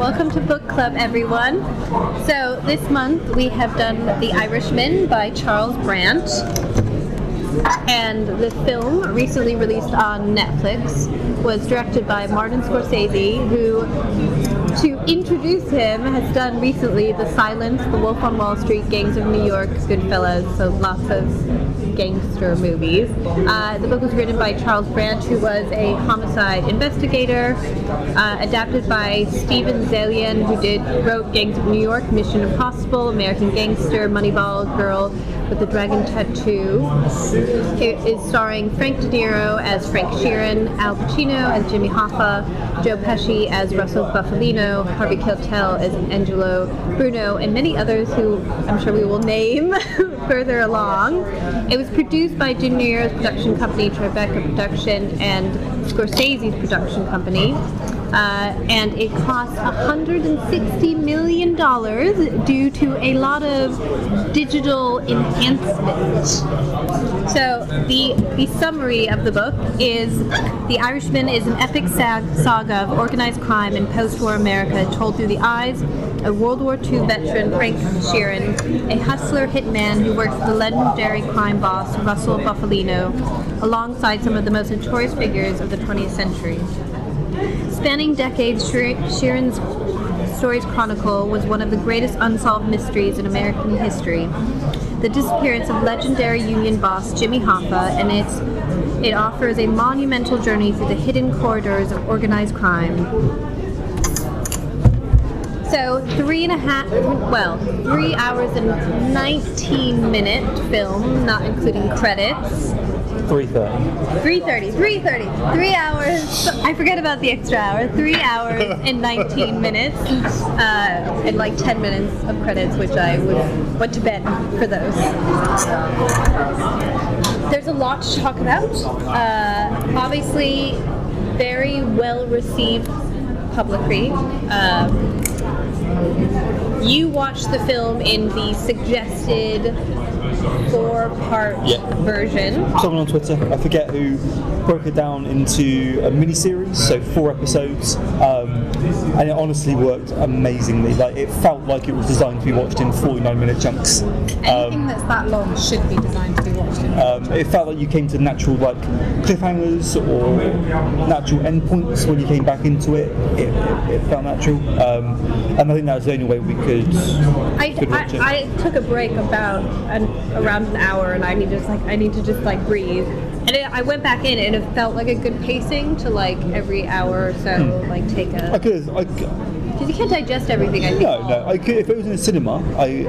welcome to Book Club, everyone. So this month we have done The Irishman by Charles Brandt. And the film, recently released on Netflix, was directed by Martin Scorsese, who, to introduce him, has done recently The Silence, The Wolf on Wall Street, Gangs of New York, Goodfellas, so lots of gangster movies. Uh, the book was written by Charles Brandt, who was a homicide investigator, uh, adapted by Steven Zaillian, who did wrote Gangs of New York, Mission Impossible, American Gangster, Moneyball, Girl with the Dragon Tattoo. It is starring Frank De Niro as Frank Sheeran, Al Pacino as Jimmy Hoffa, Joe Pesci as Russell Bufalino, Harvey Keitel as Angelo Bruno, and many others who I'm sure we will name further along. It was produced by De Niro's production company, Tribeca Production, and Scorsese's production company. Uh, and it cost 160 million dollars due to a lot of digital enhancement. So the the summary of the book is The Irishman is an epic sag- saga of organized crime in post-war America told through the eyes of World War II veteran Frank Sheeran, a hustler hitman who works the legendary crime boss Russell Bufalino, alongside some of the most notorious figures of the 20th century. Spanning decades, Sheer- Sheeran's stories chronicle was one of the greatest unsolved mysteries in American history. The disappearance of legendary Union boss Jimmy Hoffa, and its it offers a monumental journey through the hidden corridors of organized crime. So three and a half, well, three hours and 19 minute film, not including credits. 330. 3.30, 3.30, three hours, I forget about the extra hour, three hours and 19 minutes, uh, and like 10 minutes of credits, which I would went to bed for those. There's a lot to talk about. Uh, obviously, very well received publicly. Um, you watched the film in the suggested four-part Yeah. version. Someone on Twitter, I forget who, broke it down into a mini series, so four episodes, um, and it honestly worked amazingly. Like it felt like it was designed to be watched in 49 minute chunks. Anything that's that long should be designed to be watched in. Um, it felt like you came to natural like cliffhangers or natural endpoints when you came back into it. It, it, it felt natural, um, and I think that was the only way we could, I, could. I, I took a break about an, around an hour, and I need to just like I need to just like breathe. And it, I went back in, and it felt like a good pacing to like every hour or so, like take I a. could, I, could- Because you can't digest everything. I think. No, no. I could, if it was in a cinema, I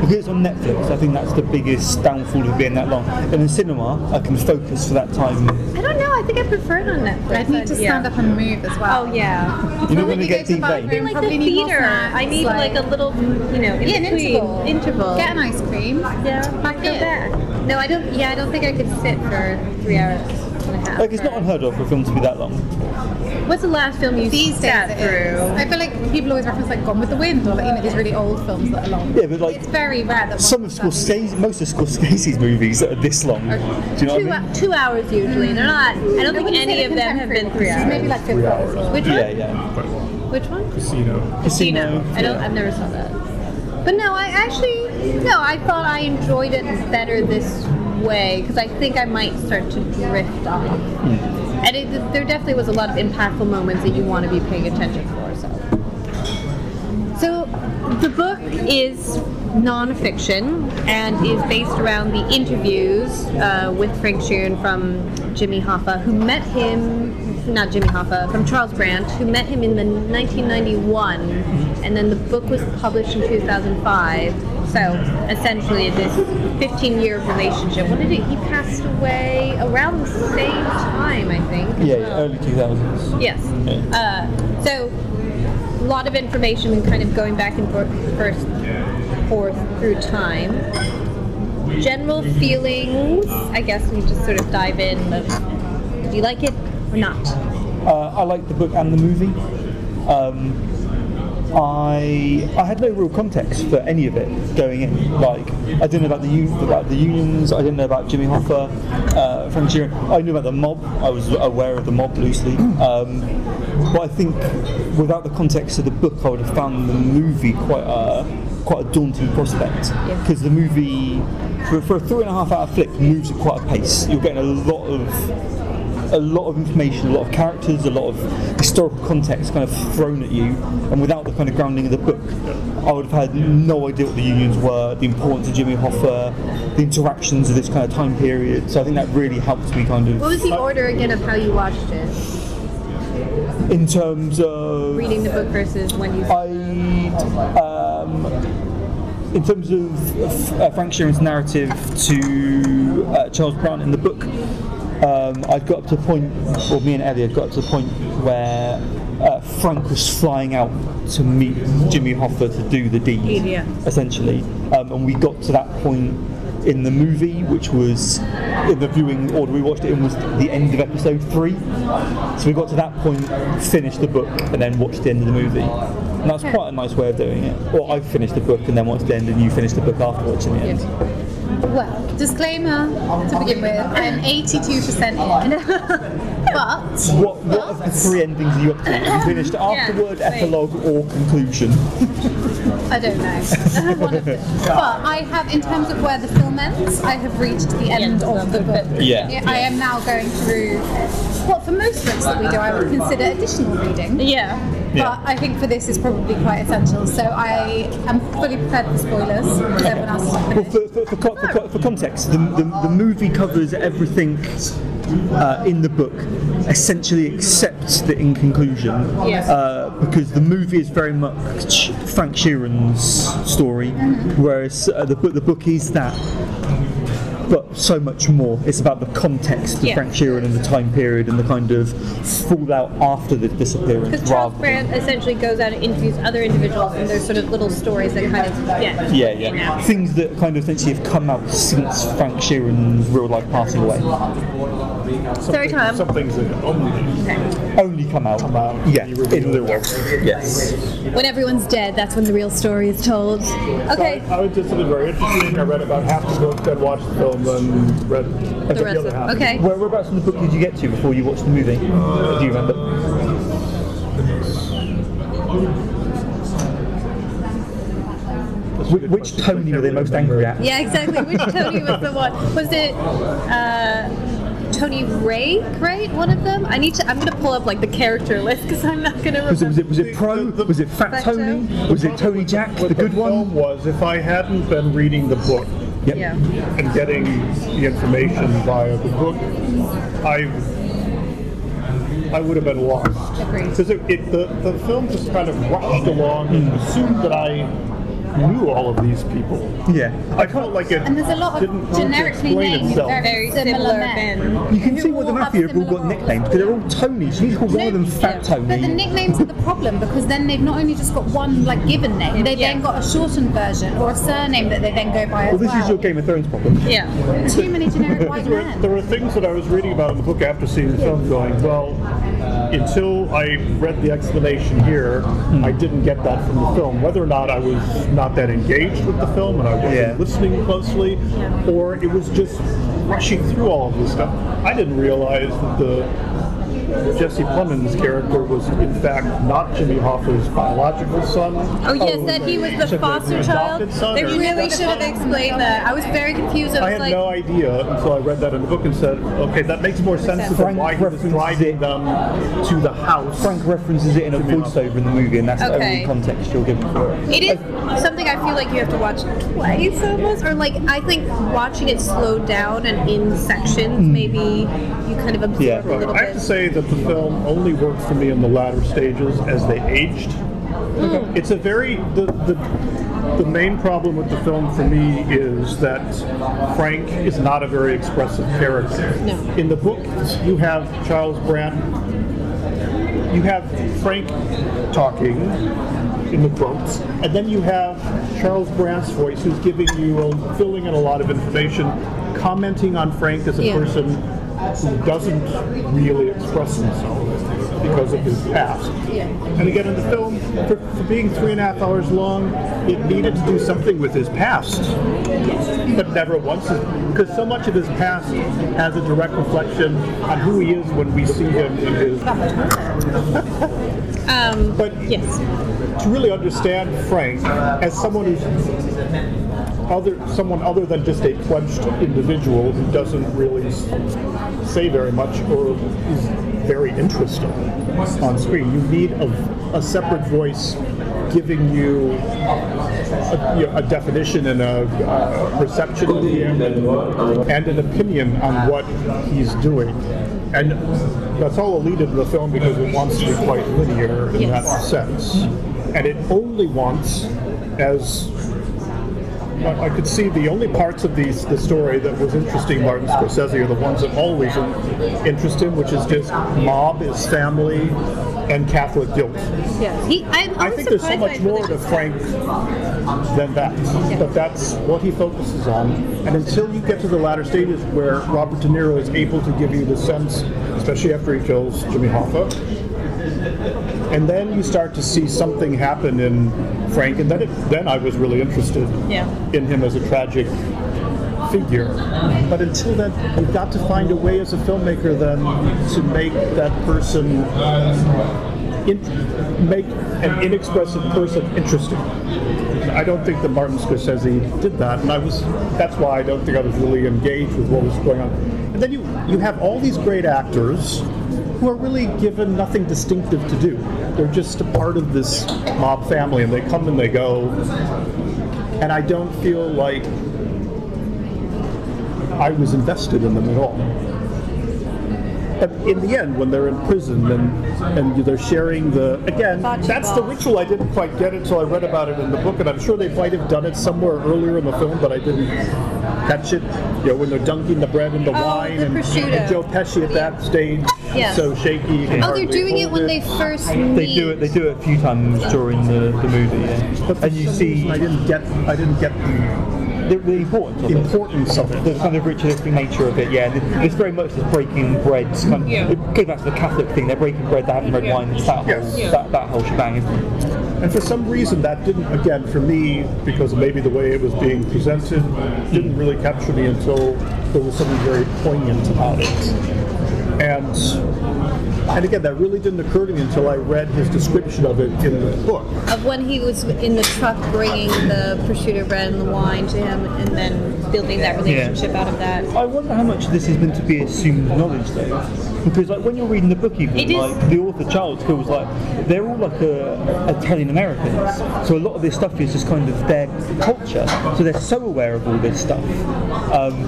because it's on Netflix. I think that's the biggest downfall of being that long. In a cinema, I can focus for that time. I don't know. I think I prefer it on Netflix. I'd need to Yeah. stand up and move as well. Oh yeah. You're not When going to you get go to deep the vein. bathroom, like Probably the theater. I need like, like- a little, you know, in Yeah, an between interval. interval. Get an ice cream. Yeah, Back go in. back. No, I don't. Yeah, I don't think I could sit for three hours and a half. Like it's not unheard of for a film to be that long. What's the last film you These days, sat it through? I feel like people always reference like Gone with the Wind or like you know these really old films that are long. Yeah, but like It's very rare that some of one- Scorsese, most of Scorsese's movies that are this long. Do you know Two, what I mean? two hours usually. They're not. I don't I think any of them have been three hours. Maybe like Fifth Hours. Which Yeah, one? yeah. Which one? Casino. Casino. I don't. yeah. I've never saw that. But no, I actually no. I thought I enjoyed it better this way because I think I might start to drift off. And it, there definitely was a lot of impactful moments that you want to be paying attention for. So. So the book is nonfiction and is based around the interviews uh, with Frank Sheeran from Jimmy Hoffa, who met him, not Jimmy Hoffa, from Charles Brandt, who met him in the 1991, and then the book was published in 2005. So essentially, this 15-year relationship. When did it? He passed away around the same time, I think. Yeah, well. early 2000s. Yes. Uh, so, a lot of information and kind of going back and forth, first, forth through time. General feelings, I guess we just sort of dive in. Of, do you like it or not? Uh, I like the book and the movie. Um, I I had no real context for any of it going in. Like I didn't know about the about the unions. I didn't know about Jimmy Hoffa, uh, Frank Sheeran. I knew about the mob. I was aware of the mob loosely. Um, but I think without the context of the book, I would have found the movie quite a quite a daunting prospect because the movie for, for a three and a half hour flick moves at quite a pace. You're getting a lot of a lot of information, a lot of characters, a lot of historical context kind of thrown at you, and without the kind of grounding of the book, I would have had no idea what the unions were, the importance of Jimmy Hoffa, the interactions of this kind of time period. So I think that really helped me kind of. What was the order again of how you watched it? in terms of Reading the book versus when you. I, um, in terms of uh, Frank Sheeran's narrative to uh, Charles Brandt in the book, um, I'd got up to a point, or me and Elliot got up to the point where uh, Frank was flying out to meet Jimmy Hoffa to do the deed, Yeah. essentially, um, and we got to that point in the movie, which was in the viewing order we watched it in was the end of episode three. So we got to that point, finished the book, and then watched the end of the movie. And that's quite a nice way of doing it. Or I finished the book and then watched the end, and you finished the book after watching the end. Well, disclaimer to begin with, I'm 82% in. but What, what of the three endings are you up to? Have you finished afterward, same. epilogue, or conclusion? I don't know. One of them. But I have, in terms of where the film ends, I have reached the end of the book. Yeah. I am now going through what for most books that we do I would consider additional reading. Yeah. Yeah. But I think for this is probably quite essential. So I am fully prepared for spoilers because everyone else Well, finished. for, for, for, co- for, for context, the, the, the movie covers everything uh, in the book, essentially except the in conclusion, Yes. uh, because the movie is very much Frank Sheeran's story, whereas uh, the book the book is that. But so much more. It's about the context of Yeah. Frank Sheeran and the time period and the kind of fallout after the disappearance. Because Charles Brandt essentially goes out and interviews other individuals, and there's sort of little stories that kind of yeah. Yeah, yeah. Things that kind of essentially have come out since Frank Sheeran's real life passing away. Story time. Some things that only only come out. come out. Yeah, in lieu it. of. Yes. When everyone's dead, that's when the real story is told. Okay. I, I was just something very interesting. I read about half the book, then watched the film, then read the, The rest other of half. okay. Where, whereabouts in the book did you get to before you watched the movie? Do you remember? Wh- Which Tony were they most angry at? Yeah, exactly. Which Tony was the one? Was it uh, Tony Ray? Right, one of them. I need to. I'm gonna pull up like the character list because I'm not gonna remember. Was it, was it was it Pro? The- the- Was it Fat Fat Tony? Was it Tony Jack, the good The film one? was if I hadn't been reading the book Yep. Yeah. and getting the information via the book, I I would have been lost. Because it, it, the, the film just kind of rushed along and hmm. assumed that I knew all of these people. Yeah. I felt like it And there's a lot of need to generically named, very, Very similar, similar men. men. You can see why the all have Mafia have all got roles. nicknames because they're all Tonys. You need to call one of them Fat Tony. But the nicknames are the problem because then they've not only just got one like given name, they've Yeah. then got a shortened version or a surname that they then go by well, as this well. is your Game of Thrones problem. Yeah. Too many generic white There were, men. there were things that I was reading about in the book after seeing the film going, well, until I read the explanation here, I didn't get that from the film. Whether or not I was not that engaged with the film and I wasn't Yeah. listening closely, or it was just rushing through all of this stuff. I didn't realize that the Jesse Plemons' character was in fact not Jimmy Hoffa's biological son. Oh yes, that he was the foster child. They really should have explained that. I was very confused. I I had like, no idea until I read that in the book and said, okay, that makes more sense than Frank why he was driving it. them to the house. Frank references it in a voiceover in the movie, and that's the only context you're given for it. It is something I feel like you have to watch twice almost, or like I think watching it slowed down and in sections, hmm. maybe you kind of absorb Yeah. a little I have to bit. say that the film only worked for me in the latter stages as they aged. Hmm. It's a very the, the the main problem with the film for me is that Frank is not a very expressive character. No. In the book, you have Charles Brandt. You have Frank talking in the quotes, and then you have Charles Brandt's voice, who's giving you, a, filling in a lot of information, commenting on Frank as a Yeah. person who doesn't really express himself. because of his past. And again, in the film, for, for being three and a half hours long, it needed to do something with his past, but never once, because so much of his past has a direct reflection on who he is when we see him in his. Um, But yes. to really understand Frank as someone who's other someone other than just a pledged individual who doesn't really say very much or is very interesting on screen. You need a, a separate voice giving you a, you know, a definition and a, uh perception and, and an opinion on what he's doing. And that's all eluded in the film because it wants to be quite linear in that sense. And it only wants, as I I could see the only parts of these the story that was interesting Martin Scorsese are the ones that always in- interest him, which is just mob, his family, and Catholic guilt. Yeah. He, I think there's so much more to Frank than that, but that's what he focuses on. And until you get to the latter stages where Robert De Niro is able to give you the sense, especially after he kills Jimmy Hoffa, and then you start to see something happen in Frank, and then it, then I was really interested Yeah. in him as a tragic figure. But until then, you've got to find a way as a filmmaker then to make that person in, make an inexpressive person interesting. I don't think that Martin Scorsese did that, and I was that's why I don't think I was really engaged with what was going on. And then you you have all these great actors who are really given nothing distinctive to do. They're just a part of this mob family, and they come and they go. And I don't feel like I was invested in them at all. And in the end, when they're in prison and and they're sharing the again, that's the ritual I didn't quite get until I read about it in the book, and I'm sure they might have done it somewhere earlier in the film, but I didn't catch it. You know, when they're dunking the bread in the Oh, wine, the and, prosciutto. and Joe Pesci at that stage, Yes. so shaky. he can Oh, they're doing it hold when they first meet. They do it. They do it a few times during the, the movie, yeah. But and you see I didn't get. I didn't get the, the importance of the it. importance of the kind of ritualistic nature of it, yeah. It's very much this breaking bread. Kind of, Yeah. It goes back to the Catholic thing. They're breaking bread. They're having red wine. It's that whole, Yeah. that, that whole shebang. And for some reason, that didn't, again, for me, because maybe the way it was being presented, didn't really capture me until there was something very poignant about it. And and again, that really didn't occur to me until I read his description of it in the book. of when he was in the truck bringing the prosciutto bread and the wine to him, and then building that relationship out of that. I wonder how much of this is meant to be assumed knowledge, though, because like when you're reading the book, even It is- like the author Charles feels like they're all like uh, Italian Americans, so a lot of this stuff is just kind of their culture, so they're so aware of all this stuff. Um,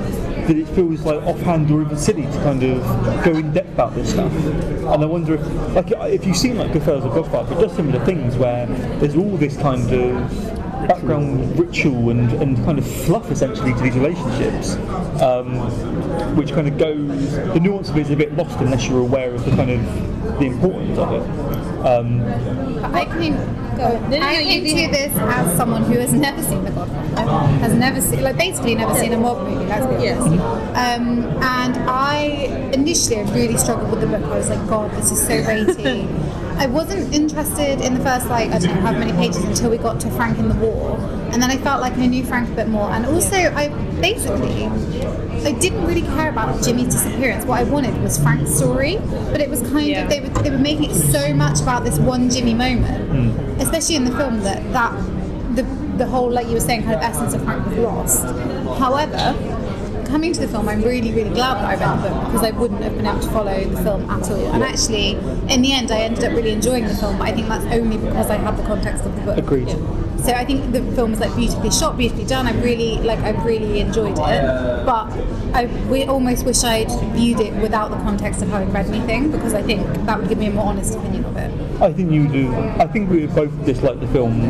that it feels like offhand or even silly to kind of go in depth about this stuff. And I wonder if, like, if you've seen like Goodfellas or Godfather, it does similar things where there's all this kind of background ritual and, and kind of fluff essentially to these relationships, um, which kind of goes, the nuance of it is a bit lost unless you're aware of the kind of the importance of it. Um, I came, No, no, I you- came you- to this as someone who has never seen The Godfather, has never seen, like basically never seen a mob movie, let's be Yes. Um, and I initially really struggled with the book. I was like, God, this is so weighty. I wasn't interested in the first like I don't know how many pages until we got to Frank in the War, and then I felt like I knew Frank a bit more. And also, I basically I didn't really care about Jimmy's disappearance. What I wanted was Frank's story, but it was kind Yeah. of they were they were making it so much about this one Jimmy moment, hmm. especially in the film that that the the whole like you were saying kind of essence of Frank was lost. However, coming to the film, I'm really really glad that I read the book because I wouldn't have been able to follow the film at all. And actually, in the end, I ended up really enjoying the film. But I think that's only because I had the context of the book. agreed. So I think the film was like beautifully shot, beautifully done. I really like, I really enjoyed it. But I we almost wish I'd viewed it without the context of having read anything because I think that would give me a more honest opinion of it. I think you do. I think we would both dislike the film.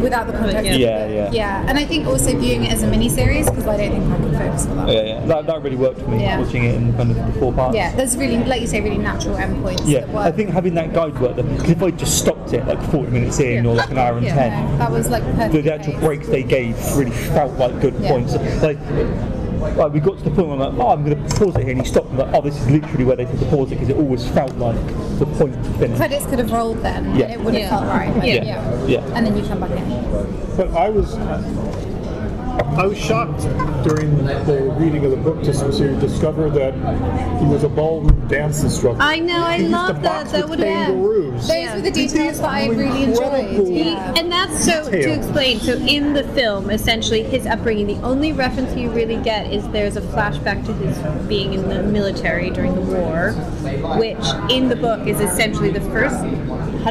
Without the context. of Yeah, yeah. Yeah, and I think also viewing it as a mini series because I don't think I can focus on that. Yeah, yeah. That, that really worked for me Yeah. watching it in kind of the four parts. Yeah, there's really, like you say, really natural endpoints. Yeah, that work. I think having that guide worked. Because if I just stopped it like 40 minutes in or like an hour and yeah, 10, that was like the, the actual pace. breaks they gave really felt like good Yeah. points. Like like, we got to the point where I'm like, oh, I'm going to pause it here, and he stopped. And like, oh, this is literally where they put the pause it because it always felt like the point to finish. Credits could have rolled then, Yeah. and it would have Yeah. felt right. but Yeah. yeah. Yeah. And then you come back in. But I was, I was shocked during the reading of the book to, to discover that he was a ballroom dance instructor. I know, I He used to love that. box That with would have kangaroos. Those were the details that I really enjoyed. Incredible. Yeah. And that's so to explain. So in the film, essentially his upbringing, the only reference you really get is there's a flashback to his being in the military during the war, which in the book is essentially the first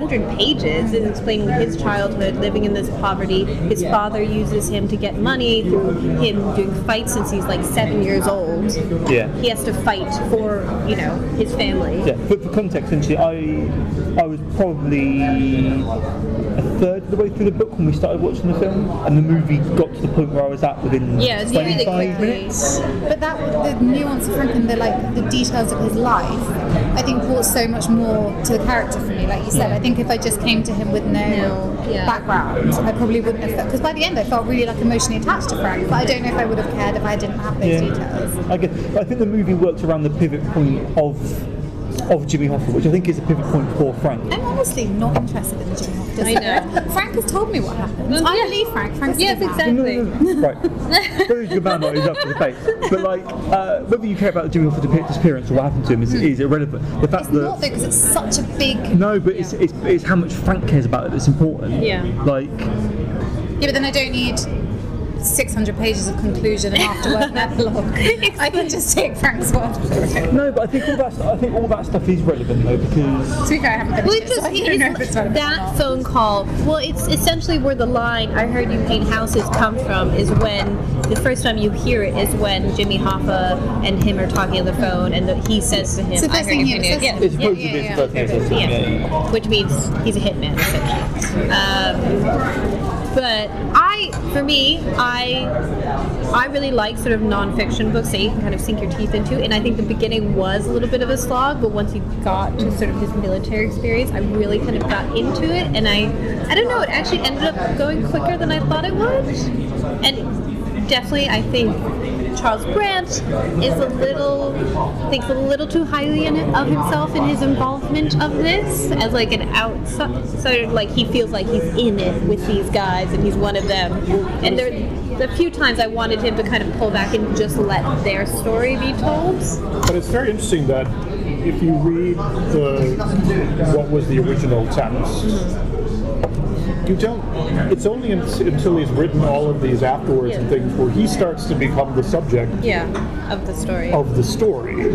hundred pages is explaining his childhood, living in this poverty. His father uses him to get money through him doing fights since he's like seven years old. Yeah. He has to fight for, you know, his family. Yeah, but for context, essentially, I I was probably a third of the way through the book when we started watching the film, and the movie got to the point where I was at within Yeah, it's really 25 minutes. But that the nuance of Frank and the like the details of his life, I think brought so much more to the character for me. Like you said, I think if I just came to him with no, No, yeah. background, I probably wouldn't have. Because by the end, I felt really like emotionally attached to Frank. But I don't know if I would have cared if I didn't have those Yeah. details. I guess I think the movie worked around the pivot point of of Jimmy Hoffa, which I think is a pivot point for Frank. I'm honestly not interested in the Jimmy Hoffa. I know. Frank has told me what happened. Well, I yeah. believe Frank. Frank's a Yes, good man. exactly. No, no, no, right. Very good man, not he's up for debate. But like, uh, whether you care about the Jimmy Hoffa's disappearance or what happened to him is, is irrelevant. The fact It's not that though, because it's such a big. no, but it's, it's, it's how much Frank cares about it that's important. Yeah. Like, Yeah, but then I don't need 600 pages of conclusion and afterward and epilogue. I can just take Frank's word for it. no, but I think all that st- I think all that stuff is relevant though because To be fair, I haven't finished Well, it, it's so I don't know if it's relevant that phone call. Well, it's essentially where the line "I heard you paint houses" come from. Is when the first time you hear it is when Jimmy Hoffa and him are talking on the phone, and the, he says to him, It's the "I heard thing you he painted ever says yeah. it's him. supposed Yeah, to be yeah, his birthday assessment. Yeah. Yeah, yeah. which means he's a hitman essentially. Um, but I, for me, I, I really like sort of nonfiction books that you can kind of sink your teeth into, and I think the beginning was a little bit of a slog, but once you got to sort of his military experience, I really kind of got into it, and I, I don't know, it actually ended up going quicker than I thought it would, and definitely, I think Charles Brandt is a little thinks a little too highly in, of himself in his involvement of this as like an outsider. Like he feels like he's in it with these guys and he's one of them. And there, the few times I wanted him to kind of pull back and just let their story be told. But it's very interesting that if you read the what was the original text, mm-hmm. You don't. It's only un- until he's written all of these afterwards and things where he starts to become the subject Yeah, of the story. of the story.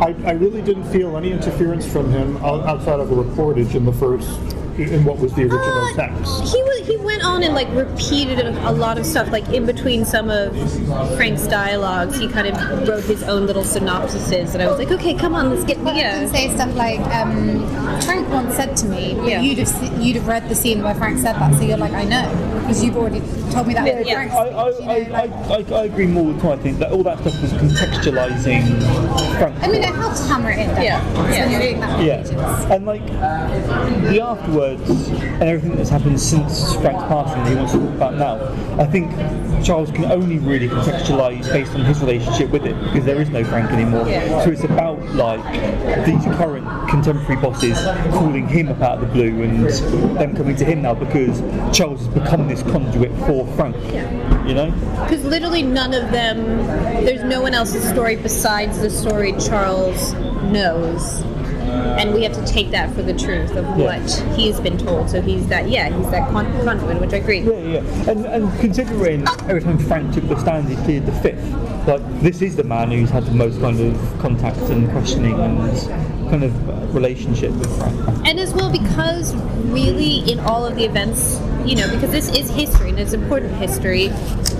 I, I really didn't feel any interference from him outside of a reportage in the first, in what was the original Uh, text. He wa- he went on and like repeated a, a lot of stuff. Like in between some of Frank's dialogues, he kind of wrote his own little synopsises, and I was like, okay, come on, let's get But I yeah. can say stuff like um, Frank once said to me, Yeah. you'd have you'd have read the scene where Frank said that, so you're like, I know, because you've already told me that. with yeah. I, I, speech, you I, like- I, I, I agree more with Tom. I think that all that stuff was contextualizing Frank. I mean, it helps hammer it in. Yeah. definitely, Yeah. When you're doing that. Yeah, pages. and like the afterwards and everything that's happened since Frank's passing that he wants to talk about now, I think Charles can only really contextualise based on his relationship with it because there is no Frank anymore. Yeah. So it's about like these current contemporary bosses calling him up out of the blue and them coming to him now because Charles has become this conduit for Frank. You know? Because literally none of them, there's no one else's story besides the story Charles knows. And we have to take that for the truth of Yeah. what he's been told. So he's that, yeah, he's that con- conduit, which I agree. Yeah, yeah. And, and considering every time Frank took the stand, he cleared the fifth. Like, this is the man who's had the most kind of contact and questioning and kind of uh, relationship with. And as well, because really in all of the events, you know, because this is history and it's important history,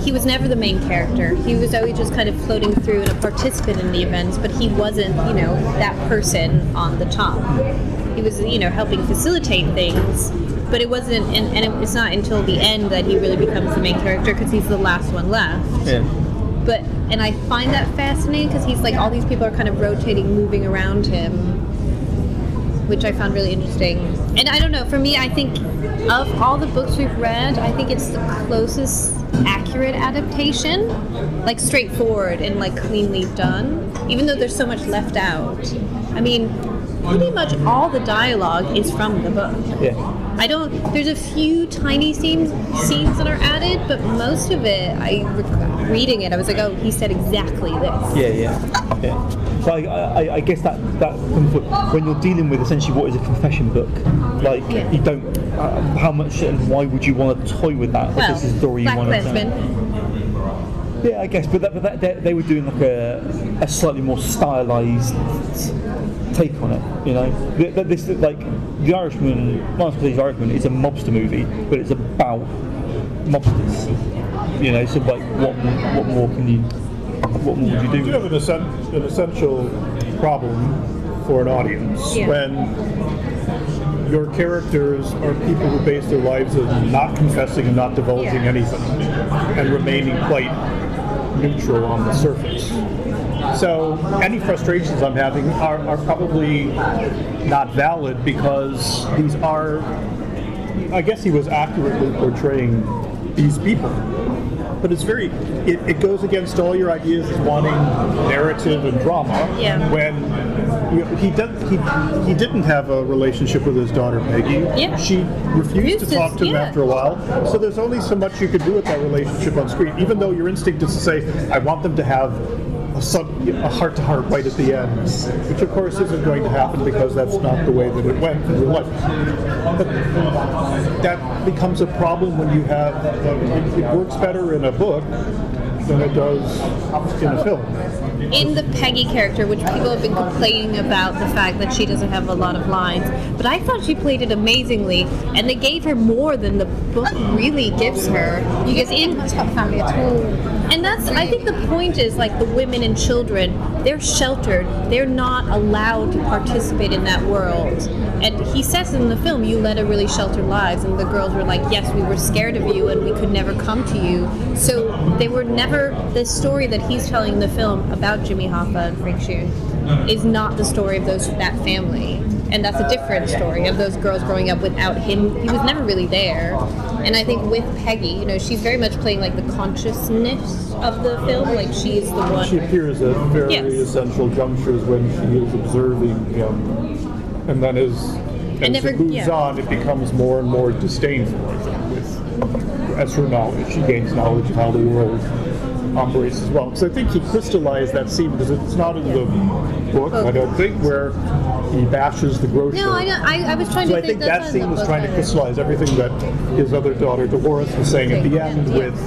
he was never the main character. He was always just kind of floating through and a participant in the events, but he wasn't, you know, that person on the top. He was, you know, helping facilitate things, but it wasn't, and, and it's not until the end that he really becomes the main character because he's the last one left Yeah. but and I find that fascinating because he's like all these people are kind of rotating, moving around him, which I found really interesting. And I don't know, for me, I think of all the books we've read, I think it's the closest accurate adaptation, like straightforward and like cleanly done, even though there's so much left out. I mean, pretty much all the dialogue is from the book. Yeah. I don't. There's a few tiny scenes scenes that are added, but most of it, I reading it, I was like, oh, he said exactly this. Yeah, yeah, yeah. So I, I, I guess that that when you're dealing with essentially what is a confession book, like Yeah. you don't. Uh, how much and why would you want to toy with that? Well, this is story you want to Yeah, I guess, but that, but that, they, they were doing like a, a slightly more stylized take on it. You know, Th- th- this like the Irishman, Martin Scorsese's Irishman is a mobster movie, but it's about mobsters. You know, so like, what what more can you, what more would you You do do? have an, essen- an essential problem for an audience Yeah. when your characters are people who base their lives on not confessing and not divulging Yeah. anything and remaining quite neutral on the surface. So any frustrations I'm having are, are probably not valid because these are, I guess he was accurately portraying these people. But it's very, it, it goes against all your ideas of wanting narrative and drama. Yeah. When you know, he did, he he didn't have a relationship with his daughter Peggy. Yeah. She refused to to- talk to him yeah. after a while. So there's only so much you could do with that relationship on screen. Even though your instinct is to say, I want them to have a, sub, a heart-to-heart right at the end, which of course isn't going to happen because that's not the way that it went in real life. But that becomes a problem when you have uh, it, it works better in a book than it does in a film. In the Peggy character, which people have been complaining about the fact that she doesn't have a lot of lines, but I thought she played it amazingly, and they gave her more than the book really gives her. Because in family at all. and that's I think the point is like the women and children, they're sheltered. They're not allowed to participate in that world. And he says in the film, you led a really sheltered lives and the girls were like, Yes, we were scared of you and we could never come to you. So they were never the story that he's telling in the film about Jimmy Hoffa and Frank Sheeran mm-hmm. is not the story of those that family. And that's a different story of those girls growing up without him. He was never really there. And I think with Peggy, you know, she's very much playing like the consciousness of the film. Like she's the one. She appears at very Yes. essential junctures when she is observing him, and then as, as never- it moves yeah. on, it becomes more and more disdainful. I think, with as her knowledge, she gains knowledge of how the world operates as well. So I think he crystallized that scene because it's not in the book, oh. I don't think, where he bashes the grocer. No, I, don't, I, I was trying So to I think that's that scene was trying to crystallize everything that his other daughter Dolores was saying at the end. Yeah. With,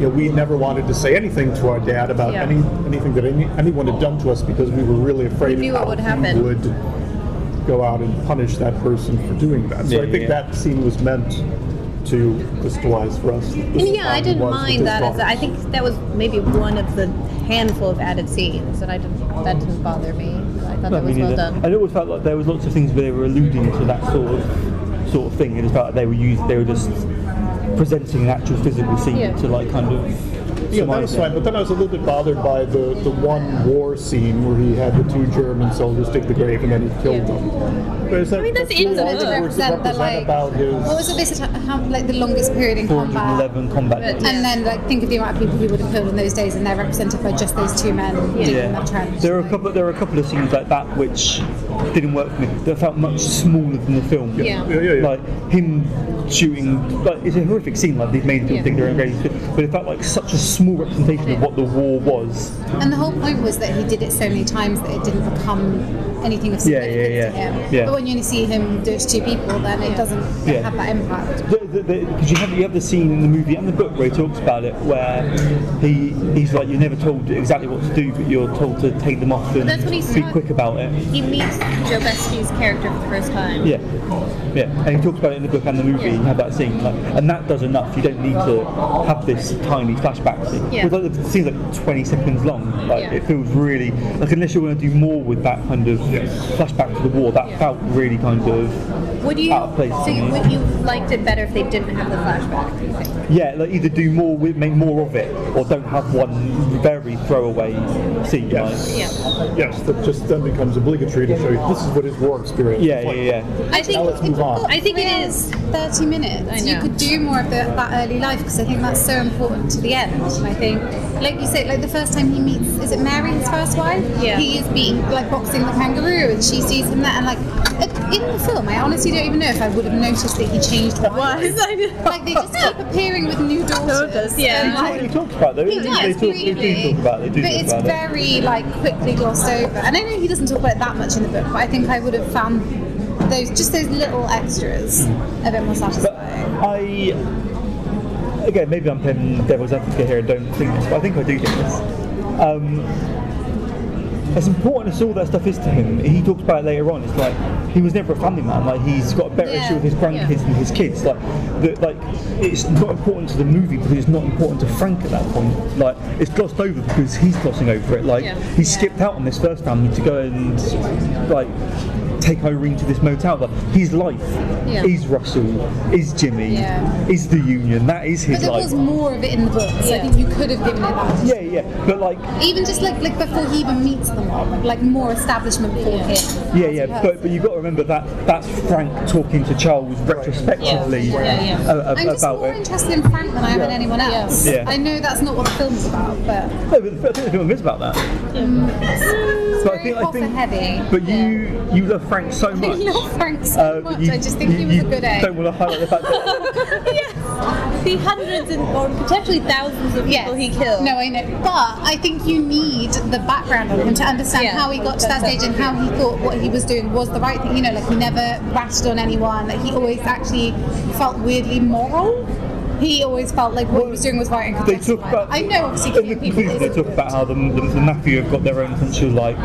you know, we never wanted to say anything to our dad about Yeah. any anything that any, anyone had done to us because we were really afraid We knew of what how would he happen. would go out and punish that person for doing that. So Yeah, I think yeah. that scene was meant to crystallize for us. this And yeah, I didn't mind that. As daughters. I think that was maybe one of the handful of added scenes, and I didn't. That didn't bother me. I thought No, that was well done. And it always felt like there was lots of things where they were alluding to that sort of sort of thing. It felt like they were used, they were just presenting an actual physical scene Yeah. to like kind of. Yeah, that was fine. But then I was a little bit bothered by the, the one war scene where he had the two German soldiers dig the grave and then he killed Yeah. them. But is that, I mean, that's really in the all book. the To words that represent the like. about his. What was it? They said how like the longest period in combat. 411 combat. But- days. And then like think of the amount of people he would have killed in those days, and they're represented by just those two men digging that trench. There are a couple. There are a couple of scenes like that which didn't work for me. That felt much smaller than the film. Yeah. Yeah, yeah, yeah. Like him shooting. Like it's a horrific scene. Like they've made people Yeah. dig their own graves, but it felt like such a small representation of what the war was. And the whole point was that he did it so many times that it didn't become anything of Yeah, significance yeah, yeah. to him. Yeah. But when you only see him do it to two people, then it doesn't Yeah. have that impact. Because you have you have the scene in the movie and the book where he talks about it, where he he's like you're never told exactly what to do, but you're told to take them off and that's what he's be not- quick about it. He meets Joe Pesci's character for the first time. Yeah, yeah, and he talks about it in the book and the movie. Yeah. You have that scene, like, and that does enough. You don't need to have this tiny flashback scene. Yeah. It's like the scene's like 20 seconds long. Like Yeah. it feels really like unless you want to do more with that kind of flashback to the war, that Yeah. felt really kind of Would you? out of place. So you, would you liked it better if they didn't have the flashback? do you think? Yeah, like either do more with make more of it, or don't have one very throwaway scene. Yes. Like, Yeah. Yes, that just then becomes obligatory to show you this is what his war experience yeah, is yeah, like. yeah. I think Now let's move on. I think it is. 30 minutes. I You could do more of the, that early life because I think that's so important to the end. And I think, like you say, like the first time he meets, is it Mary, his first wife? Yeah. He is being like boxing the kangaroo, and she sees him there. And like in the film, I honestly don't even know if I would have noticed that he changed wives. I. Like they just keep appearing with new daughters. Daughters, yeah. and, That's like, what he talks about though. He They, does, they, talk, they do talk about. It. They do but it's about it. very like quickly glossed over. And I know he doesn't talk about it that much in the book, but I think I would have found those just those little extras a bit more Hmm. But satisfying. I, again, maybe I'm playing devil's advocate here and don't think this, but I think I do think this. Um, as important as all that stuff is to him, he talks about it later on. It's like he was never a family man. Like he's got a better Yeah, issue with his grandkids yeah. than his kids. Like, the, like it's not important to the movie because it's not important to Frank at that point. Like it's glossed over because he's glossing over it. Like Yeah. he skipped out on this first family to go and like take Irene to this motel. But his life Yeah. is Russell, is Jimmy, Yeah. is the Union. That is his But his there life. was more of it in the book, so I Yeah. think you could have given it that. Yeah, yeah, but like, Even just like like before he even meets them all, like more establishment for him. yeah, yeah, but but you've got to remember that that's Frank talking to Charles retrospectively Yeah, yeah, yeah. uh, uh, I'm just about more it. interested in Frank than I am in anyone else. Yeah. I know that's not what the film's about, but No, but the film is about that. It's But I think, I think, heavy. but you you love Frank so much. I much. love Frank so uh, much. you- I just think you- he was you a good egg. Don't want to highlight the fact that yes. The hundreds and or potentially thousands of people he killed. No, I know. But I think you need the background on him to understand Yeah. how he got to that stage and how he thought what he was doing was the right thing. You know, like he never ratted on anyone. Like he always actually felt weirdly moral. He always felt like what he was doing was right and they talk about. I know, obviously, in the people conclusion, they talk about how the, the, the mafia have got their own essential like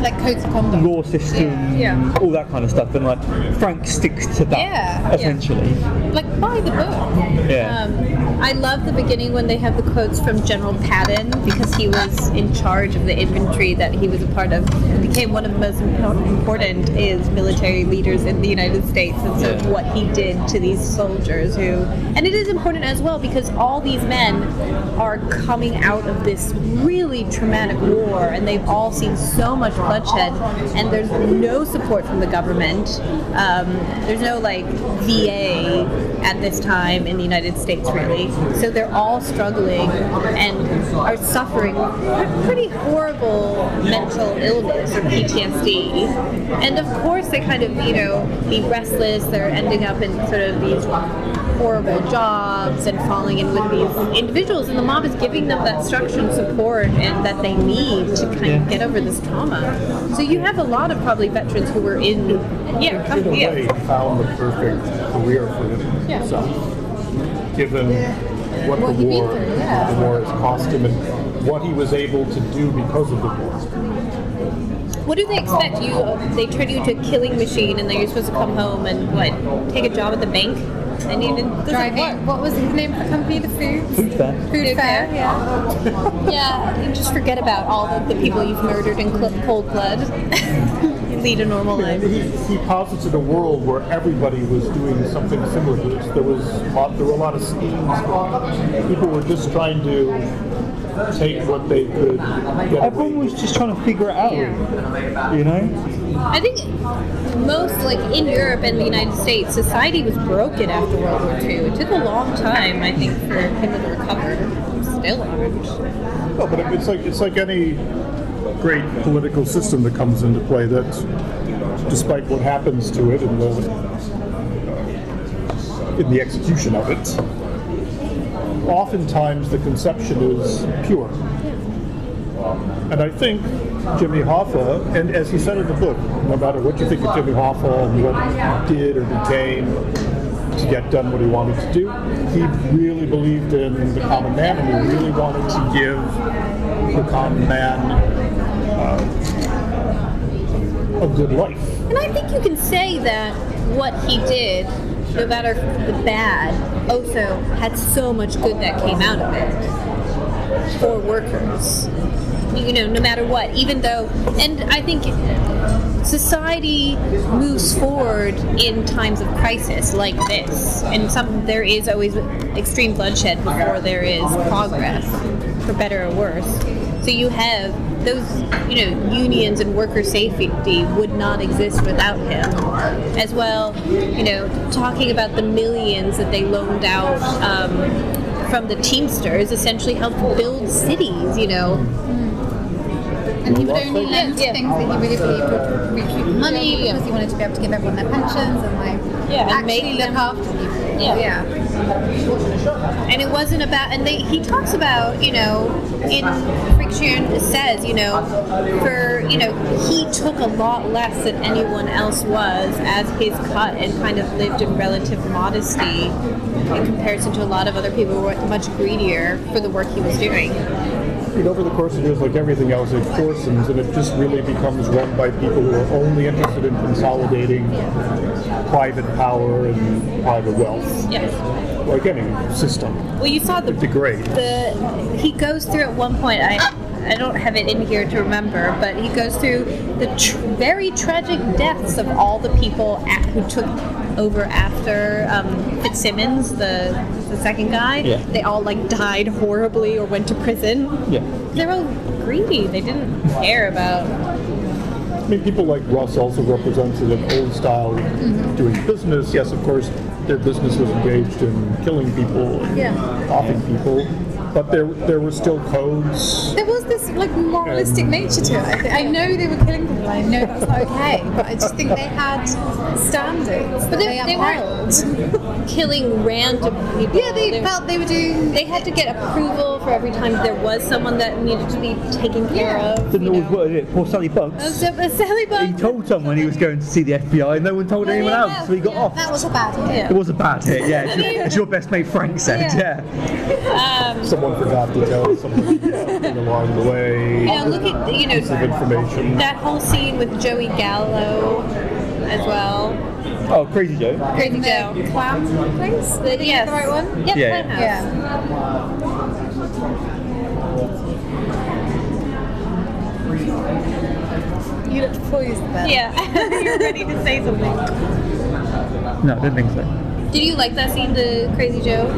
like codes of conduct. law system, Yeah. all that kind of stuff, and like Frank sticks to that Yeah. essentially. Like buy the book. Yeah. Um, I love the beginning when they have the quotes from General Patton because he was in charge of the infantry that he was a part of. It became one of the most important is military leaders in the United States, and so Yeah. what he did to these soldiers who, and it is important as well because all these men are coming out of this really traumatic war, and they've all seen so much bloodshed, and there's no support from the government. Um, there's no like VA at this time in the United States, really. So they're all struggling and are suffering pretty horrible mental illness or PTSD. And of course, they kind of, you know, be restless. They're ending up in sort of these horrible jobs and falling in with these individuals. And the mob is giving them that structure and support and that they need to kind of get over this trauma. So you have a lot of probably veterans who were in, yeah, in come, a yeah. way, found the perfect career for himself, given what, What the war, through, yeah. the war has cost him, and what he was able to do because of the war. What do they expect? You uh, they turn you into a killing machine, and then you're supposed to come home and what? Take a job at the bank? And you Driving. work. What was the name of the company? The food. Food fair. Food Food fair. fair. Yeah. Yeah, you just forget about all the, the people you've murdered in cl- cold blood. you lead a normal life. He, he posited a world where everybody was doing something similar to this. There was a lot, there were a lot of schemes. People were just trying to take what they could get Everyone away was just trying to figure it out, you know. I think most, like in Europe and the United States, society was broken after World War II. It took a long time, I think, for people to recover. Still aren't. No, but it's like it's like any great political system that comes into play. That, despite what happens to it in the in the execution of it, oftentimes the conception is pure. And I think Jimmy Hoffa, and as he said in the book, no matter what you think of Jimmy Hoffa and what he did or became to get done what he wanted to do, he really believed in the common man and he really wanted to give the common man uh, a good life. And I think you can say that what he did, no matter the bad, also had so much good that came out of it for workers. You know, no matter what, even though, and I think society moves forward in times of crisis like this, and some there is always extreme bloodshed before there is progress, for better or worse. So you have those, you know, unions and worker safety would not exist without him. As well, you know, talking about the millions that they loaned out um, from the Teamsters essentially helped build cities, you know. And he would only lend yeah. things that he really believed would recoup money because he wanted to be able to give everyone their pensions and like Yeah, and actually make look after people. Yeah. yeah. and it wasn't about and they, he talks about you know in friction says you know for you know he took a lot less than anyone else was as his cut and kind of lived in relative modesty in comparison to a lot of other people who were much greedier for the work he was doing I mean, over the course of years, like everything else, it coarsens and it just really becomes run by people who are only interested in consolidating private power and private wealth, yes like any system. well you saw the Degrade. the he goes through at one point I I don't have it in here to remember, but he goes through the tr- very tragic deaths of all the people at, who took over after um, Fitzsimmons, the the second guy. Yeah. They all like died horribly or went to prison. Yeah. They're all greedy. They didn't care about. I mean, people like Russ also represented an old style of mm-hmm. doing business. Yes, of course, their business was engaged in killing people and Yeah. offing people, but there there were still codes. There was this like moralistic Um, nature to it. I, I know they were killing people. I know that's not okay, but I just think they had standards. But they- they, they upheld. Killing random people. Yeah, they felt they were doing. They had to get approval for every time there was someone that needed to be taken care Yeah. of. Didn't always know. work, did it? Poor Sally Oh, Bugs. so, uh, Sally He Bug. told someone he was going to see the FBI, and no one told anyone yeah, else, so he got yeah, off. That was a bad hit. It was a bad hit, yeah. As your, as your best mate Frank said, Yeah. yeah. Someone forgot to tell somebody something along the way. You know, look at you know of information. that whole scene with Joey Gallo as well. Oh, Crazy Joe. Crazy Joe. the clam place. The, yes. the right one? Yep, Yeah, Clam yeah. House. Yeah. You looked poised then. Yeah. You're ready to say something. No, I don't think so. Did you like that scene, the Crazy Joe?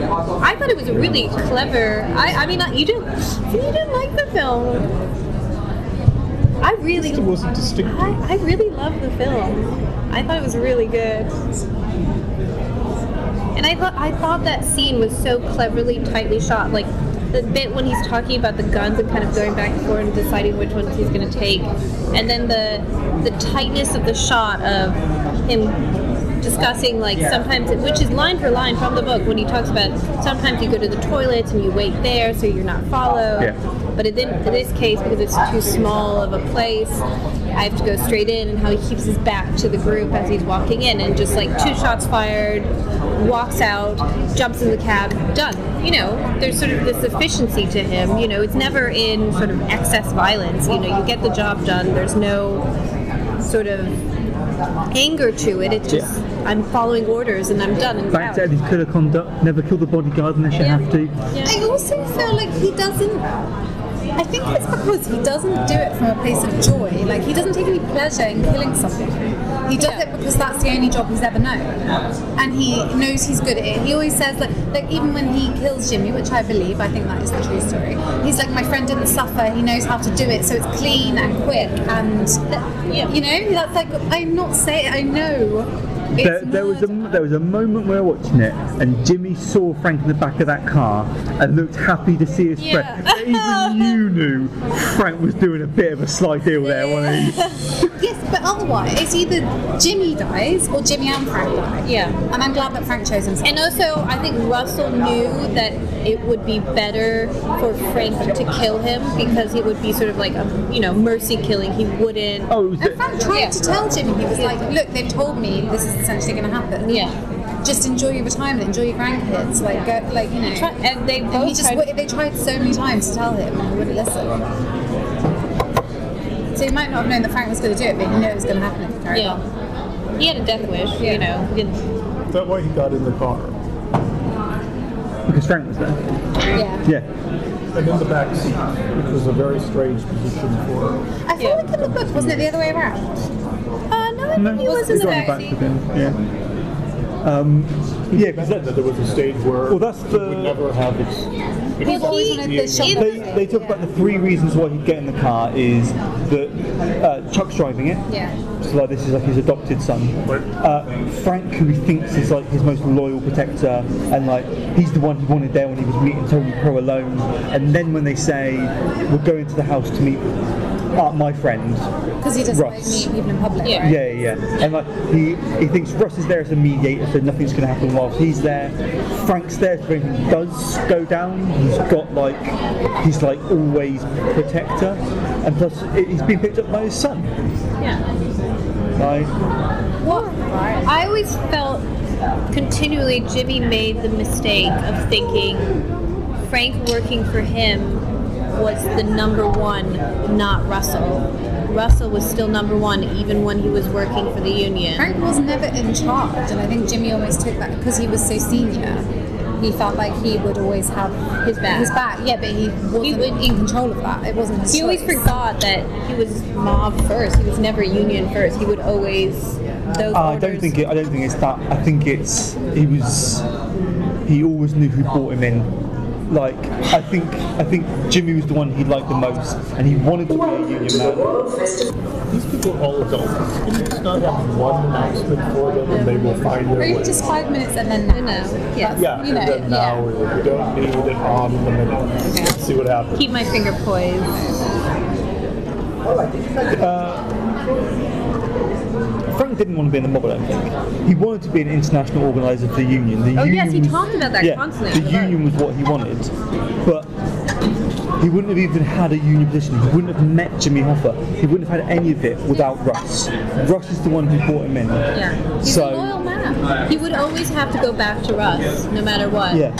I thought it was really clever. I, I mean, you didn't. You didn't like the film. I really, It wasn't distinctive. I, I really loved the film. I thought it was really good. And I thought I thought that scene was so cleverly, tightly shot. Like the bit when he's talking about the guns and kind of going back and forth and deciding which ones he's going to take, and then the the tightness of the shot of him discussing like sometimes which is line for line from the book when he talks about sometimes you go to the toilets and you wait there so you're not followed. Yeah. but in this case because it's too small of a place i have to go straight in and how he keeps his back to the group as he's walking in and just like two shots fired walks out jumps in the cab done. You know there's sort of this efficiency to him you know it's never in sort of excess violence you know you get the job done there's no sort of anger to it it's just i'm following orders and i'm done and Back out. to Eddie's killer conduct, never kill the bodyguard unless you Yeah. have to. Yeah. I also feel like he doesn't. I think it's because he doesn't do it from a place of joy. Like he doesn't take any pleasure in killing someone. He does Yeah. it because that's the only job he's ever known, and he knows he's good at it. He always says that, like even when he kills Jimmy, which I believe, I think that is the true story. He's like, my friend didn't suffer. He knows how to do it, so it's clean and quick, and Yeah. you know, that's like I'm not saying I know. It's There, there was a murder. there was a moment we were watching it, and Jimmy saw Frank in the back of that car and looked happy to see his Yeah. friend. Even you knew Frank was doing a bit of a sly deal there, wasn't he? Yes, but otherwise, it's either Jimmy dies or Jimmy and Frank die. Yeah. And I'm glad that Frank chose himself. And also, I think Russell knew that it would be better for Frank to kill him because it would be sort of like a you know mercy killing. He wouldn't. Oh, And Frank tried Yeah. to tell Jimmy, he was like, look, they've told me this is essentially going to happen. Yeah. Just enjoy your retirement, enjoy your grandkids, like, go, like you know. Try- and they and both he just, tried- they tried so many times to tell him, and he wouldn't listen. So he might not have known that Frank was going to do it, but he knew it was going to happen if he carried on. Yeah. He had a death wish, yeah. you know. He Is that why he got in the car? because Frank was there. Yeah. Yeah. And in the back seat, which was a very strange position for. I feel Yeah. like in the book, wasn't it the other way around? No, I he was in he's the on back with him. Yeah. Um, yeah, because That there was a stage where Well, that's it the- would never have its. its He's always he- wanted the shop. they, they talk about the three reasons why he'd get in the car is that uh, Chuck's driving it. Yeah. So like this is like his adopted son. Uh, Frank, who he thinks is like his most loyal protector, and like he's the one he wanted there when he was meeting Tony Pro alone. And then when they say we're going to the house to meet uh, my friend, Because he doesn't like Russ. meeting people in public. Yeah. Right? yeah, yeah, yeah. And like he he thinks Russ is there as a mediator, so nothing's going to happen whilst he's there. Frank's there, so if anything does go down, he's got like he's like always protector, and plus it- he's been picked up by his son. Yeah. Like, Well, I always felt continually Jimmy made the mistake of thinking Frank working for him was the number one, not Russell. Russell was still number one even when he was working for the union. Frank was never in charge, and I think Jimmy almost took that because he was so senior. He felt like he would always have His back. His back, yeah, but he wasn't would- in control of that. It wasn't his He always forgot that he was mob first. He was never union first. He would always those uh, I don't think it. I don't think it's that. I think it's he was. He always knew who brought him in. Like I think I think Jimmy was the one he liked the most, and he wanted to be a union man. These people are all adults. Can you just not have one announcement for them and they will find their Or way? just five minutes and then now. You know, yeah. yeah, you know, and then now yeah. we don't need it on the minute. Let's see what happens. keep my finger poised. Frank didn't want to be in the mob. I don't think he wanted to be an international organizer for the union. The Oh, union yes, he was- talked about that yeah, constantly. The union was what he wanted, but he wouldn't have even had a union position. He wouldn't have met Jimmy Hoffa. He wouldn't have had any of it without Russ. Russ is the one who brought him in. Yeah. He's So- a loyal man. He would always have to go back to Russ, no matter what. Yeah,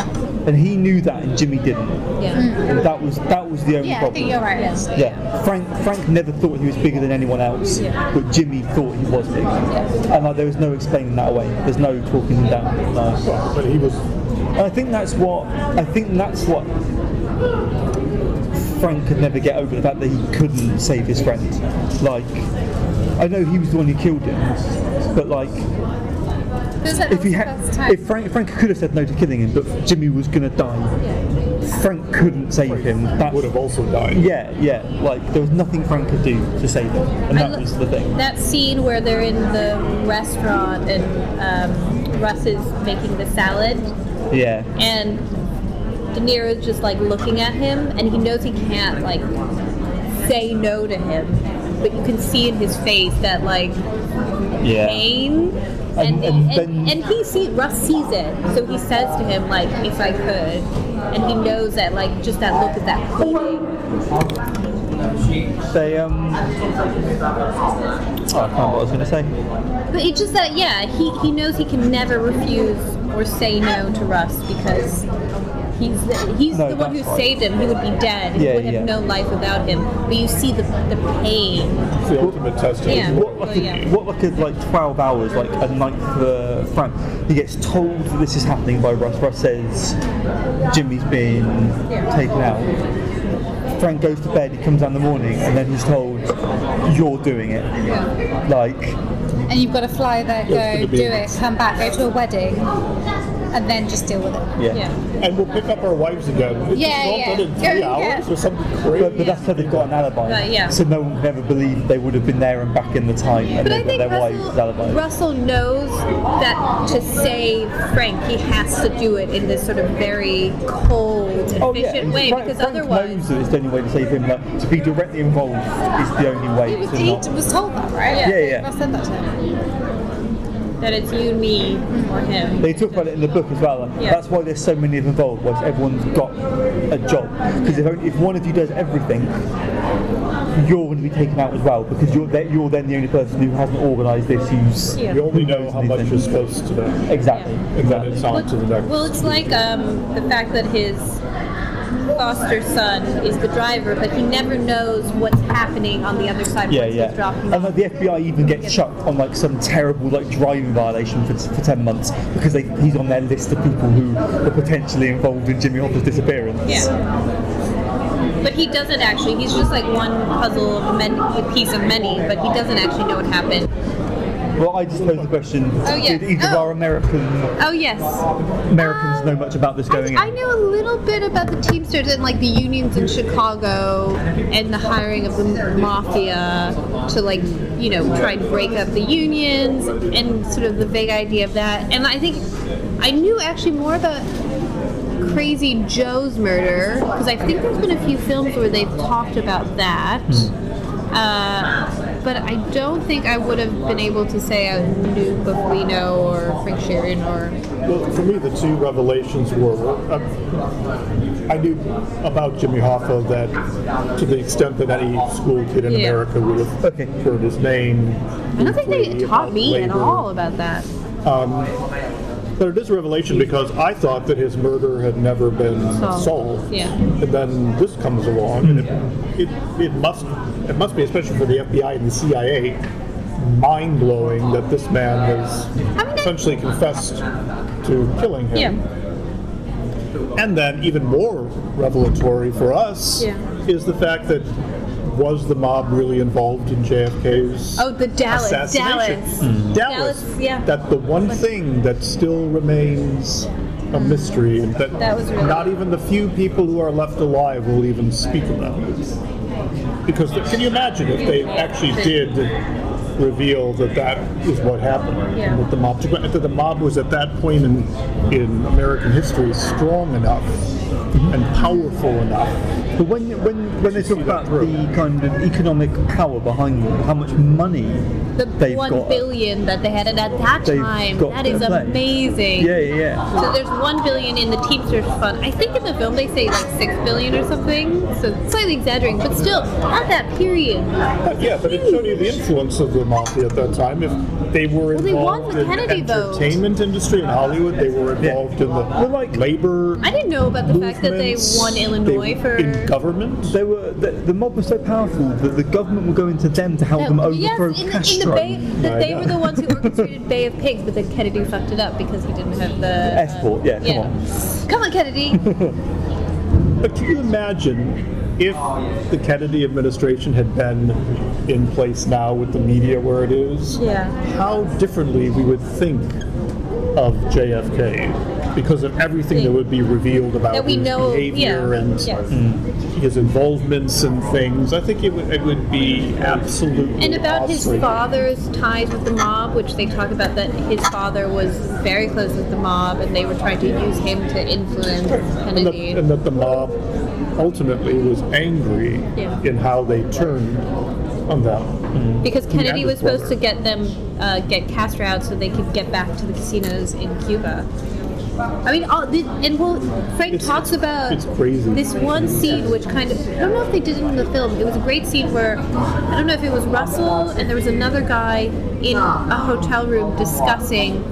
and he knew that, and Jimmy didn't. Yeah. And that was that was the only Yeah, I problem. think you're right. actually. Yeah, Frank Frank never thought he was bigger than anyone else, but Jimmy thought he was big, and like, there was no explaining that away. There's no talking him down. No. But he was And I think that's what I think that's what Frank could never get over the fact that he couldn't save his friend. Like, I know he was the one who killed him, but like if he had, was the first time. if Frank Frank could have said no to killing him, but Jimmy was gonna die. Frank couldn't save him. That would have also died. yeah, yeah. Like there was nothing Frank could do to save him, and that lo- was the thing. That scene where they're in the restaurant and um, Russ is making the salad Yeah, and De Niro's just like looking at him and he knows he can't like say no to him, but you can see in his face that like yeah. pain. And- And, and and, he see Russ sees it, so he says to him like, "If I could," and he knows that like just that look is that pleading. They um. Oh, I can't remember what I was gonna say. But it's just that yeah, he he knows he can never refuse or say no to Russ because he's the, he's No, the one who right. saved him. He would be dead. He would have yeah. no life without him. But you see the the pain. It's the ultimate test. of Yeah. What like, Well, yeah. what like a like 12 hours, like a night for Frank. He gets told that this is happening by Russ. Russ says Jimmy's been taken out. Frank goes to bed, he comes down in the morning, and then he's told, You're doing it. Yeah. Like, and you've got to fly there, go, do it, come back, go to a wedding, and then just deal with it. yeah. Yeah. And we'll pick up our wives again. It's Yeah, all yeah. in three yeah. hours or something crazy. But, but that's how they've got an alibi. Right, yeah. So no one can ever believe they would have been there and back in the time, and But I they've got think their wives' Russell. Russell knows that to save Frank, he has to do it in this sort of very cold, Oh yeah, efficient way Frank, because Frank otherwise, knows that it's the only way to save him. Like to be directly involved is the only way He was, to he not. was told that, right? Yeah, yeah. Russ said that to him. That it's you, me, or him. They talk about it in the book as well. Yeah. That's why there's so many of them involved. Was everyone's got a job? Because if, if one of you does everything, you're going to be taken out as well. Because you're the, you're then the only person who hasn't organised this. Who's Yeah. You only know how much anything. you're supposed to know. exactly. And then it's to the next. Well, it's like um, the fact that his foster son is the driver, but he never knows what's happening on the other side Yeah, once yeah. he's dropped And like the FBI even gets chucked on like some terrible like driving violation for, for ten months because they, he's on their list of people who are potentially involved in Jimmy Hoffa's disappearance. Yeah. But he doesn't actually. He's just like one puzzle of many, a piece of many, but he doesn't actually know what happened. Well, I just posed the question: Oh, yeah. Did either of Oh. our American Oh yes. Americans know much about this going I, I know a little bit about the Teamsters and like the unions in Chicago and the hiring of the mafia to like you know try and break up the unions and sort of the vague idea of that. And I think I knew actually more about Crazy Joe's murder because I think there's been a few films where they've talked about that. Uh, but I don't think I would have been able to say I knew Bufalino or Frank Sheeran or Well, for me, the two revelations were uh, I knew about Jimmy Hoffa that to the extent that any school kid in Yeah. America would have Okay. heard his name. I don't think they taught about me at all about that. But it is a revelation because I thought that his murder had never been Solved. solved. Yeah. And then this comes along, and it, it, it must it must be, especially for the FBI and the CIA, mind blowing that this man has I mean, essentially confessed to killing him. Yeah. And then, even more revelatory for us Yeah. is the fact that was the mob really involved in JFK's Oh, the Dallas, assassination? Dallas. Dallas. Dallas, yeah. That the one thing that still remains a mystery, and that, That really- not even the few people who are left alive will even speak about it. Because can you imagine if they actually did reveal that that is what happened? Yeah. That the mob, that the mob was at that point in in American history strong enough mm-hmm. and powerful enough. But when when when they talk about the kind of economic power behind them, how much money The they've one got, billion that they had, at that time, that is play. amazing. Yeah, yeah, yeah. So there's one billion in the Teamsters fund. I think in the film they say like six billion or something. So slightly exaggerating, but still at that period. Uh, yeah, but it showed you the influence of the mafia at that time. If they were Well, they won involved the in Kennedy vote. entertainment industry in Hollywood, they were involved in the Well, like- labor. I didn't know about the fact that they won Illinois They- for. in government. They were the, the mob was so powerful that the government would go into them to help them No, yes, overthrow in the, in the Castro. Bay, that I they know. were the ones who orchestrated Bay of Pigs, but then Kennedy fucked it up because he didn't have the Escort, yeah, come on. Come on, Kennedy. But can you imagine if the Kennedy administration had been in place now with the media where it is? Yeah. How differently we would think of JFK because of everything that would be revealed about his know- behavior yeah, and yes. his involvements and things. I think it would, it would be absolutely And about his father's ties with the mob, which they talk about that his father was very close with the mob and they were trying to use him to influence and that, Kennedy. and that the mob ultimately was angry Yeah. in how they turned on them. because Kennedy was supposed brother. to get them, uh, get Castro out so they could get back to the casinos in Cuba. I mean, all, the, and well, Frank It's- talks about it's crazy. this one scene, which kind of I don't know if they did it in the film. It was a great scene where I don't know if it was Russell and there was another guy in a hotel room discussing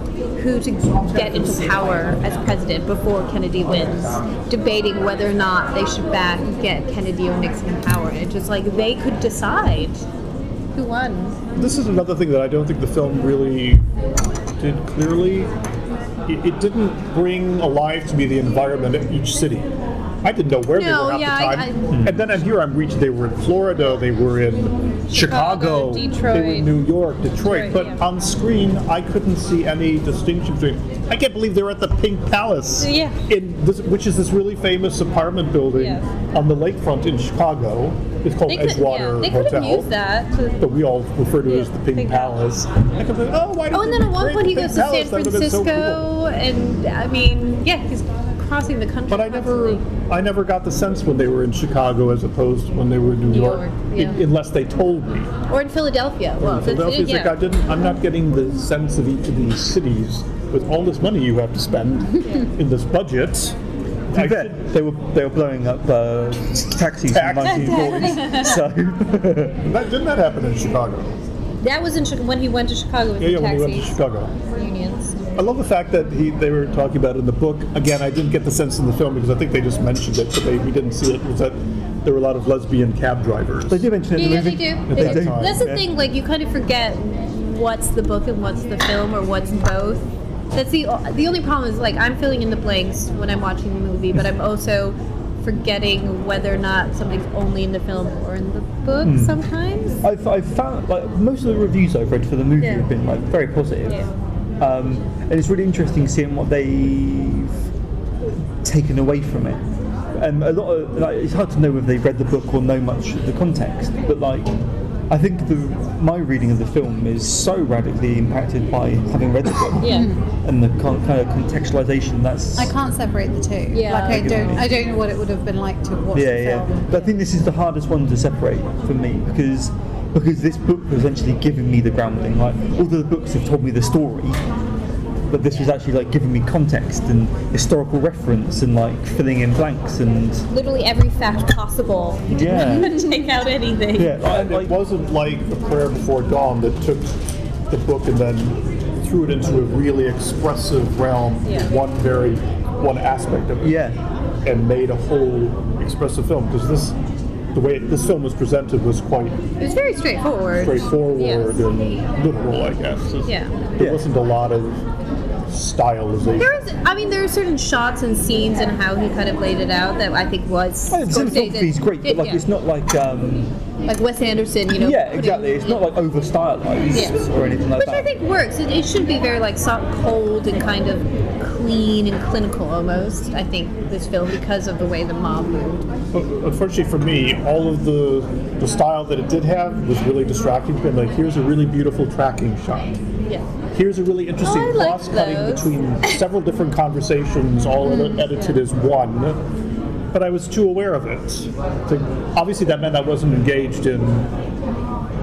who to get into power as president before Kennedy wins, debating whether or not they should back get Kennedy or Nixon in power. It's just like they could decide who won. This is another thing that I don't think the film really did clearly. It, it didn't bring alive to me the environment of each city. I didn't know where they were half yeah, the I- time. and then I'm here, I'm reaching, they were in Florida, they were in Chicago, they were in New York, Detroit. Detroit, but yeah. on screen, I couldn't see any distinction between. I can't believe they were at the Pink Palace, Yeah. in this, which is this really famous apartment building Yeah. on the lakefront in Chicago. It's called They could, Edgewater yeah, they could Hotel have used that. To, that we all refer to Yeah, as the Pink, Pink Palace. I could think, oh, why Oh, and then at one point he goes to San That so Francisco, cool. and I mean, yeah, he's crossing the country. But I never, constantly. I never got the sense when they were in Chicago as opposed to when they were in New, New York, York, i- yeah. unless they told me. or in Philadelphia. Well, that's, Philadelphia's yeah. like I didn't. I'm not getting the sense of each of these cities with all this money you have to spend in this budget. I be fair, should- they were they were blowing up uh, taxis in the Taxis. 1940s. so that, didn't that happen in Chicago? that was in when he went to Chicago with Yeah, yeah, the when we went to Chicago. unions. I love the fact that he they were talking about it in the book. Again, I didn't get the sense in the film because I think they just mentioned it, but they, we didn't see it. Was that there were a lot of lesbian cab drivers? they do mention it in the Yeah, they movie. do. They They do. do. That's the thing. Like you kind of forget what's the book and what's the film, or what's both. That's the the only problem is like I'm filling in the blanks when I'm watching the movie, but I'm also forgetting whether or not something's only in the film or in the book Hmm. sometimes. I've, I've found like most of the reviews I've read for the movie Yeah. have been like very positive. Yeah. Um, and it's really interesting seeing what they've taken away from it. Um, a lot of like, it's hard to know whether they've read the book or know much of the context, but like I think the my reading of the film is so radically impacted by having read the book Yeah. and the con- kind of contextualization that's I can't separate the two. Yeah. Like I I don't. I don't know what it would have been like to have watched yeah, the yeah. But I think this is the hardest one to separate for me because because this book was essentially giving me the grounding. Like all the books have told me the story, but this was actually like giving me context and historical reference and like filling in blanks and Literally every fact possible. yeah, Take out anything. yeah. Like, And it wasn't like a prayer before dawn that took the book and then threw it into a really expressive realm, Yeah. one very one aspect of it, yeah, and made a whole expressive film. Because this, the way this film was presented was quite It was very straightforward. straightforward Yes. and literal, I guess. Yeah. There Yeah. wasn't a lot of stylization. There is, I mean, there are certain shots and scenes and how he kind of laid it out that I think was. Oh, cinematography is great, but like Yeah. it's not like um, like Wes Anderson, you know. yeah, putting- exactly. It's not like over stylized Yeah. or anything like Which that. Which I think works. It, it should be very like soft, cold and kind of clean and clinical almost. I think this film because of the way the mob moved. But Unfortunately for me, all of the the style that it did have was really distracting. But like, here's a really beautiful tracking shot. Yeah. Here's a really interesting Oh, like cross-cutting those. between several different conversations, all edi- edited as one. But I was too aware of it. So obviously, that meant I wasn't engaged in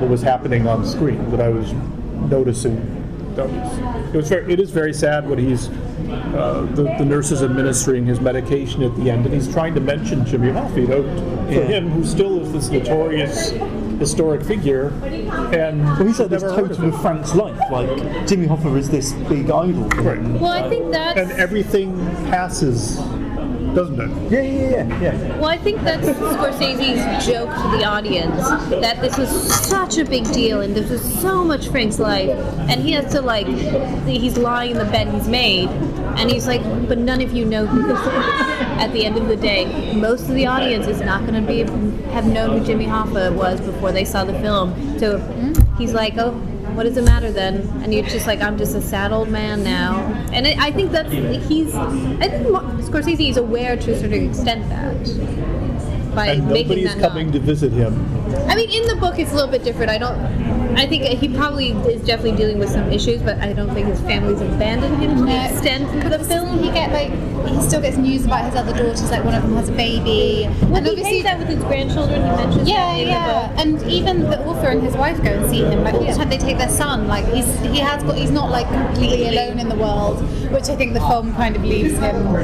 what was happening on screen. That I was noticing those. It was very. It is very sad when he's uh, the, the nurse is administering his medication at the end, and he's trying to mention Jimmy Hoffa. You know, for Yeah. him, who still is this notorious historic figure, and Well, he's like this never heard of totem of Frank's life. Like Jimmy Hoffa is this big idol. for Right. him. Well, I think that's. and everything passes, doesn't it? Yeah, yeah, yeah, yeah. Well, I think that's Scorsese's joke to the audience that this was such a big deal and this was so much Frank's life, and he has to like, he's lying in the bed he's made, and he's like, but none of you know who this is. At the end of the day, most of the audience is not going to be have known who Jimmy Hoffa was before they saw the film. So hmm, he's like, oh. What does it matter then? And you're just like, I'm just a sad old man now. And I I think that's he's. I think Scorsese is aware to a certain extent that by And making nobody's that coming known. to visit him. I mean, in the book, it's a little bit different. I don't. I think he probably is definitely dealing with some issues, but I don't think his family's abandoned him to the extent for the film. He get like he still gets news about his other daughters, like one of them has a baby. Well, and he obviously hangs out with his grandchildren. He mentions Yeah, that in the yeah, and even the author and his wife go and see him. Like all the time, they take their son. Like he's he has got he's not like completely alone in the world, which I think the film kind of leaves him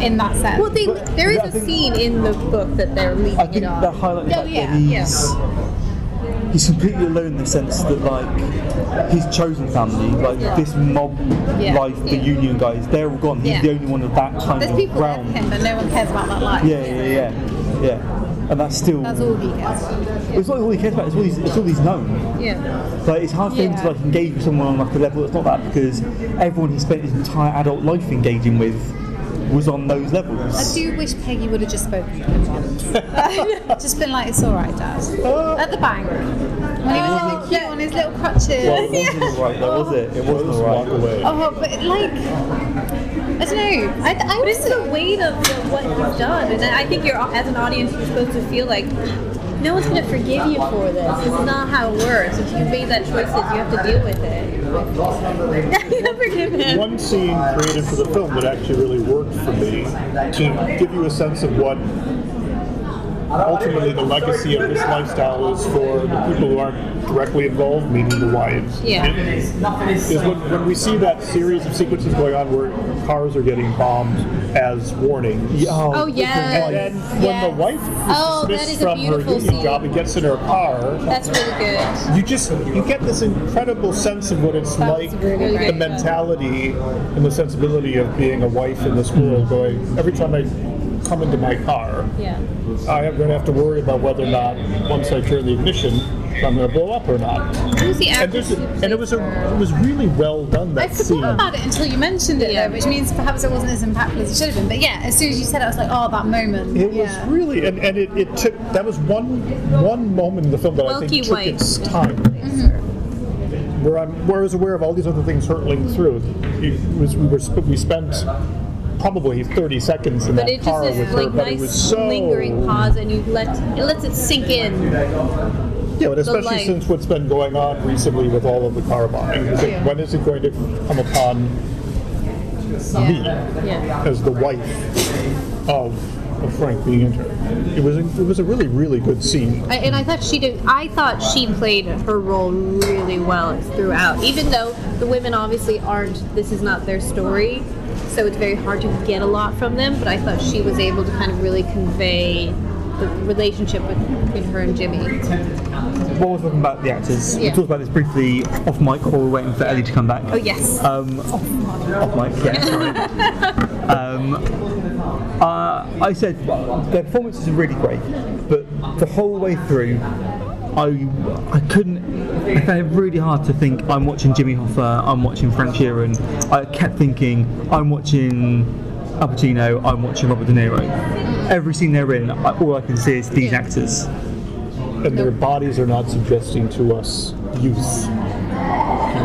in that sense. Well, they, there is but I a think- scene in the book that they're leaving I think it on. that highlights the Oh, fact yeah, that he's he's completely alone in the sense that like his chosen family, like this mob Yeah. life, the Yeah. union guys, they're all gone. He's Yeah. the only one of that kind There's of people realm. him, but no one cares about that life. Yeah, yeah, yeah, yeah. And that's still That's all he cares about. it's not all he cares about, it's all he's it's all he's known. yeah. Like it's hard for him to like engage with someone on like a level that's not that because everyone he spent his entire adult life engaging with was on those levels. I do wish Peggy would have just spoken to him. just been like, it's all right, Dad. At the bank. When he was in the oh, queue on his little crutches. Well, it wasn't alright though, was it? It wasn't Just walk alright. away. Oh, but like, I don't know. I, I But it's also the weight of the, what he's done, and I think you're as an audience you're supposed to feel like no one's going to forgive you for this. This is not how it works. If you've made that choice, you have to deal with it. you. One scene created for the film that actually really worked for me to give you a sense of what ultimately the legacy of this lifestyle is for the people who aren't directly involved, meaning the wives. Yeah. Is when, when we see that series of sequences going on where cars are getting bombed as warnings. Yeah, Oh, the yeah. And then when the wife is Oh, that dismissed is a from her beautiful union scene. job and gets in her car, That's really good. you just you get this incredible sense of what it's That like really the great. mentality and the sensibility of being a wife in this world mm-hmm. going every time i come into my car Yeah. i am going to have to worry about whether or not once i turn the ignition i'm going to blow up or not Who's the and, there's a, and it was a it was really well done from I that forgot scene. about it until you mentioned it, Yeah. though, which means perhaps it wasn't as impactful as it should have been. But yeah, as soon as you said it, I was like, oh, that moment. It yeah. was really, and, and it, it took. That was one one moment in the film that I think took White. its time. Mm-hmm. Where I'm, where I was aware of all these other things hurtling through. It was we were we spent probably 30 seconds in But that it car just with is her, like but it was so lingering pause, and you let it lets it sink in. Yeah, but especially since what's been going on recently with all of the car bombing. Is it, When is it going to come upon me Yeah. as the wife of, of Frank being in her? It was a, it was a really really good scene. I, and I thought she did. I thought she played her role really well throughout. Even though the women obviously aren't. This is not their story, so it's very hard to get a lot from them. But I thought she was able to kind of really convey the relationship with, between her and Jimmy. What was talking about the actors? We talked about this briefly off mic while we we're waiting for Ellie to come back. Oh yes. Um, off mic, yeah. sorry. um, uh, I said their performances are really great, but the whole way through, I I couldn't. I found it really hard to think I'm watching Jimmy Hoffa, I'm watching Frank Sheeran. I kept thinking I'm watching Al Pacino, I'm watching Robert De Niro. Every scene they're in, I- all I can see is these actors. And their bodies are not suggesting to us youth.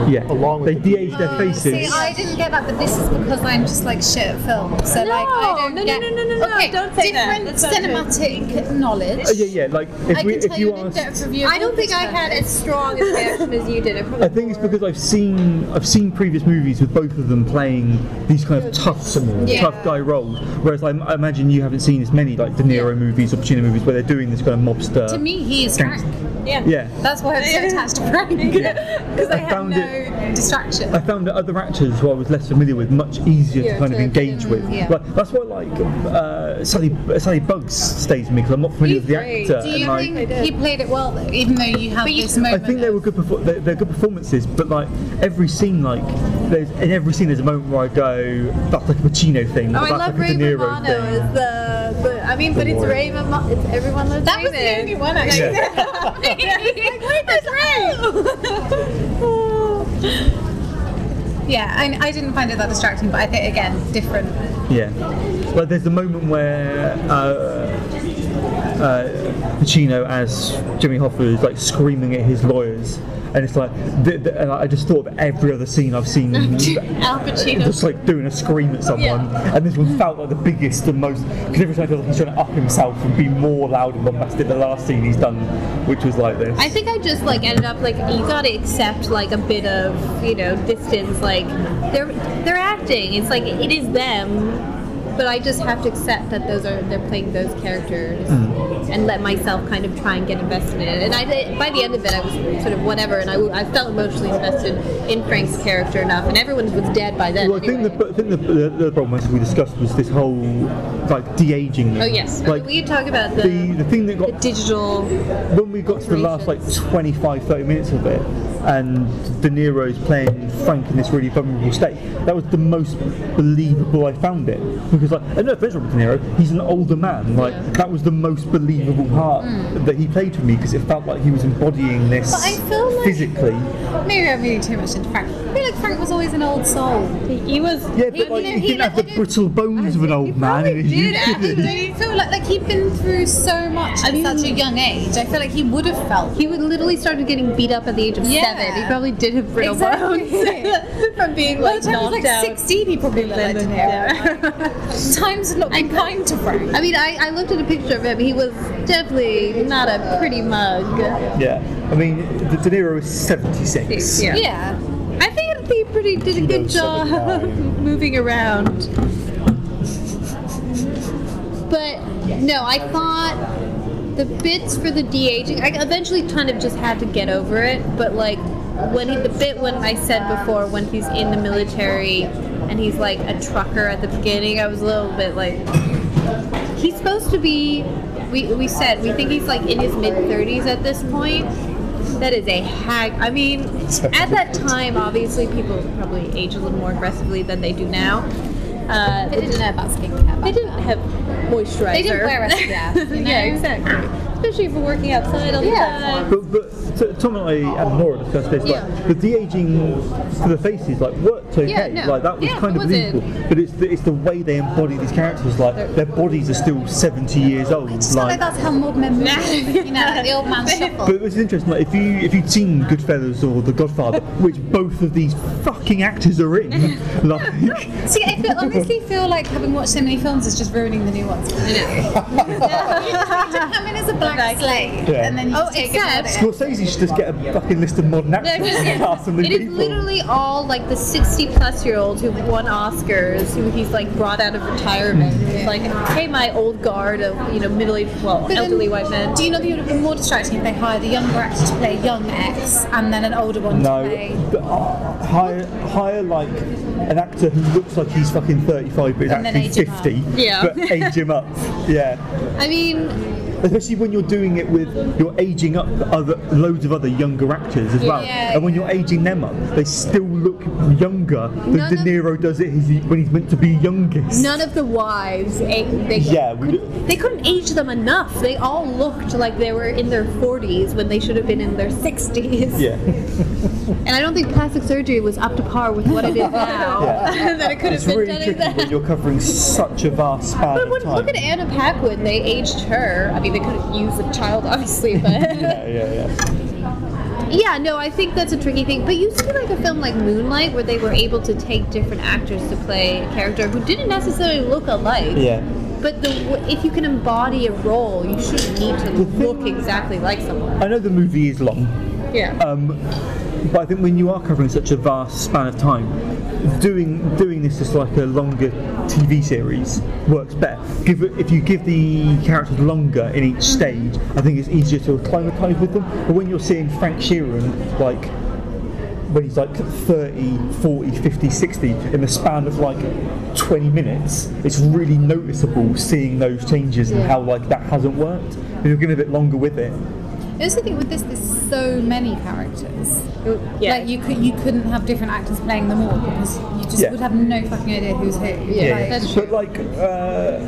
Yeah, Along with they the- de-age their faces. See, I didn't get that, but this is because I'm just like shit at film. So like, I don't No, no, get. no, no, no, no, okay, don't say that. different That's not true. cinematic knowledge. Oh, yeah, yeah. Like if I we, can if tell you you ask, in-depth review. I don't think I had as strong a reaction as you did. I think it's because I've seen I've seen previous movies with both of them playing these kind of tough, Yeah. tough guy roles. Whereas I, I imagine you haven't seen as many like De Niro movies or Pacino movies where they're doing this kind of mobster. To me, he is Thanks. Frank. yeah. yeah. That's why I'm so attached to Frank. Because I, I have found no it- distraction. I found that other actors who I was less familiar with much easier Yeah, to kind of engage mm, with. yeah. Like, that's why like uh, Sally Sally Bugs stays with me because I'm not familiar He's with the great. actor. Do and, you like, think he played it well though, even though you have you- this moment? I think they were good. Perfor- they're, they're good performances, but like every scene, like there's in every scene, there's a moment where I go, "That's like a Pacino thing." Oh, or I love like Ray a De Niro Romano as the, the. I mean, but it's Lord. Ray Romano. It's everyone loves That was the only one actually. like, wait, that's Ray. Yeah, I, I didn't find it that distracting, but I think again different. Yeah, like there's the moment where uh, uh, Pacino as Jimmy Hoffa is like screaming at his lawyers, and it's like th- th- and I just thought of every other scene I've seen. Al Pacino. Just like doing a scream at someone, and this one felt like the biggest and most. Because every time I feel like he's trying to up himself and be more loud and bombastic. The last scene he's done, which was like this. I think I just like ended up like you gotta accept like a bit of you know distance. Like they're they're acting. It's like it is them. But I just have to accept that those are they're playing those characters, mm. and let myself kind of try and get invested in it. And I by the end of it, I was sort of whatever, and I, I felt emotionally invested in Frank's character enough, and everyone was dead by then. Well, I think anyway. the I think the, the, the problem as we discussed was this whole like de aging. oh yes, like we talk about the, the the thing that the got digital. when we got to the last like 25 30 minutes of it and De Niro's playing Frank in this really vulnerable state that was the most believable I found it because like and no offense to Robert De Niro he's an older man like that was the most believable part hmm. that he played for me because it felt like he was embodying this But I feel like- physically Maybe I'm reading too much into Frank. I feel like Frank was always an old soul. He was. yeah He- but like you know, he he didn't have like- the brittle bones of an old man in his Did youth, actually did he? feel like like he'd been through so much at such a mm. young age. I feel like he would have felt. He would literally started getting beat up at the age of Yeah. seven. He probably did have brittle Exactly. bones from being By like the time he knocked was like out. 16, he probably looked like De Niro. Times have not been kind to Frank. I mean, I, I looked at a picture of him. He was definitely not a pretty mug. yeah I mean De De Niro is 76 Yeah. yeah. I think he pretty did a good job moving around. But no, I thought the bits for the de aging. I eventually kind of just had to get over it. But like when he, the bit when I said before when he's in the military and he's like a trucker at the beginning, I was a little bit like he's supposed to be. We, we said we think he's like in his mid 30s at this point. That is a hag. I mean, at that time, obviously, people probably age a little more aggressively than they do now. Uh, They didn't know about skincare. they didn't have moisturizer. They didn't wear SPF, you know? yeah, exactly. Especially if we're working outside all the Yeah. time. But, but T- Tom and I and Nora discussed this. Yeah. Like the de aging for the faces like worked okay. Yeah, no. Like that was Yeah, kind of wasn't- believable. But it's the, it's the way they embody these characters. Like their bodies are still seventy years old. It's not like that's how modern men move. you know, like the old man shuffle. But it's interesting, like if you if you'd seen Goodfellas or The Godfather, which both of these fucking actors are in, like See, I feel, honestly feel like having watched so many films is just ruining the new ones. Come in as a blank slate, Yeah. and then you Oh, take except- it. Scorsese should just get a fucking list of modern actors and cast them in It is people. literally all like the 60 plus year olds who've won Oscars, who he's like brought out of retirement. He's like, hey, my old guard of, you know, middle aged, well, But then, elderly white men. Do you know that it would have been more distracting if they hired a younger actor to play young X and then an older one No, to play? but, uh, hire hire like an actor who looks like he's fucking thirty-five, but is And actually age him up. fifty. Yeah. But age him up. Yeah. I mean, Especially when you're doing it with you're aging up other loads of other younger actors as well, Yeah. and when you're aging them up, they still look younger than None De of- Niro does it when he's meant to be youngest. none of the wives, eh, they, Yeah, couldn't, they couldn't age them enough. They all looked like they were in their 40s when they should have been in their 60s. Yeah. And I don't think plastic surgery was up to par with what it is now. Yeah. that it could It's have been really done tricky when you're covering such a vast span But of when, look at Anna Paquin. They aged her. I mean, they couldn't use a child, obviously, but Yeah, yeah, yeah. yeah, no, I think that's a tricky thing. But you see, like a film like Moonlight, where they were able to take different actors to play a character who didn't necessarily look alike. Yeah. But the, if you can embody a role, you shouldn't need to look exactly like someone. I know the movie is long, Yeah. um, but I think when you are covering such a vast span of time, doing doing this as like a longer TV series works better. Give if you give the characters longer in each stage, I think it's easier to acclimatise with them. But when you're seeing Frank Sheeran like when he's like 30, 40, 50, 60 in the span of like 20 minutes, it's really noticeable seeing those changes and how like that hasn't worked. If you're going a bit longer with it, I also think with this, there's so many characters. yeah. Like you could, you couldn't have different actors playing them all because you just Yeah. would have no fucking idea who's who. Yeah, Like, but like, uh,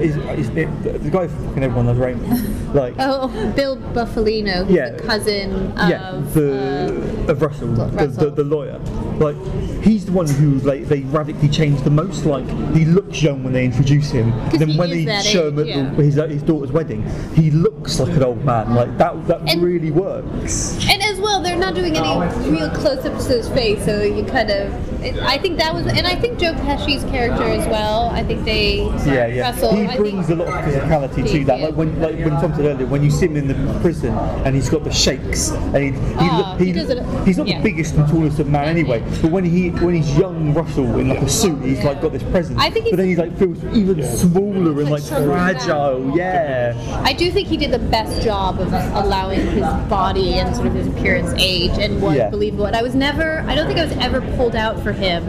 is, is it, the guy fucking everyone loves Raymond, like, Oh, Bill Bufalino, Yeah. the cousin of yeah, the uh, of Russell, the, the, Russell. the lawyer, like, he's the one who like they radically changed the most. Like, he looks young when they introduce him, then he when they show him at yeah. the, his, uh, his daughter's wedding, he looks like an old man. Like that, that And- really works. And as well, they're not doing any real close-ups to his face, so you kind of. It, I think that was, and I think Joe Pesci's character as well. I think they. Yeah, yeah. Russell, he brings a lot of physicality to that. Like when, like when Tom said earlier, when you see him in the prison and he's got the shakes, and he, he, Ah, he, he does it- he's not yeah. the biggest and tallest of man anyway. But when he when he's young Russell in like a suit, he's like got this presence. I think but then he's- he's like feels even smaller and like fragile. Yeah. I do think he did the best job of allowing his body and sort of his appearance age and was Yeah. believable. And I was never, I don't think I was ever pulled out for him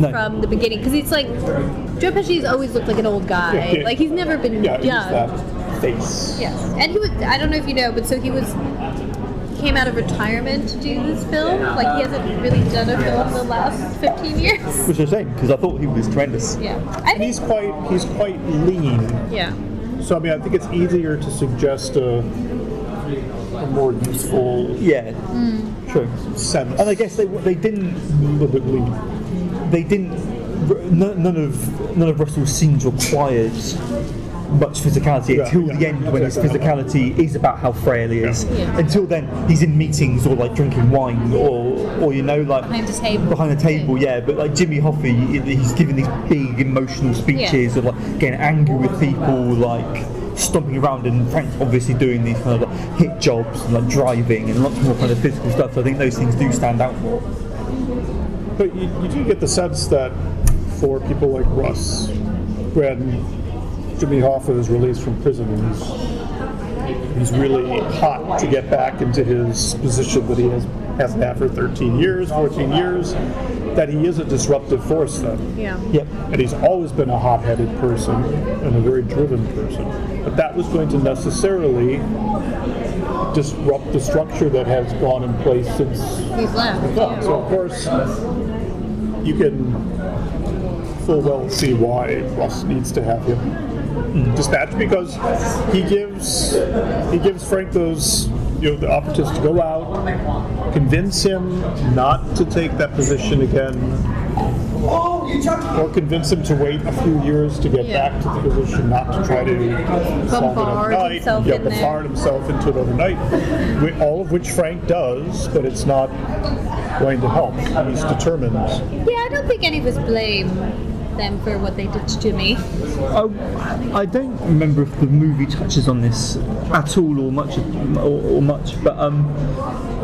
No. from the beginning because it's like Joe Pesci's always looked like an old guy. Yeah, yeah. Like he's never been Yeah, young. face. Yes, and he was. I don't know if you know, but so he was came out of retirement to do this film. Like he hasn't really done a film in the last 15 years. Which is a shame because I thought he was tremendous. Yeah, I think. he's quite he's quite lean. Yeah, So I mean, I think it's easier to suggest a, a more useful Yeah. Hmm. True. sense. And I guess they they didn't a little bit lean. they didn't. None none of none of Russell's scenes required much physicality Yeah, until yeah, the end when his exactly. physicality is about how frail he is. Yeah. Until then, he's in meetings or like drinking wine or or you know like Behind a table. Behind a table, yeah. But like Jimmy Hoffa, he's giving these big emotional speeches of like getting angry with people, like stomping around, and Frank's obviously doing these kind of like hit jobs and like driving and lots more kind of physical stuff. So I think those things do stand out more. But you, you do get the sense that for people like Russ, when Jimmy Hoffa is released from prison, and he's, he's really hot to get back into his position that he has, hasn't had for 13 years, 14 years, that he is a disruptive force then. yeah. Yep. And he's always been a hot-headed person and a very driven person. But that was going to necessarily disrupt the structure that has gone in place since He's left. well, so of course, you can full well see why Russ needs to have him dispatched because he gives he gives Frank those you know, the operatives to go out, convince him not to take that position again, oh, or convince him to wait a few years to get Yeah. back to the position, not to try to solve it Bombard overnight. himself yeah, in there. bombard himself into it overnight. All of which Frank does, but it's not going to help. He's determined. Yeah, I don't think any of us blame them for what they did to Jimmy. I, I don't remember if the movie touches on this at all or much, or, or much, but um,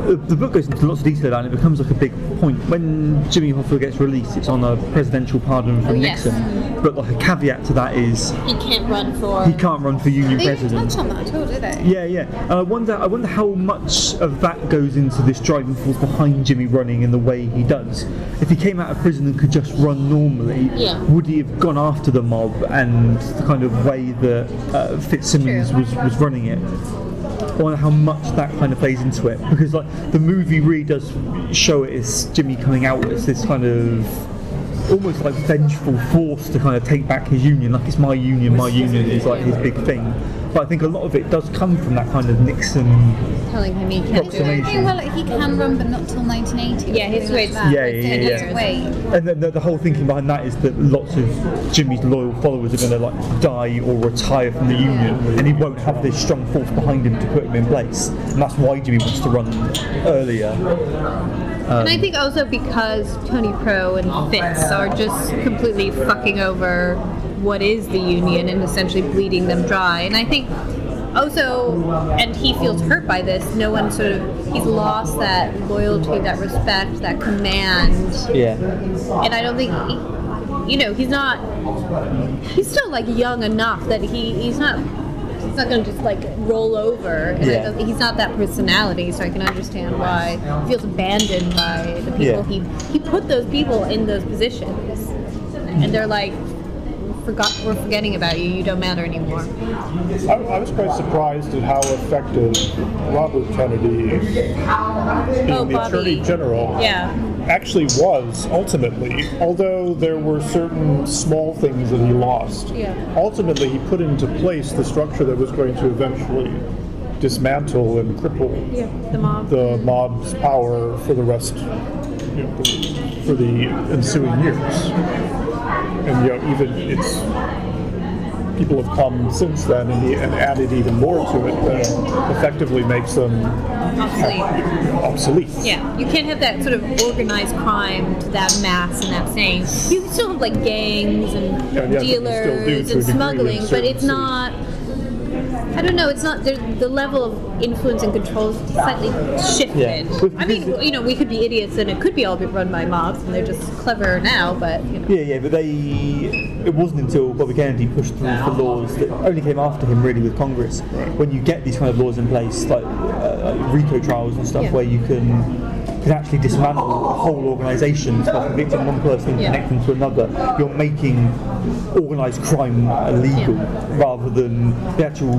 the, the book goes into lots of detail and it becomes like a big point. When Jimmy Hoffa gets released, it's on a presidential pardon from Oh, yes. Nixon, but like a caveat to that is He can't run for. he can't run for union They didn't president. touch on that at all, did they? Yeah, yeah. And I wonder, I wonder how much of that goes into this driving force behind Jimmy running in the way he does. If he came out of prison and could just run normally, Yeah. would he have gone after the mob and the kind of way that uh, Fitzsimmons True. was, was running it? Wonder how much that kind of plays into it. Because, like, the movie really does show it as Jimmy coming out as this kind of almost like vengeful force to kind of take back his union. Like it's my union, my union is like his big thing. But I think a lot of it does come from that kind of Nixon. telling him he can't do it. Approximation. Well, he can run, but not till 1980. Yeah, his something wait's- like. Yeah, yeah, yeah, yeah. wait. And the, the, the whole thinking behind that is that lots of Jimmy's loyal followers are going to like die or retire from the union, and he won't have this strong force behind him to put him in place. And that's why Jimmy wants to run earlier. And I um, think also because Tony Pro and Fitz are just completely fucking over what is the union and essentially bleeding them dry. And I think also, and he feels hurt by this, no one sort of, he's lost that loyalty, that respect, that command. Yeah. And I don't think, he, you know, he's not, he's still like young enough that he, he's not. He's not going to just like roll over. And Yeah. don't- he's not that personality, so I can understand why he feels abandoned by the people Yeah. he he put those people in those positions, and they're like, "Forgot, we're forgetting about you. You don't matter anymore." I, I was quite surprised at how effective Robert Kennedy, being Oh, the Bobby. Attorney General, Yeah, actually was ultimately. Although there were certain small things that he lost, Yeah. ultimately he put into place the structure that was going to eventually dismantle and cripple yeah, the mob. the mob's power for the rest, you know, for the ensuing years. And you know, even it's people have come since then and, and added even more to it that effectively makes them Obsolete. obsolete. Yeah, you can't have that sort of organized crime to that mass and that saying. You can still have like gangs and Yeah, yeah, you can still do dealers and smuggling, but it's not. I don't know. It's not the, the level of influence and control is slightly shifted. Yeah. I mean, you know, we could be idiots and it could be all be run by mobs and they're just clever now, but you know. Yeah, yeah, but they. It wasn't until Bobby Kennedy pushed through the laws that only came after him, really, with Congress. When you get these kind of laws in place, like, uh, like RICO trials and stuff, Yeah. where you can can actually dismantle whole organisations by convicting one person and Yeah. connecting to another. You're making organised crime illegal rather than the actual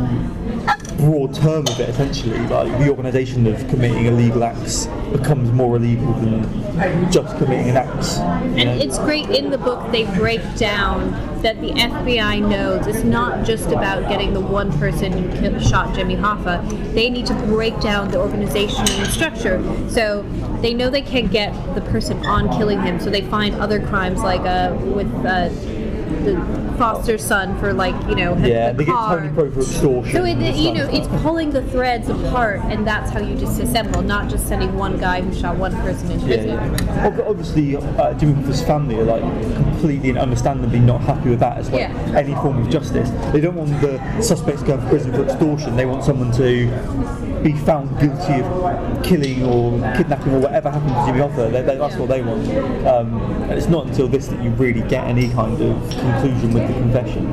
broad term of it. Essentially, like the organisation of committing illegal acts becomes more illegal than just committing an act. you know? And it's great in the book they break down that the FBI knows it's not just about getting the one person who killed, shot Jimmy Hoffa. They need to break down the organization and the structure. So they know they can't get the person on killing him, so they find other crimes like uh, with uh, the foster son for like you know Yeah, the they get car. Tony Pro for extortion. So it, you know, it's pulling the threads apart, and that's how you disassemble, not just sending one guy who shot one person into Yeah, prison. yeah. Ob- Obviously, uh, Jimmy Hoffa's family are like completely and understandably not happy with that as like Yeah. any form of justice. They don't want the suspects going to prison for extortion. They want someone to be found guilty of killing or kidnapping or whatever happened to Jimmy Hoffa. They, they, that's what they want. Um, and it's not until this that you really get any kind of conclusion with the confession.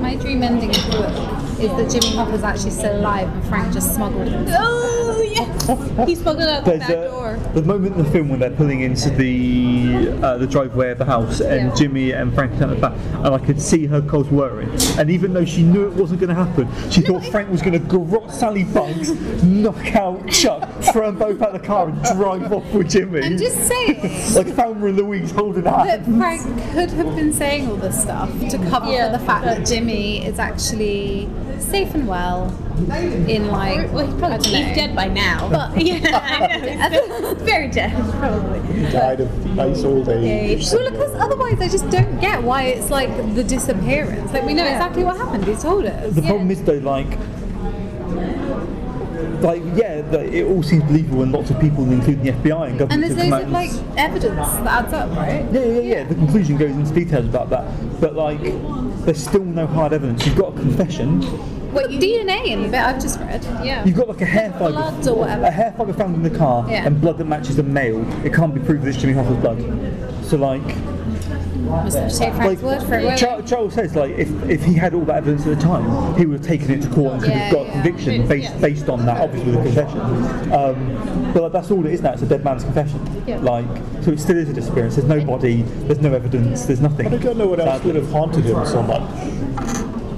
My dream ending of the book is that Jimmy Hoffa's actually still alive and Frank just smuggled him. Oh yes, he smuggled out the There's back door. The moment in the film when they're pulling into the uh, the driveway of the house, and Yeah. Jimmy and Frank are at the back, and I could see her clothes worrying. And even though she knew it wasn't going to happen, she thought Frank was going to garrot Sally Bugs, knock out Chuck, throw them both out of the car, and drive off with Jimmy. I'm just saying like Thelma and Louise holding hands. that. Frank could have been saying all this stuff to cover Yeah, for the fact that Jimmy is actually safe and well in like Well, he's probably he's know. dead by now. But yeah, I know. Very dead, probably. He Died of nice old age. Well, because otherwise I just don't get why it's like the disappearance. Like we know exactly what happened. He's told us. The problem is though, like, like yeah, the, it all seems believable, and lots of people, including the FBI and government, And there's have loads of like evidence that adds up, right? Yeah, yeah, yeah. The conclusion goes into details about that, but like, there's still no hard evidence. You've got a confession. What DNA in the bit I've just read. Yeah. You've got like a hair fibre, blood or whatever. a hair fibre found in the car, Yeah. and blood that matches a male. It can't be proved that it's Jimmy Hoffa's blood. So like, Must have like Frank's word for it. won't Char- Charles says, like if, if he had all that evidence at the time, he would have taken it to court and could Yeah, have got yeah. a conviction based based on that, obviously with a confession. Um, but like, that's all it is now. It's a dead man's confession. Yeah. Like, so it still is a disappearance. There's no body. There's no evidence. There's nothing. I don't know what else would have haunted him so much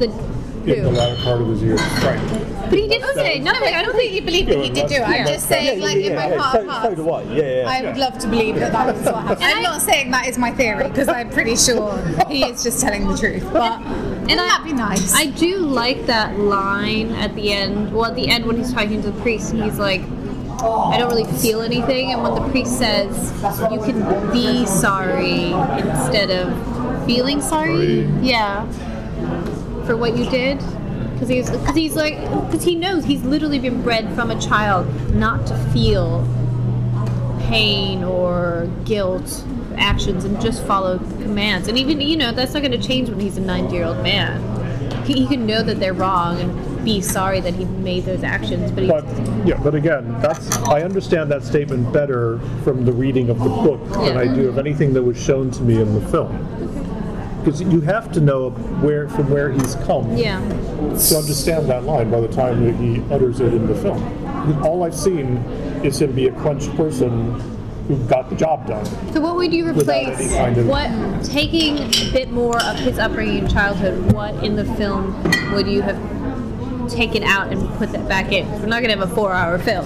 The, in the latter part of his years. Right. But he didn't say No, nothing. I completely believe that he did do it. I'm just saying, like, in my heart so, of so hearts, do I. Yeah, yeah. I would love to believe that that was what happened. I'm not saying that is my theory because I'm pretty sure he is just telling the truth. But and that'd be nice. I do like that line at the end. Well, at the end when he's talking to the priest, and he's like, "I don't really feel anything." And when the priest says, "You can be sorry instead of feeling sorry," yeah, for what you did, because he's because he's like because he knows he's literally been bred from a child not to feel pain or guilt actions and just follow commands. And even, you know, that's not going to change when he's a 90 year old man. He, he can know that they're wrong and be sorry that he made those actions, but. But yeah, but again, that's I understand that statement better from the reading of the book than I do of anything that was shown to me in the film. Because you have to know where from where he's come yeah. to understand that line by the time that he utters it in the film. All I've seen is him be a clenched person who got the job done. So, what would you replace? kind of- What, taking a bit more of his upbringing in childhood, what in the film would you have taken out and put that back in? We're not going to have a four hour film.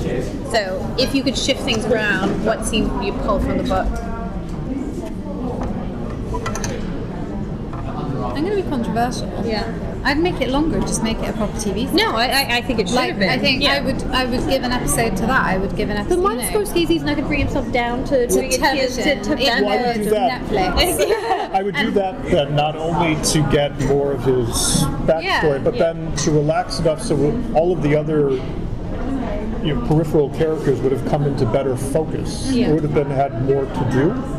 So, if you could shift things around, what scenes would you pull from the book? I'm going to be controversial. Yeah. I'd make it longer, just make it a proper TV. series. No, I, I, I think it should Like have been. I think Yeah. I would I would give an episode to that. I would give an episode. But you Martin know, Scorsese's not going to bring himself down to to doing it to, television, to, to even Why would you do that? Netflix. I would do that then not only to get more of his backstory, Yeah, but yeah. then to relax enough so all of the other you know, peripheral characters would have come into better focus. Yeah. It would have been had more to do.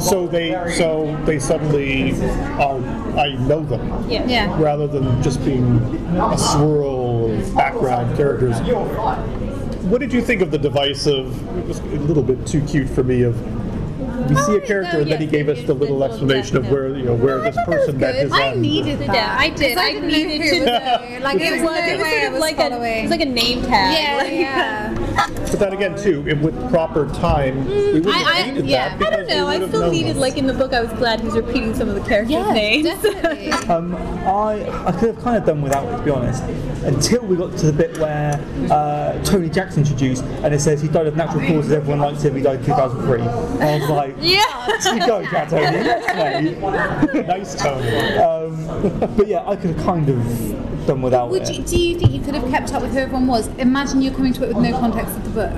So they so they suddenly are I know them Yeah. yeah. rather than just being a swirl of background characters. What did you think of the device of it was a little bit too cute for me of we see a Oh, character no, and then he gave us it's the the little little explanation of where you know where oh, this I thought that was person met good. his I needed that. Yeah, I did. I, I needed to know. Like it, It was, was, it was sort of like a, following. it was like a name tag. yeah, like, yeah. But then again, too, it, with proper time, we wouldn't I- I- have needed yeah. that. I I don't know. we I would have still known needed, them. like in the book, I was glad he was repeating some of the characters' Yeah, names. definitely. Um, I, I could have kind of done without it, to be honest, until we got to the bit where uh, Tony Jack's introduced and it says he died of natural causes, everyone likes him, he died in 2003. And I was like, yeah. you go, Jack Tony, yes, mate. nice Tony. Um, but yeah, I could have kind of done without Would it. you, do you think you could have kept up with who everyone was? Imagine you're coming to it with no context of the book.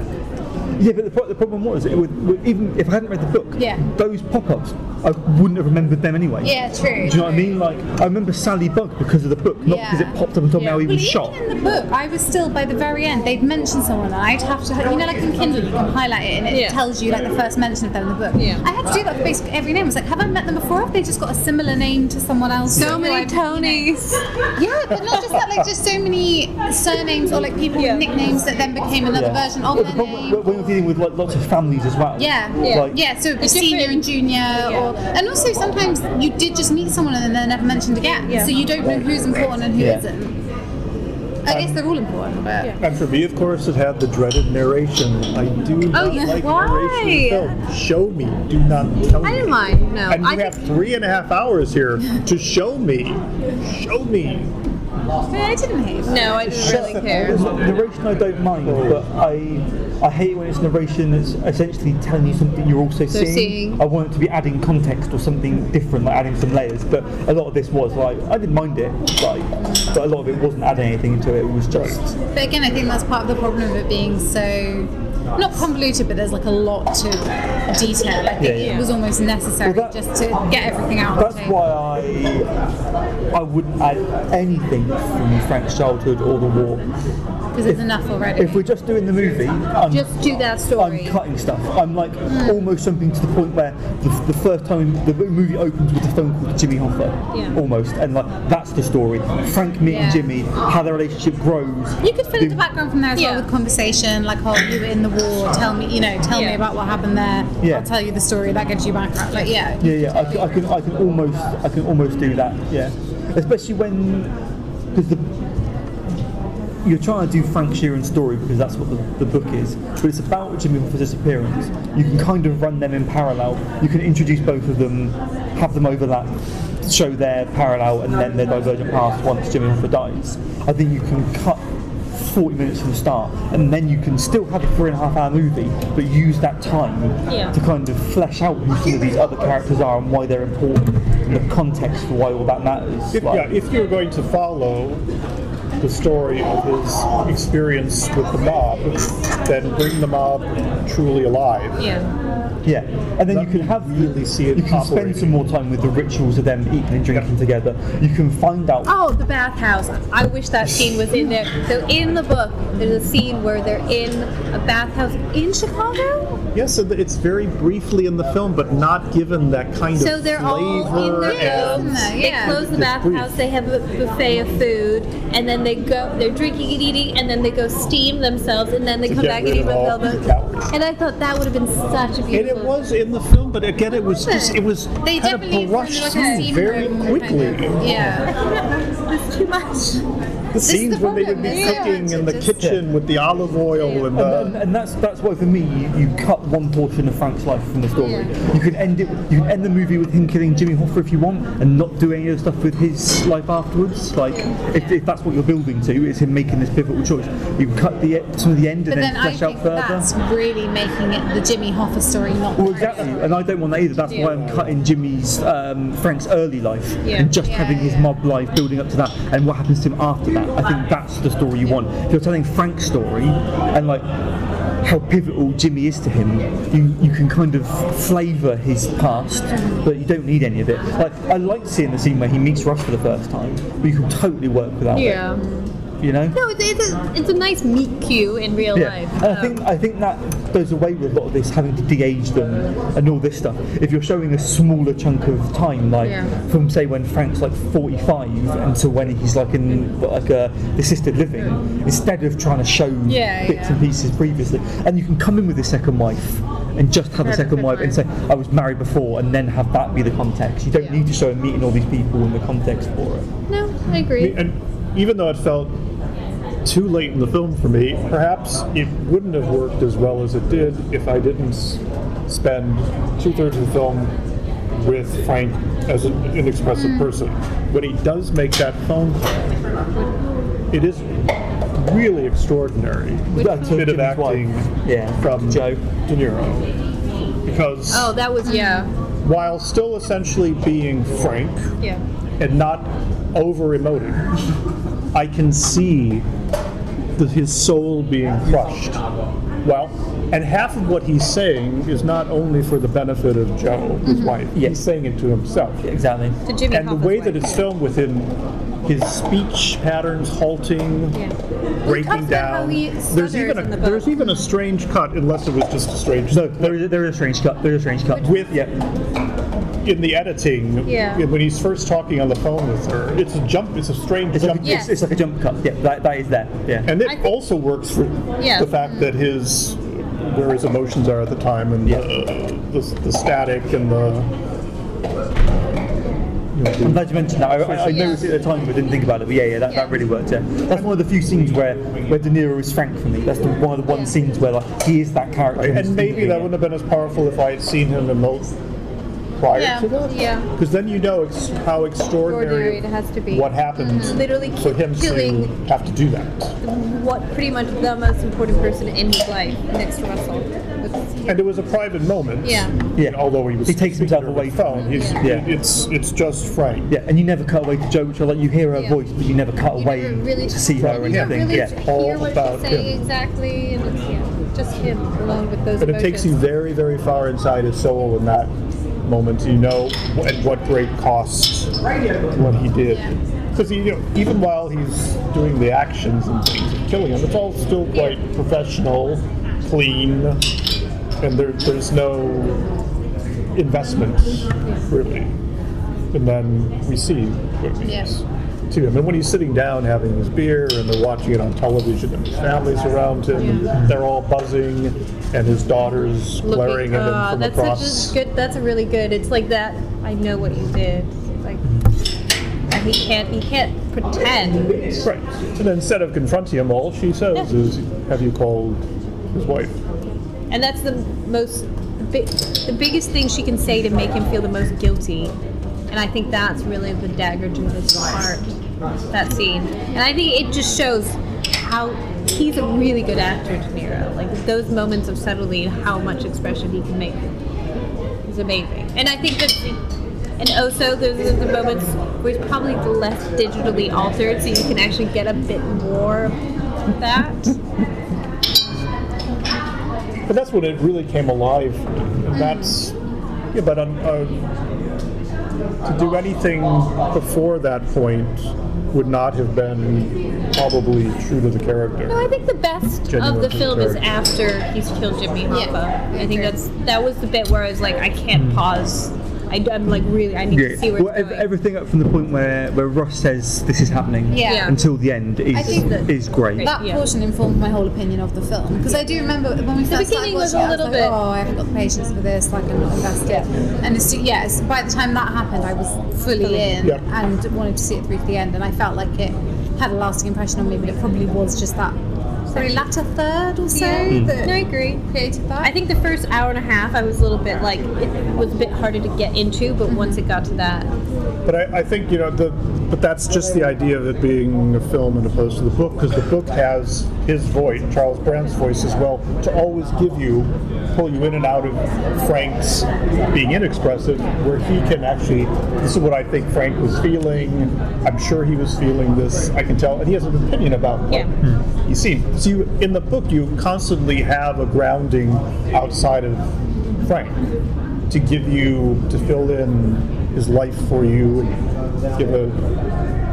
Yeah, but the, the problem was, would- even if I hadn't read the book, Yeah. those pop-ups, I wouldn't have remembered them anyway. Yeah, true. Do you know what I mean? Like, I remember Sally Bug because of the book, not Yeah. because it popped up and told me how he Well, was even shot. in the book, I was still by the very end. They'd mention someone, and I'd have to, you know, like in Kindle, you can highlight it, and it Yeah. tells you like the first mention of them in the book. Yeah. I had to do that for basically every name. I was like, have I met them before? Have they just got a similar name to someone else? So many I've- you know- Tonys. Yeah, but not just that, like just so many surnames or like people Yeah. with nicknames that then became another Yeah. version of Well, their the problem name. when you're dealing with like lots of families as well. Yeah, Yeah. Like, yeah. So it'd be senior and junior, or and also sometimes you did just meet someone and then they're never mentioned again. Yeah. So you don't know who's important and who Yeah. not I guess they're all important, but And for me, of course, it had the dreaded narration. I do oh, not Oh, yeah. like Why? narration in film. Show me, do not tell me. I didn't mind. No, And you I have think three and a half hours here to show me. Show me. I didn't hate it. No, I didn't really care. Narration I don't mind, but I I hate when it's narration that's essentially telling you something you're also So seeing. seeing. I want it to be adding context or something different, like adding some layers. But a lot of this was like I didn't mind it, like, but a lot of it wasn't adding anything to it. It was just But again, I think that's part of the problem of it being so not convoluted, but there's like a lot to detail. I think Yeah, yeah. it was almost necessary Well, that- just to get everything out. That's the why I I wouldn't add anything from Frank's childhood or the war. because it's enough already. If we're just doing the movie, I'm, Just do that story. I'm cutting stuff. I'm like hmm. almost jumping to the point where the, the first time the movie opens with a phone call to Jimmy Hoffa, Yeah. almost, and like that's the story. Frank meeting Yeah. Jimmy, how their relationship grows. you could fill in the background from there as Yeah. well with conversation, like, oh, you were in the war, tell me, you know, tell me about what happened there. Yeah. I'll tell you the story, that gives you background. Like, yeah. Yeah, yeah, I, can- I can, I can almost, I can almost do that. Yeah, especially when, because the you're trying to do Frank Sheeran's story because that's what the, the book is, but it's about Jimmy Hoffa's disappearance. You can kind of run them in parallel. You can introduce both of them, have them overlap, show their parallel, and then their divergent paths once Jimmy Hoffa dies. I think you can cut 40 minutes from the start, and then you can still have a three and a half hour movie, but use that time Yeah. to kind of flesh out who some of these other characters are and why they're important, and the context for why all that matters. If, Like- yeah, if you're going to follow the story of his experience with the mob, then bring the mob truly alive. Yeah. Yeah, and then Let you can have really see it You can spend operating. some more time with the rituals of them eating and drinking together. You can find out. Oh, the bathhouse. I wish that scene was in there. So in the book, there's a scene where they're in a bathhouse in Chicago. Yes, and it's very briefly in the film, but not given that kind So of So they're all in flavor their and rooms. Yeah. They close the Just brief. bathhouse. They have a buffet of food, and then they go. They're drinking and eating, and then they go steam themselves, and then they To come back and eat of all themselves. And I thought that would have been such a And beautiful. It was in the film, but again, it was just it was They kind of definitely brushed a through steam very quickly. kind of- yeah. It's too much. The is scenes the when they would be yeah. cooking in the kitchen with the olive oil and And, and, and that's that's why for me you, you cut one portion of Frank's life from the story. Yeah. You can end it. You can end the movie with him killing Jimmy Hoffa if you want, and not do any of the stuff with his life afterwards. Like if, if that's what you're building to, is him making this pivotal choice. You can cut the e- some of the end But and then then I flesh out think further. that's really making it the Jimmy Hoffa story, not Well, the exactly, and I don't want that either. That's why I'm cutting Jimmy's, um, Frank's early life, Yeah. and just Yeah, having his yeah. mob life building up to that, and what happens to him after that. I think that's the story you want. If you're telling Frank's story, and like how pivotal Jimmy is to him, you, you can kind of flavour his past, but you don't need any of it. Like I like seeing the scene where he meets Russ for the first time, but you can totally work without Yeah. it. You know. No, it's, it's, a, it's a nice meet cute in real Yeah, life. and I Um, think I think that goes away with a lot of this having to de-age them and all this stuff. If you're showing a smaller chunk of time, like Yeah. from say when Frank's like 45 until when he's like in like a assisted living, instead of trying to show Yeah, bits yeah. and pieces previously, and you can come in with a second wife. And just have a a second second wife and say. I was married before, and then have that be the context. You don't Yeah. need to show him meeting all these people in the context for it. no, I agree. And even though it felt too late in the film for me, perhaps it wouldn't have worked as well as it did if I didn't spend two thirds of the film with Frank as an inexpressive hmm. person. When he does make that phone call, it is really extraordinary. Yeah, to bit of acting Yeah, from Joe. De Niro. Because Oh, that was yeah, while still essentially being Frank, yeah. and not over emoting, I can see the, his soul being crushed. Well, and half of what he's saying is not only for the benefit of Jo, his mm-hmm. wife. Yeah. He's saying it to himself. Exactly. To Jimmy And the Hoffa's way that it's filmed with him, his speech patterns halting, Yeah. breaking cuts out how down. There's even a the there's even a strange cut, unless it was just a strange No, there is, there is a strange cut. There is a strange cut. With- yeah. In the editing. Yeah. When he's first talking on the phone with her, it's a jump. It's a strange It's like, jump. a, it's, it's like a jump cut. Yeah, that, that is there. Yeah. And it think- also works for Yeah. the fact that his where his emotions are at the time and Yeah. the, the, the static and the I'm glad you mentioned that. I, I, I Yeah. noticed it at the time, but didn't think about it. But yeah, yeah, that, Yeah. that really worked. Yeah. That's one of the few scenes where, where De Niro is Frank for me. That's the, one of the one Yeah. scenes where like he is that character. and maybe that wouldn't have been as powerful if I had seen him emote prior Yeah, to that. yeah. Because then you know ex- how Extraordinary extraordinary it has to be. what happened mm-hmm. Literally for him killing- to have to do that. What pretty much the most important person in his life next to Russell. And it was a private moment. Yeah. Yeah. Although he was He takes himself away the from phone. He's, Yeah. It's it's just Frank. Yeah, and you never cut away to Jo, which are like you hear her Yeah. voice, but you never cut You away never really- to see her or You You anything. don't really yeah. all hear what about she's saying him. exactly, and it's yeah, just him alone with those But it takes you very, very far inside his soul in that moment. You know at what great cost what he did. Because you know, even while he's doing the actions and things of killing him, it's all still quite professional, clean, and there, there's no investment really. And then we see what it means to him. And when he's sitting down having his beer and they're watching it on television and his family's around him, and they're all buzzing, and his daughter's glaring at him Ah, from that's across. such a good. That's a really good. It's like that. I know what you did. Like, and he can't. He can't pretend. Right. And then instead of confronting him, all she says Yeah. is, "Have you called his wife?" And that's the most, the, big, the biggest thing she can say to make him feel the most guilty. And I think that's really the dagger to his heart, that scene. And I think it just shows how he's a really good actor, De Niro. Like those moments of subtlety, and how much expression he can make is amazing. And I think that, and also those are the moments where he's probably less digitally altered, so you can actually get a bit more of that. But that's when it really came alive. And that's yeah. But um, uh, to do anything before that point would not have been probably true to the character. No, I think the best Genuine of the to the film is after he's killed Jimmy Hoffa. Yeah, I think that's that was the bit where I was like, I can't hmm. pause. I, am like really, I need to see where Well, it's ev- going. everything up from the point where, where Russ says this is happening Yeah. Yeah. until the end is I think that- is great. That Yeah. portion informed my whole opinion of the film because I do remember when we first started beginning was watching a it, I little like, bit- oh, I haven't got the patience for this, like I'm not invested. And it's, yes, by the time that happened, I was fully in Yeah. and wanted to see it through to the end, and I felt like it had a lasting impression on me, but it probably was just that probably latter third or so Yeah. that No, mm. I agree. created that. I think the first hour and a half, I was a little bit like it was a bit harder to get into, but mm-hmm. once it got to that, But I, I think you know the, but that's just the idea of it being a film and opposed to the book, because the book has his voice, Charles Brandt's voice as well, to always give you, pull you in and out of Frank's being inexpressive, where he can actually. This is what I think Frank was feeling. I'm sure he was feeling this. I can tell, and he has an opinion about what Yeah. He's seen. So you, in the book, you constantly have a grounding outside of Frank to give you to fill in his life for you and give a,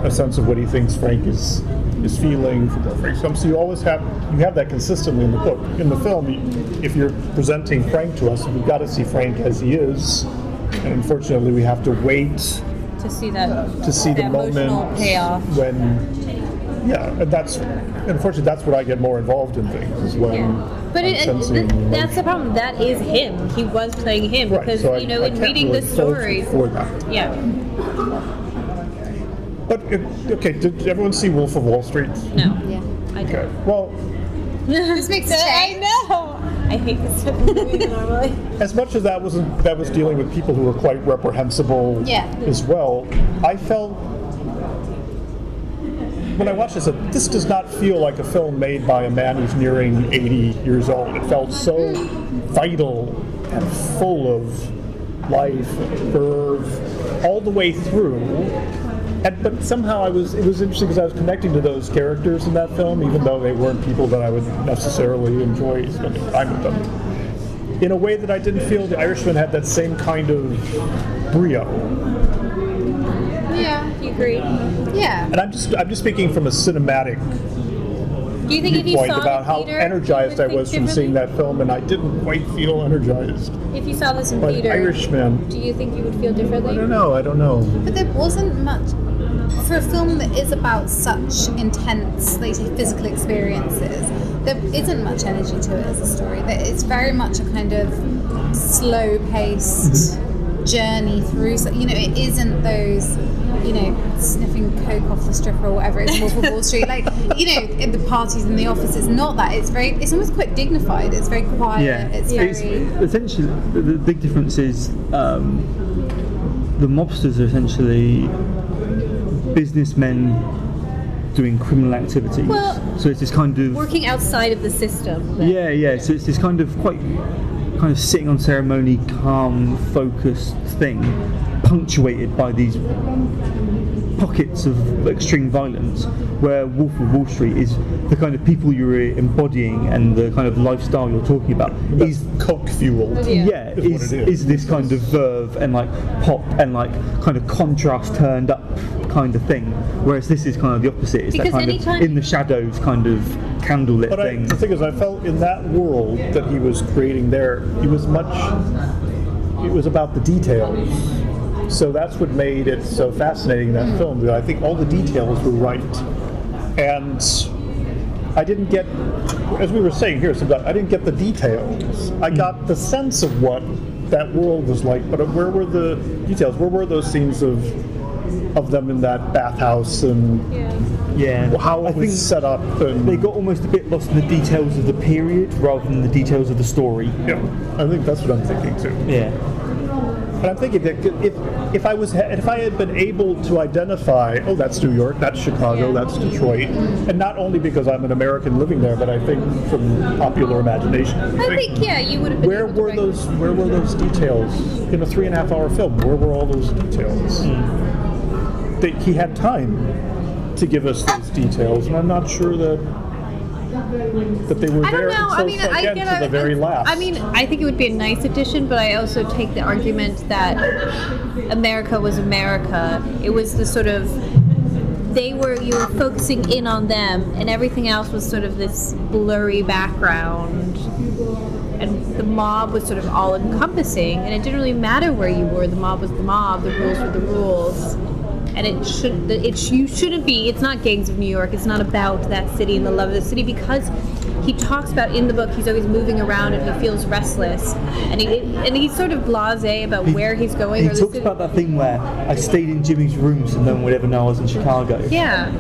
a sense of what he thinks Frank is is feeling Frank comes. So you always have you have that consistently in the book. In the film, if you're presenting Frank to us, we've got to see Frank as he is, and unfortunately, we have to wait to see that to see the that moment payoff. when yeah and that's unfortunately that's what i get more involved in things is when Yeah. But I'm it, sensing th- that's the problem. That is him. He was playing him right because so I, you know I in can't reading really the fault story. for that Yeah. but it, okay did everyone see wolf of wall street No. yeah. I okay don't. well This makes a I change. know. I hate this type of movie normally. as much as that wasn't that was dealing with people who were quite reprehensible Yeah. as well i felt when I watched this, this does not feel like a film made by a man who's nearing 80 years old. It felt so vital and full of life verve all the way through. And, but somehow I was it was interesting because I was connecting to those characters in that film, even though they weren't people that I would necessarily enjoy spending time with them. In a way that I didn't feel the Irishman had that same kind of brio. Yeah. Agree? Yeah. And I'm just I'm just speaking from a cinematic Do you think if you viewpoint saw about how theater, energized I was from seeing that film, and I didn't quite feel energized. If you saw this in But theater, Irishman, do you think you would feel differently? I don't know. I don't know. But there wasn't much for a film that is about such intense, like say, physical experiences. There isn't much energy to it as a story. That it's very much a kind of slow-paced mm-hmm. journey through. So you know, it isn't those you know, sniffing coke off the stripper or whatever it's Wolf of Wall Street. Like, you know, in the parties in the office, it's not that. It's very, it's almost quite dignified. It's very quiet. Yeah, It's very. essentially the, the big difference is um, the mobsters are essentially businessmen doing criminal activities. Well, so it's this kind of Working outside of the system. yeah, yeah. So it's this kind of quite kind of sitting on ceremony, calm, focused thing, punctuated by these pockets of extreme violence. Where Wolf of Wall Street is the kind of people you're embodying and the kind of lifestyle you're talking about is Coke fueled. Yeah. yeah, Is what is, it is. is this kind of verve and like pop and like kind of contrast turned up kind of thing. Whereas this is kind of the opposite. It's that kind of in the shadows kind of candlelit But I, thing. the thing is, I felt in that world that he was creating there, he was much. It was about the details. So that's what made it so fascinating that film. I think all the details were right, and I didn't get, as we were saying here, I didn't get the details. I mm. got the sense of what that world was like, but where were the details? Where were those scenes of of them in that bathhouse and yeah, how I it was think set up? And they got almost a bit lost in the details of the period rather than the details of the story. Yeah, I think that's what I'm thinking too. Yeah. And I'm thinking that if if I was if I had been able to identify, oh, that's New York, that's Chicago, that's Detroit, and not only because I'm an American living there, but I think from popular imagination. I think yeah, you would have been. Where able were rec- those Where were those details in a three and a half hour film? Where were all those details? Mm. That he had time to give us those details, and I'm not sure that that they were I don't know. I mean, I get to the very last. I mean, I think it would be a nice addition, but I also take the argument that America was America. It was the sort of they were you were focusing in on them, and everything else was sort of this blurry background. And the mob was sort of all encompassing, and it didn't really matter where you were. The mob was the mob. The rules were the rules and it should it sh- you shouldn't be it's not gangs of new york it's not about that city and the love of the city because he talks about in the book he's always moving around and he feels restless and he and he's sort of blasé about where he's going He or talks city- about that thing where I stayed in Jimmy's room so no one would ever know I was in Chicago. yeah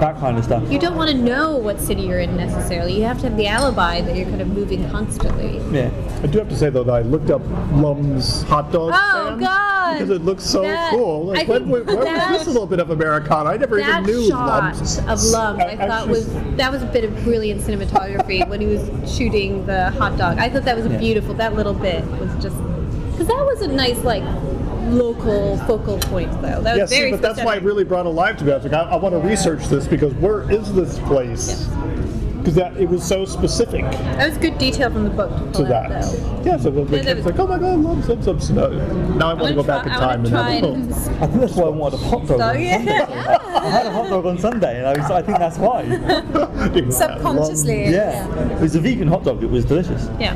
That kind of stuff. you don't want to know what city you're in necessarily you have to have the alibi that you're kind of moving constantly Yeah. I do have to say though that I looked up Lum's hot dog Oh, stand God! Because it looks so That- cool. Like, when, think when, where was this a little bit of Americana? I never even knew shot Lum's. of Lum, I, I thought was that was a bit of brilliant cinematography when he was shooting the hot dog. I thought that was Yeah. beautiful. That little bit was just because that was a nice like local focal point though. That Yes, very but that's why it really brought it alive to me. I was like, I, I want to research this because where is this place? Because that it was so specific That was good detail from the book to, to pull out, that. though. Yeah, so the that kid's was- like, oh my god, Lum's, Lum's, Lum's. No, Now I want to go back in time want and have try a and. I think that's why I wanted a hot dog. Oh, on yeah. Sunday. I had a hot dog on Sunday, and I, was, I think that's why. Subconsciously. Yeah. It was a vegan hot dog. It was delicious. yeah.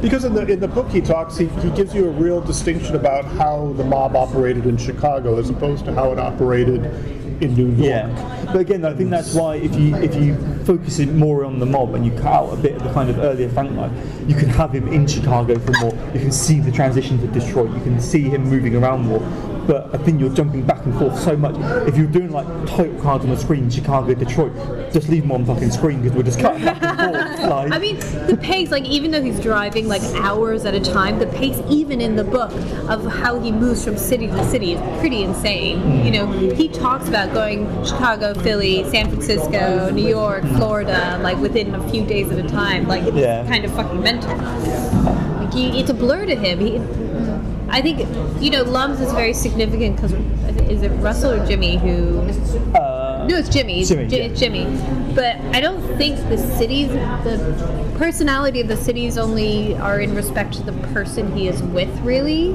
Because in the in the book he talks, he, he gives you a real distinction about how the mob operated in Chicago as opposed to how it operated in New York. Yeah, but again, I think that's why if you if you focus it more on the mob and you cut out a bit of the kind of earlier Frank life, you can have him in Chicago for more. You can see the transition to Detroit. You can see him moving around more. But I think you're jumping back and forth so much. If you're doing like title cards on the screen, Chicago, Detroit, just leave them on fucking screen because we're just cutting back and forth. Like, I mean, the pace, like, even though he's driving like hours at a time, the pace, even in the book, of how he moves from city to city is pretty insane. Mm. You know, he talks about going Chicago, Philly, San Francisco, New York, mm. Florida, like within a few days at a time. Like, it's Yeah. kind of fucking mental. Like, he, it's a blur to him. He, I think, you know, Lums is very significant because is it Russell or Jimmy who uh, no, it's Jimmy. Jimmy, Ji- yeah. it's Jimmy. But I don't think the cities, the personality of the cities only are in respect to the person he is with, really,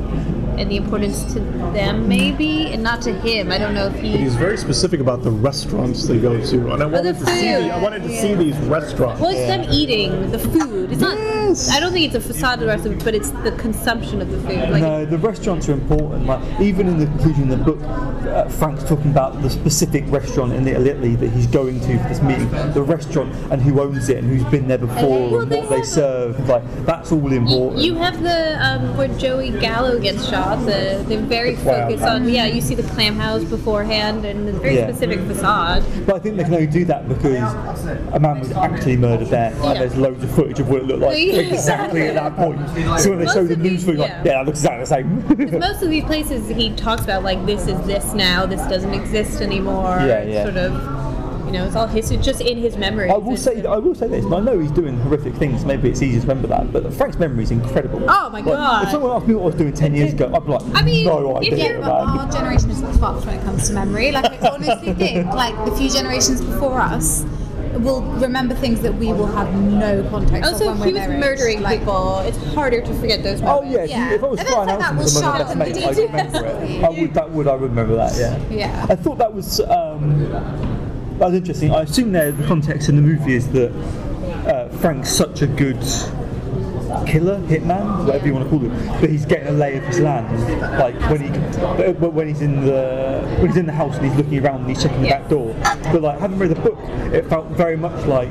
and the importance to them, maybe, and not to him. I don't know if he. He's very specific about the restaurants they go to, and I wanted to see. The, I wanted to see these restaurants. Well, it's them eating the food. It's not. Yes. I don't think it's a facade of the restaurant, but it's the consumption of the food. Like, no, the restaurants are important. Like even in the conclusion of the book, uh, Frank's talking about the specific restaurant in Italy that he's going to for this meeting. The restaurant and who owns it and who's been there before Well, and they what they have- serve. Like that's all important. You have the um, where Joey Gallo gets shot The they're very Clam focused house. on yeah. You see the clam house beforehand and the very Yeah. specific facade. But I think they can only do that because a man was actually murdered there, Yeah. and there's loads of footage of what it looked like Yeah. exactly at that point. So when they Most show the news these- like, yeah. yeah, that looks exactly the same. Most of these places he talks about like this is this now. This doesn't exist anymore. Yeah, yeah. Sort of. You know, it's all his. It's just in his memory. I will say, I will say this. and I know he's doing horrific things. Maybe it's easy to remember that, but Frank's memory is incredible. Oh my Like, God. If someone asked me what I was doing ten years ago, I'd be like, I mean, no if idea, you're But man. our generation is fucked when it comes to memory. Like I honestly think, like the few generations before us will remember things that we will have no context of Also, when he we're was their murdering Like, people. It's harder to forget those Oh moments. yeah, if, Yeah. if I was And it's flying like out that from was someone sharp that's and mate, I'd remember it. I would, that would, I remember that. Yeah. Yeah. I thought that was um, that was interesting. I assume there the context in the movie is that uh, Frank's such a good killer, hitman, whatever you want to call him, but he's getting a lay of his land. Like when he when he's in the when he's in the house and he's looking around and he's checking the Yeah. back door. But like having read the book, it felt very much like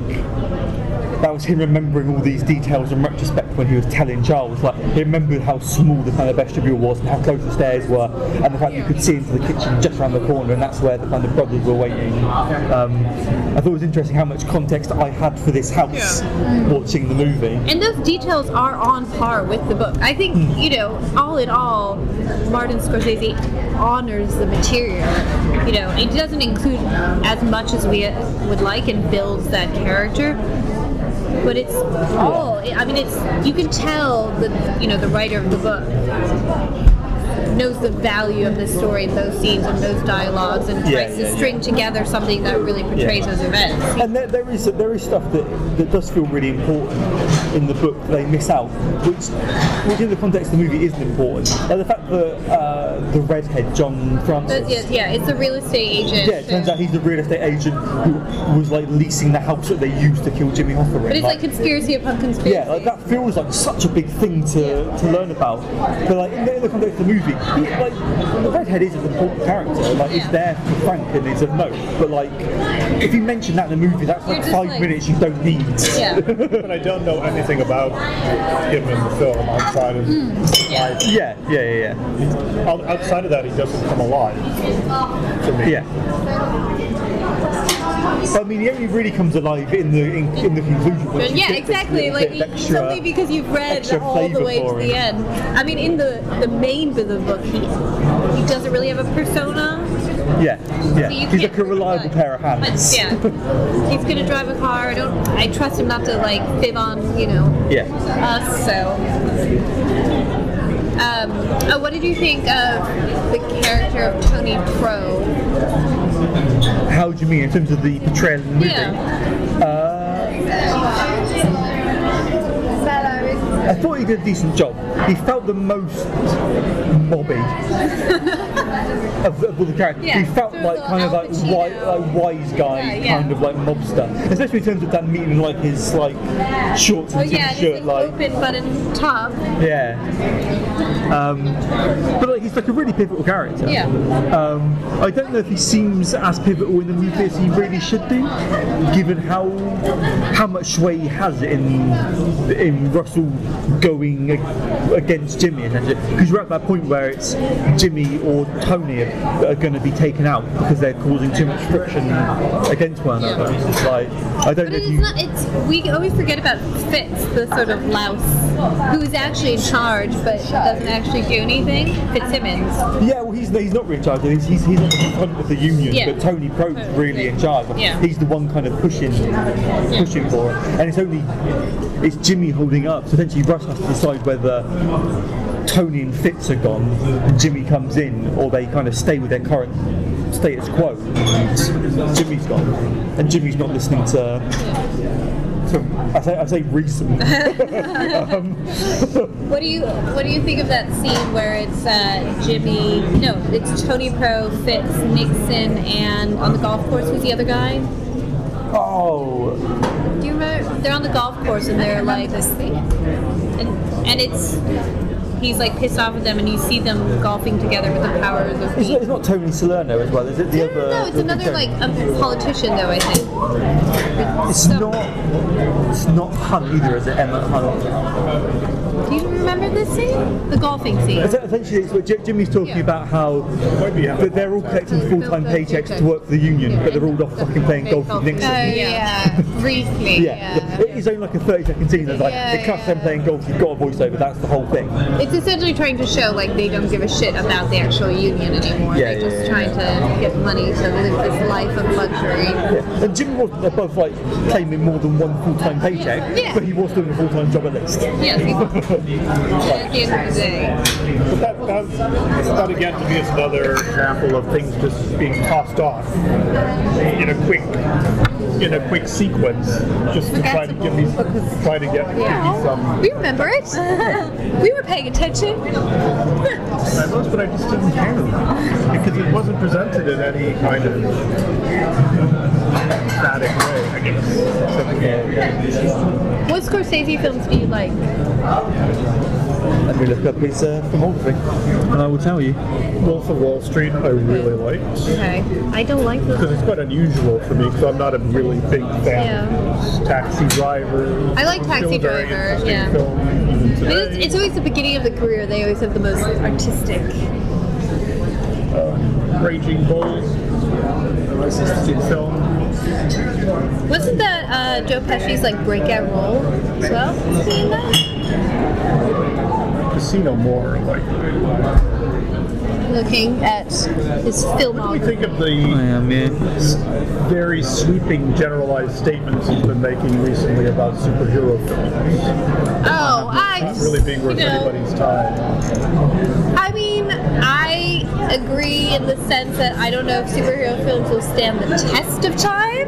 that was him remembering all these details in retrospect when he was telling Charles. Like he remembered how small the kind of vestibule was and how close the stairs were, and the fact you could see into the kitchen just around the corner, and that's where the kind of brothers were waiting. Um, I thought it was interesting how much context I had for this house watching the movie. And those details are on par with the book. I think, Hmm. you know, all in all, Martin Scorsese honors the material. You know, it doesn't include as much as we uh, would like and builds that character. But it's all, I mean, it's, you can tell that, you know, the writer of the book knows the value of the story and those scenes and those dialogues and Yeah, tries yeah, to string together something that really portrays those events. And there, there is there is stuff that, that does feel really important in the book that they miss out, which, which in the context of the movie isn't important. Like the fact that uh, the redhead John Francis. But yeah, it's a real estate agent. Yeah, it turns out he's the real estate agent who was like leasing the house that they used to kill Jimmy Hoffa. But it's like conspiracy upon conspiracy. yeah, like that feels like such a big thing to, to learn about. But like in the, in the context of the movie, he, like the redhead is an important character. Like it's there for Frank and it's of note. But like if you mention that in the movie, that's You're like five like- minutes you don't need. Yeah. But I don't know anything about him in the film outside of hmm. like, Yeah, yeah, yeah, yeah. out- outside of that he doesn't come alive to me. Yeah. But I mean, he only really comes alive in the in, in the conclusion. But yeah, exactly. Like extra- something because you've read all the way to the end. I mean, in the the main bit of the book, he he doesn't really have a persona. Yeah, yeah. So He's like a reliable pair of hands. But yeah, he's gonna drive a car. I don't. I trust him not to like fib on you know yeah. us. So. Um, oh, what did you think of the character of Tony Pro? How do you mean in terms of the portrayal in the movie? Yeah. Uh, I thought he did a decent job. He felt the most mobby of, of all the characters. Yeah, he felt of like kind of like, wi- like wise guy, Yeah, yeah. kind of like mobster. Especially in terms of that meeting, like his like shorts Oh and yeah, t-shirt, like open button top. yeah. Um, but like he's like a really pivotal character. Yeah. Um, I don't know if he seems as pivotal in the movie as he really should do, given how how much sway he has in in Russell going against Jimmy. Because you're at that point where it's Jimmy or Tony are, are going to be taken out because they're causing too much friction against one another. It's like I don't But know it's you. not. It's we always forget about Fitz, the sort of louse, who is actually in charge but doesn't actually do anything. Fitzsimmons. Yeah, well, he's, he's not really in charge. He's, he's, he's at the front of the union, Yeah. but Tony Pro's really in charge. Yeah. He's the one kind of pushing, pushing for it, and it's only it's Jimmy holding up. So essentially, Russ has to decide whether Tony and Fitz are gone, and Jimmy comes in, or they kind of stay with their current status quo. And Jimmy's gone, and Jimmy's not listening to. to I say I say reason. What do you What do you think of that scene where it's uh, Jimmy? No, it's Tony Pro, Fitz, Nixon, and on the golf course. Who's the other guy? oh, Do you remember? They're on the golf course and they're like this thing. and, and it's he's like pissed off at them, and you see them golfing together with the powers of it's, the. it's not Tony Salerno as well, is it? The No, other. no, no, it's the- the another like a politician though. I think. It's So- not. It's not Hunt either, is it? Emma Hunt. Do you remember this scene? The golfing scene. Essentially, it's what Jimmy's talking Yeah. about how they're all collecting full-time paychecks to work for the union, but they're all off fucking playing golf with Oh Nixon. yeah, briefly. Yeah, Yeah. it is only like a 30 second scene. It's like Yeah, it cuts them playing golf. You've got a voiceover. That's the whole thing. It's essentially trying to show like they don't give a shit about the actual union anymore. Yeah, They're yeah, just yeah, trying to get money to live this life of luxury. Yeah. And Jimmy wasn't above like claiming more than one full-time paycheck, Yeah. but he was doing a full-time job at least. Yes, at the end of the day. But that, that, that again to me is another example of things just being tossed off in a quick in a quick sequence just to try to give me try to get give me some We remember it. we were paying attention. I was, but I just didn't care because it wasn't presented in any kind of static way, I guess. Except, What Scorsese films do you like? Let me look up his uh, filmography, and I will tell you. Wolf of Wall Street, I really like. Okay. I don't like this. Because it's quite unusual for me, because I'm not a really big fan of Taxi Driver. I like Taxi Still Driver, yeah. Film, But it's, it's always the beginning of the career. They always have the most artistic. Raging Bull. Film. Wasn't that uh, Joe Pesci's like breakout role as well? Was he in that? Casino more like. Looking at his What do you think of the am, yeah. very sweeping generalized statements he's been making recently about superhero films? Oh, I Not really being worth you know, anybody's time. I mean, I agree in the sense that I don't know if superhero films will stand the test of time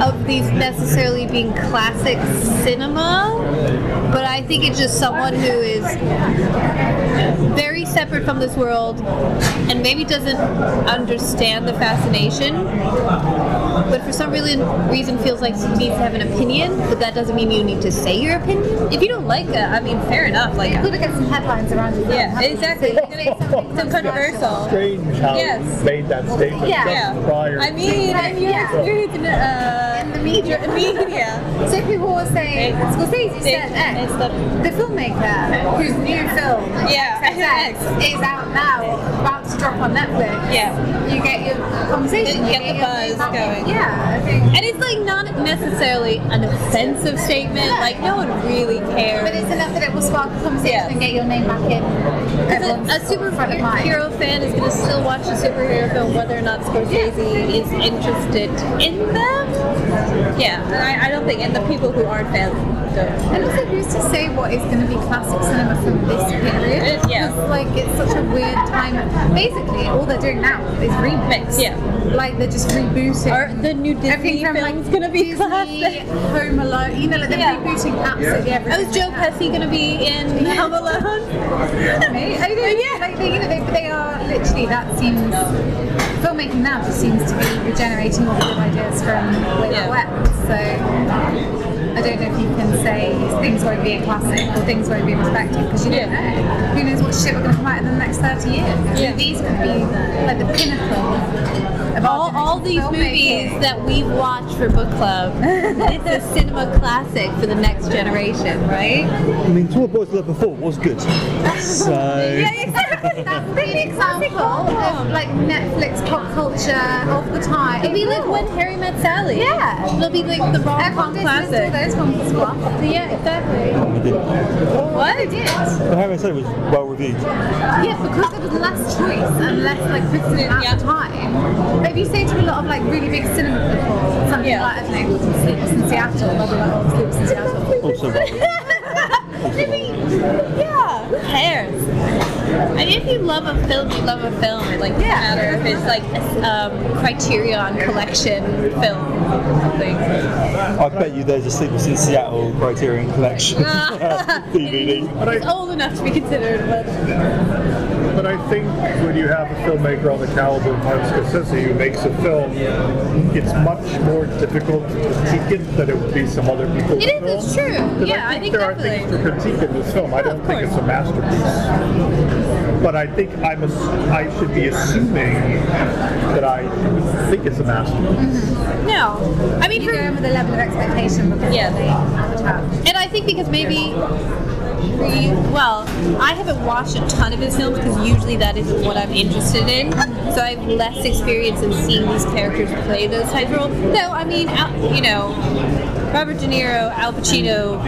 of these necessarily being classic cinema, but I think it's just someone who is very separate from this world and maybe doesn't understand the fascination, but for some reason reason feels like he needs to have an opinion, but that doesn't mean you need to say your opinion. If you don't like it, I mean, fair enough. Like, You're gonna get some headlines around it. yeah, exactly. Some controversial. Strange how Yes. he made that statement Yeah. prior. I mean, your Yeah. experience in, uh, In the media. media. So people were saying, Scorsese said X. it's the- The filmmaker whose new film, Yeah, X, is out now, about to drop on Netflix. Yeah. You get your conversation. Get you the buzz name back in. going. Yeah, I think. And it's like not necessarily an offensive statement. Like no one really cares. But it's enough that it will spark a conversation Yeah. and get your name back in. everyone's a, a front of mind. superhero fan is going to still watch a superhero film whether or not Scorsese is interested in them. Yeah, and I, I don't think, and the people who aren't fans don't. And also, who's to say what is going to be classic cinema from this period? It- yeah. Because, like, it's such a weird time. Basically, all they're doing now is remakes. Yeah. Like, they're just rebooting. Are the new Disney Everything from, films like, going to be Disney, classic? Home Alone. You know, like, they're Yeah. rebooting absolutely Oh, everything. is Joe Pesci going to be in Home Alone? Me? I don't Yeah. Like, they, you know, they, they are literally, that seems. Filmmaking now just seems to be regenerating all the good ideas from way Yeah. back. So. I don't know if you can say things won't be a classic or things won't be respected because you don't Yeah. know. Who knows what shit we're going to come out in the next 30 years? Yeah. These could be like the pinnacle of all, all these filmmaking. movies that we've watched for book club, it's a cinema classic for the next generation, right? I mean, Tall Boys Love Before was good. So. Yeah, exactly. That's the example of like Netflix pop culture of the time. It'll be like when Harry met Sally. Yeah. It'll be like the rom Everyone com dismissed classic. those films as flop. Yeah, exactly. Oh, we did. What? They did. But Harry said it was well reviewed. Yeah, because there was less choice and less like criticism at Yeah. the time. But if you say to a lot of like really big cinema before? something Yeah. like I don't know, Sleepless in Seattle, they'll be like, oh, Sleepless in Seattle. Also well reviewed. I mean, yeah. Who cares? I mean, if you love a film, you love a film. It like doesn't matter if it's like a um, Criterion collection film or something. I bet you there's a Sleepless in Seattle Criterion Collection DVD. But I, It's old enough to be considered, but But I think when you have a filmmaker on the caliber of Martin Scorsese who makes a film, it's much more difficult to critique it than it would be some other people's It is, film. it's true. 'Cause Yeah, I think there are things to critique in this film. I don't of think course. it's a masterpiece. But I think I'm ass- I should be assuming that I think it's a masterpiece. Mm-hmm. No, I mean, You for, go in with a level of expectation because Yeah. they would have. and I think because maybe. For Well, I haven't watched a ton of his films because usually that isn't what I'm interested in. So I have less experience in seeing these characters play those types of roles. No, I mean, you know, Robert De Niro, Al Pacino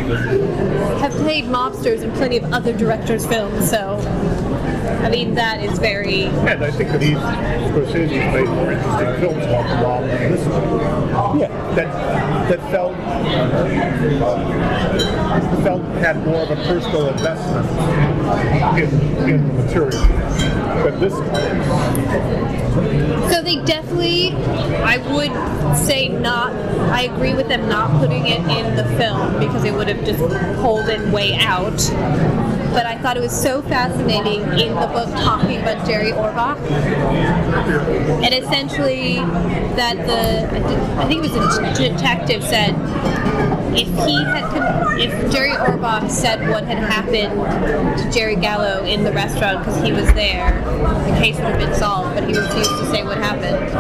have played mobsters in plenty of other directors' films. So, I mean, that is very And I think that he's Scorsese's made more interesting films about the mob than this one. Yeah. That that felt felt had more of a personal investment in in the material than this. So they definitely, I would say not. I agree with them not putting it in the film because it would have just pulled it way out. But I thought it was so fascinating in the book talking about Jerry Orbach, and essentially that the I think it was a detective said if he had if Jerry Orbach said what had happened to Jerry Gallo in the restaurant because he was there, the case would have been solved. But he refused to say what happened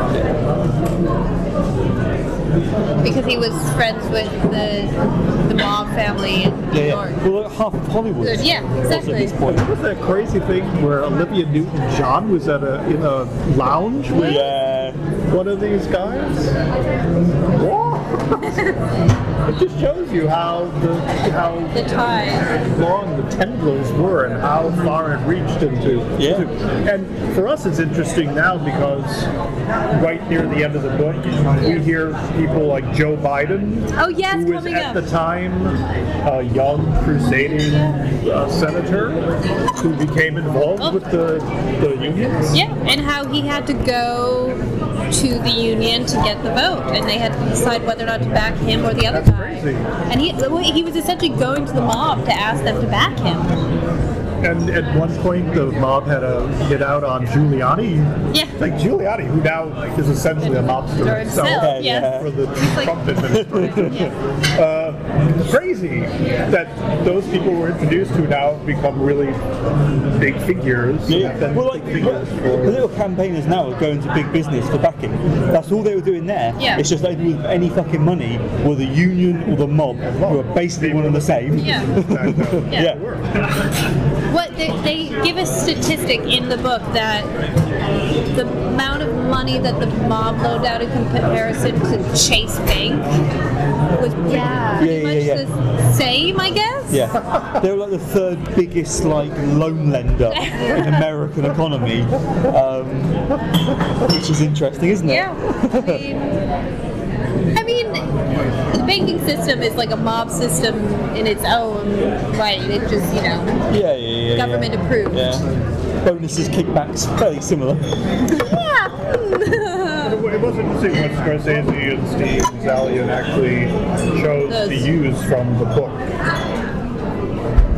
because he was friends with the the mob family in New Yeah, yeah. York. Well, like half of Hollywood. Good, yeah, was At exactly. this point. What was that crazy thing where Olivia Newton-John was at a in a lounge with Yeah. one of these guys? Whoa. It just shows you how the how The tie. long the tendrils were and how far it reached into. Yeah. into- and for us, it's interesting now because right near the end of the book, we hear people like Joe Biden, Oh, yes, who was coming at up. the time a young crusading uh, senator who became involved Oh. with the, the unions. Yeah, and how he had to go to the union to get the vote, and they had to decide whether or not to back him or the other That's guy. crazy. And he he was essentially going to the mob to ask them to back him. And at one point, the mob had a hit out on Giuliani. Yeah. Like Giuliani, who now is essentially a mobster himself. himself, yes. yeah. for the He's like- Trump administration. uh, crazy that those people were introduced who now have become really big figures. Yeah, and well, like, big figures the for. little campaigners now are going to big business for backing. That's all they were doing there. Yeah. It's just like with any fucking money, were the union or the mob, who are basically one and the same. Yeah. Yeah. What they, they give a statistic in the book that the amount of money that the mob loaned out in comparison to Chase Bank was Yeah. pretty Yeah, much yeah, yeah. the same, I guess. Yeah, they were like the third biggest like loan lender in American economy, um, which is interesting, isn't it? Yeah. I mean, I mean, the banking system is like a mob system in its own right. It just, you know, Yeah, yeah, yeah. yeah. government approved. Yeah. Bonuses, kickbacks, fairly similar. Yeah. It wasn't interesting what Scorsese and Steve Zaillian actually chose to use from the book.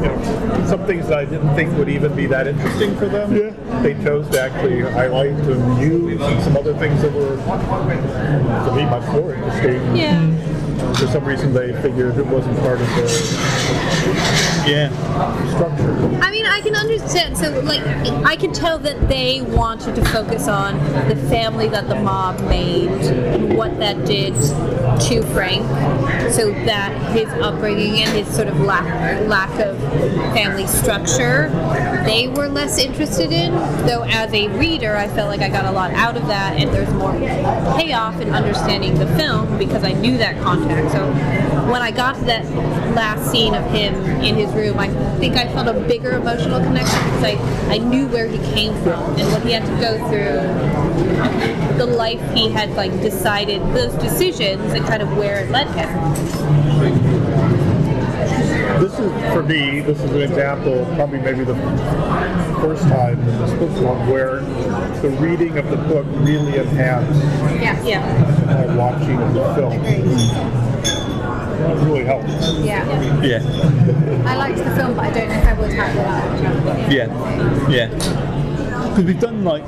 You know, some things that I didn't think would even be that interesting for them. Yeah. They chose to actually highlight and use, and some other things that were, to me, much more interesting. Yeah. For some reason, they figured it wasn't part of the Yeah. structure. I mean, I can understand. So, like, I can tell that they wanted to focus on the family that the mob made and what that did to Frank, so that his upbringing and his sort of lack lack of family structure, they were less interested in. Though, as a reader, I felt like I got a lot out of that, and there's more payoff in understanding the film because I knew that context. So, when I got to that last scene of him in his room, I think I felt a bigger emotional connection because I, I knew where he came from and what he had to go through, the life he had like decided, those decisions and kind of where it led him. This is, for me, this is an example, probably maybe the first time in this book one, where the reading of the book really enhanced Yeah. Yeah. uh, watching of the film. It really helped. Yeah. Yeah. I liked the film, but I don't know if I would have without it. Yeah. Yeah. because we've done like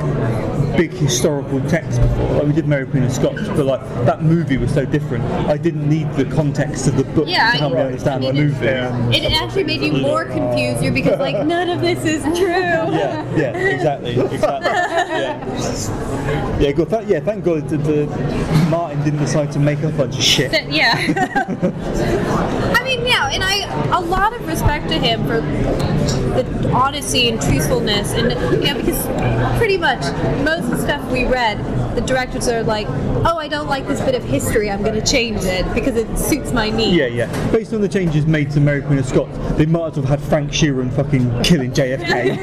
big historical texts before. Like we did Mary Queen of Scots, but like that movie was so different. I didn't need the context of the book Yeah, to help me I- understand I the mean, movie. Yeah. It actually made you more confused you because like none of this is true. Yeah, yeah, exactly, exactly. Yeah, yeah, God, th- yeah. Thank God that the Martin didn't decide to make up a bunch of shit. That- yeah. I mean, yeah, and I a lot of respect to him for the honesty and truthfulness, and you know, because pretty much most of the stuff we read, the directors are like, "Oh, I don't like this bit of history. I'm going to change it because it suits my needs." Yeah, yeah. Based on the changes made to Mary Queen of Scots, they might as well have had Frank Sheeran fucking killing JFK.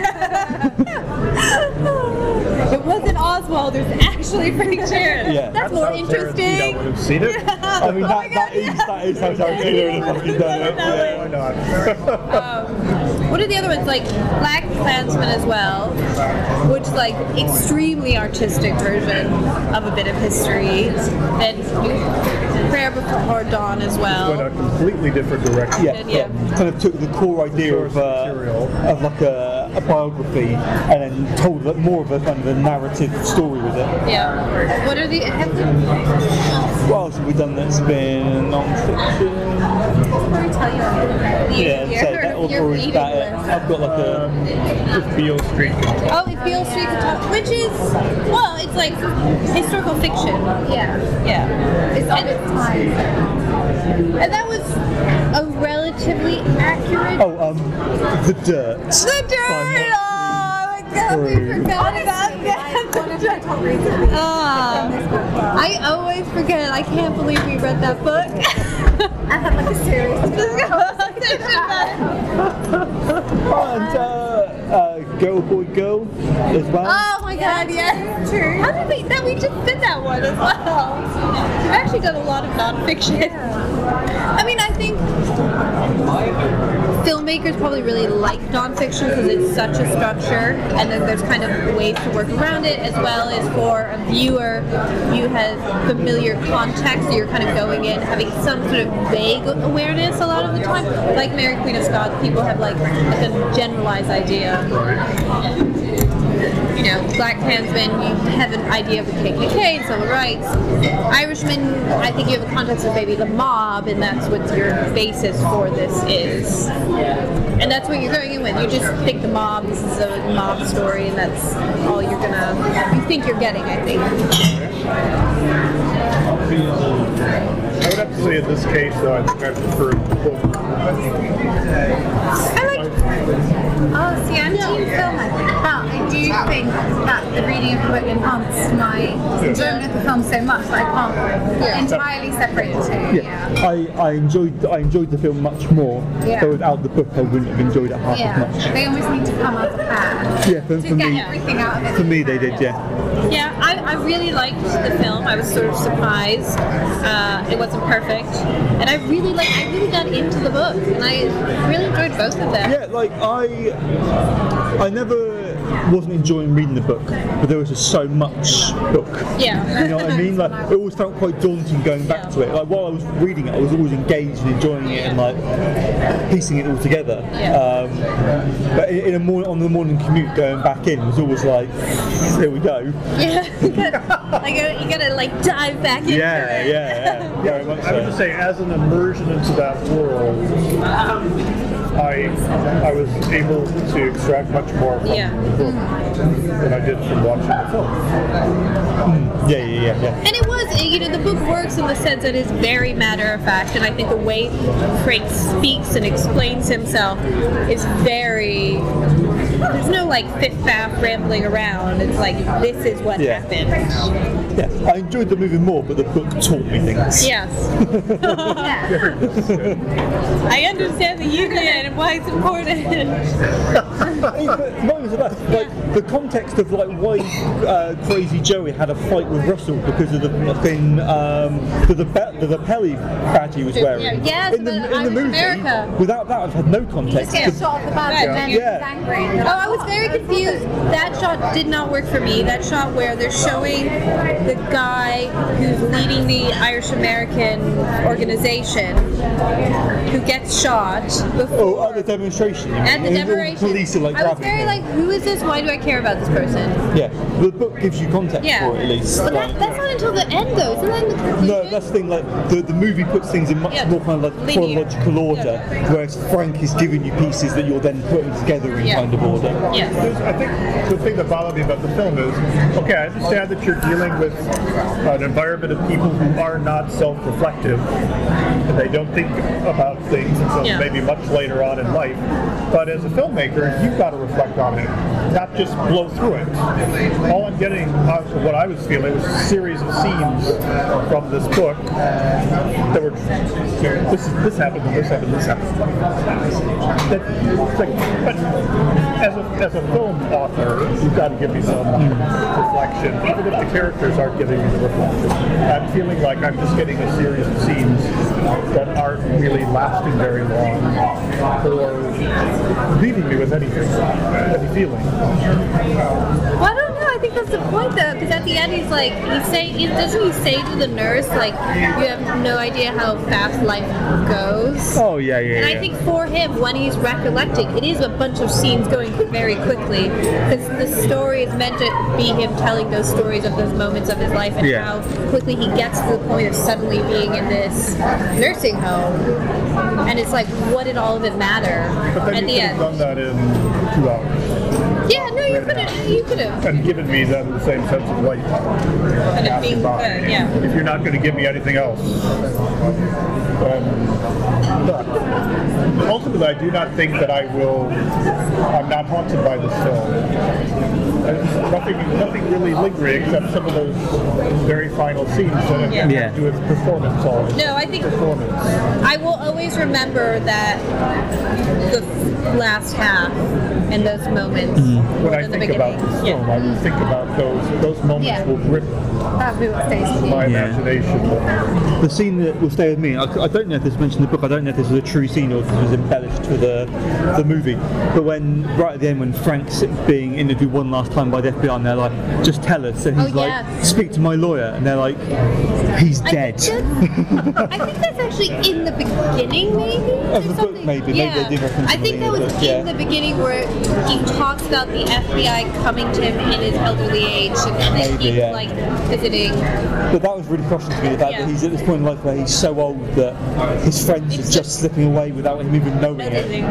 It wasn't Oswald. It was actually Frank Sheeran. Yeah. That's, more how interesting. would have seen it. I mean, Oh my that, that is that is how Tarantino would have fucking done it. Why not? Um, what are the other ones? Like Black Klansman as well, which is like extremely artistic version of a bit of history. And Prayer Before Dawn as well. Went a completely different direction. Yeah, Yeah. yeah. Kind of took the core idea source of, uh, material. of like a, a biography and then told like more of a kind of a narrative story with it. Yeah. What are the? Have the What else have we done that's been non-fiction? probably tell you. Yeah, your, so that will your probably reading about it. list. I've got like a Um, Beale Street. Oh, it's Beale Street Photography, which is well, it's like historical fiction. Yeah. Yeah. It's of its time. And that was a relatively accurate. oh um the dirt. The dirt! Oh my god, we Crew. forgot about that. my top reads of the Ah, I always forget. I can't believe we read that book. I have like a series. and uh, uh, Girl Boy Girl as well. oh my god, yes. True. How did we? That we just did that one as well. We've actually done a lot of nonfiction. I mean, I think filmmakers probably really like nonfiction because it's such a structure, and then there's kind of ways to work around it, as well as for a viewer, you have familiar context, so you're kind of going in having some sort of vague awareness a lot of the time. Like Mary Queen of Scots, people have like, like a generalized idea you know, Black Klansman, you have an idea of the KKK and civil rights. Irishman, I think you have a context of maybe the mob, and that's what your basis for this is. And that's what you're going in with. You just think the mob, this is a mob story, and that's all you're gonna, you think you're getting, I think. I would have to say in this case, though, I think I prefer the book. I like, Oh, see, I'm team film, I think. But I do think that the reading of the book enhanced my enjoyment of the film so much that I can't entirely separate the two. yeah, I, I enjoyed I enjoyed the film much more, Yeah. but without the book I wouldn't have enjoyed it half Yeah. as much. They almost need to come as a pair Yeah, for, to for get me, everything out of it. for me they did, yeah. Yeah, I, I really liked the film. I was sort of surprised. Uh, it wasn't perfect. And I really like, I really got into the book, and I really enjoyed both of them. Yeah, like I, I never wasn't enjoying reading the book, but there was just so much book. Yeah. You know what I mean? Like it always felt quite daunting going back to it. Like while I was reading it, I was always engaged and enjoying it and like piecing it all together. Yeah. Um, but in, in a morning on the morning commute going back in it was always like, here we go. Yeah, you gotta, like, you gotta like dive back into Yeah, it. yeah, yeah. Very much I would just say, as an immersion into that world, I I was able to extract much more from Yeah. The book than I did from watching the film. Yeah, yeah, yeah, yeah. And it was, uh, you know, the book works in the sense that it's very matter of fact, and I think the way Frank speaks and explains himself is very. There's no like fifth faff rambling around. It's like this is what Yeah. happened. Yeah, I enjoyed the movie more, but the book taught me things. Yes, Yeah. I understand the union and why it's important. Hey, but mine like the context of like why uh, Crazy Joey had a fight with Russell because of the fucking um, the the, be- the, the Pelly badge he was wearing. Yeah, yes, in the in the movie, America. without that, I've had no Just context. get The- shot off the bat and then Yeah. he's angry. Oh, I was very confused. That shot did not work for me. That shot where they're showing the guy who's leading the Irish American organization who gets shot before. Oh, at the demonstration. At the demonstration, Police are like I was very him. like, who is this? Why do I care about this person? Yeah, the book gives you context Yeah, for it at least. but that, that's not until the end, though. Isn't that in the conclusion? No, that's the thing. Like the, the movie puts things in much Yeah. more kind of like Linear. chronological order, whereas Frank is giving you pieces that you're then putting together in Yeah. kind of order. Yes. There's- I think the thing that bothered me about the film is, okay, I understand that you're dealing with an environment of people who are not self-reflective, and they don't think about things until Yeah. maybe much later on in life. But as a filmmaker, you've got to reflect on it, not just blow through it. All I'm getting, uh, what I was feeling, was a series of scenes from this book that were, this this happened, this happened, this happened. That, like, but as a, as a film author, you've got to give me some reflection, even if the characters aren't giving me the reflection. I'm feeling like I'm just getting a series of scenes that aren't really lasting very long or leaving me with anything, any feeling. Well, think that's the point, though, because at the end he's like, he say, he, doesn't he say to the nurse like, you have no idea how fast life goes. Oh yeah, yeah. And I think for him, when he's recollecting, it is a bunch of scenes going very quickly because the story is meant to be him telling those stories of those moments of his life and Yeah. how quickly he gets to the point of suddenly being in this nursing home. And it's like, what did all of it matter But at then the you could have end? done that in two hours Yeah, no, you could have. You could have. and given me then the same sense of life. And it being good, yeah. If you're not going to give me anything else. Um, but ultimately, I do not think that I will. I'm not haunted by this film. There's nothing, nothing really lingering except some of those very final scenes that have Yeah. Yeah. to do with performance. All No, I think performance. I will always remember that the last half and those moments Mm-hmm. When I in the think about beginning. this Yeah. film, I will think about those. Those moments Yeah. will grip That's who stays with you. my Yeah. imagination. The scene that will stay with me, I, I don't know if this is mentioned in the book, I don't know if this was a true scene or if this was embellished for the, the movie, but when, right at the end, when Frank's being interviewed one last time by the FBI and they're like, just tell us, and he's Oh, like, yeah. speak to my lawyer, and they're like, he's I dead. think, that's, I think that's actually in the beginning, maybe. Of the book, maybe. Maybe Yeah. did I think that was book, in yeah. the beginning where he talks about the FBI coming to him in his elderly age and, Maybe, keep yeah. like visiting. But that was really crushing to me, the fact Yeah. that he's at this point in life where he's so old that his friends are just slipping away without him even knowing it,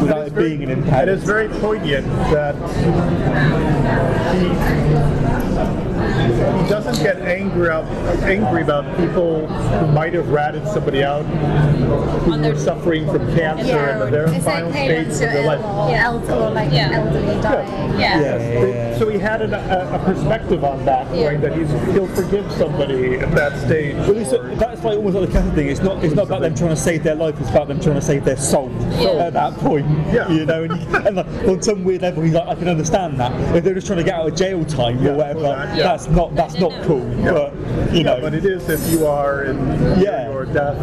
without it being an impact. It is very poignant that he doesn't get angry out, angry about people who might have ratted somebody out, who On their- were suffering from cancer and in their it's final like stages of their life. Yeah. Elder like Yeah. elderly dying. Yeah. Yeah, yeah, yeah. So he had an, a, a perspective on that, Yeah. knowing that he's, he'll forgive somebody at that stage. Well, it's, that's like almost like the Catholic thing. It's not. It's not about them trying to save their life. It's about them trying to save their soul. Yeah. At that point, Yeah. you know, and, you, and like, on some weird level, he's like, I can understand that. If they're just trying to get out of jail time Yeah, or whatever, well, that- yeah. that's not that's not no. cool. But you know, Yeah, but it is if you are in Yeah. your death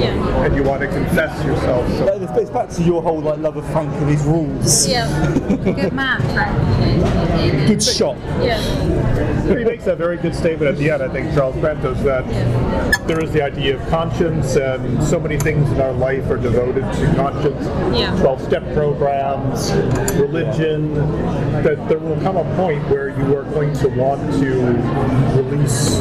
Yeah. and you want to confess yourself. So but it's, it's back to your whole like love of Frank and his rules. Yeah. Good man, Frank. Good shot. Yeah. he makes a very good statement at the end, I think, Charles Brandt does, that there is the idea of conscience, and so many things in our life are devoted to conscience. Yeah. 12 step programs, religion, that there will come a point where you are going to want to release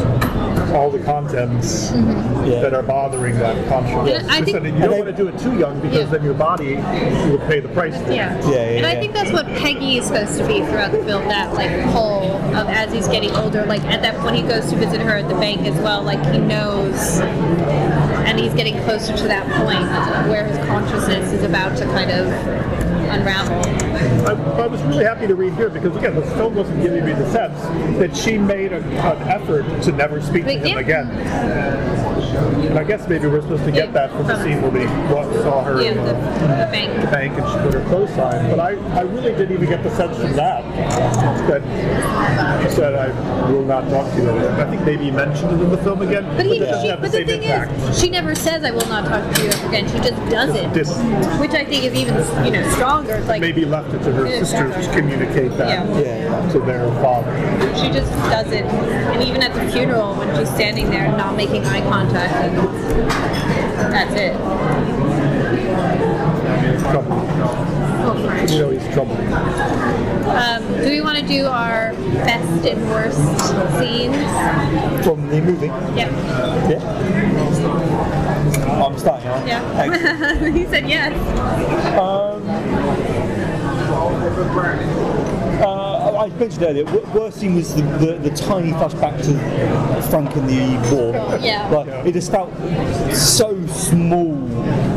all the contents mm-hmm. Yeah. that are bothering that conscience. Yeah, I He think- you don't want to do it too young because Yeah. then your body will pay the price for it. Yeah. Yeah, yeah, and I think that's what Peggy is supposed to be throughout the film. That like pull of as he's getting older. Like at that point, he goes to visit her at the bank as well. Like he knows, and he's getting closer to that point where his consciousness is about to kind of unravel. I, I was really happy to read here because again, the film wasn't giving me the sense that she made a, an effort to never speak to him yeah. again. And I guess maybe we're supposed to get that from the scene where we wa- saw her Yeah, in the, the the bank. bank and she put her clothes on. But I, I really didn't even get the sense from that that she said, I will not talk to you again. I think maybe he mentioned it in the film again, But, he, it doesn't she, but the the thing impact. is, she never says, "I will not talk to you ever again." She just does it, Distant. which I think is even you know stronger. It's like Maybe left it to her Yeah, sisters to communicate that Yeah. Yeah. to their father. she just does it, and even at the funeral when she's standing there not making eye contact, and that's it. Trouble. Oh, You know he's trouble. Um, do we want to do our best and worst scenes? From the movie. Yep. Yeah. I'm starting, aren't I? Excellent. Yeah. he said yes. Uh, I mentioned earlier, w- worst scene was the, the, the tiny flashback to Frank and the war. Yeah. Like, it just felt so small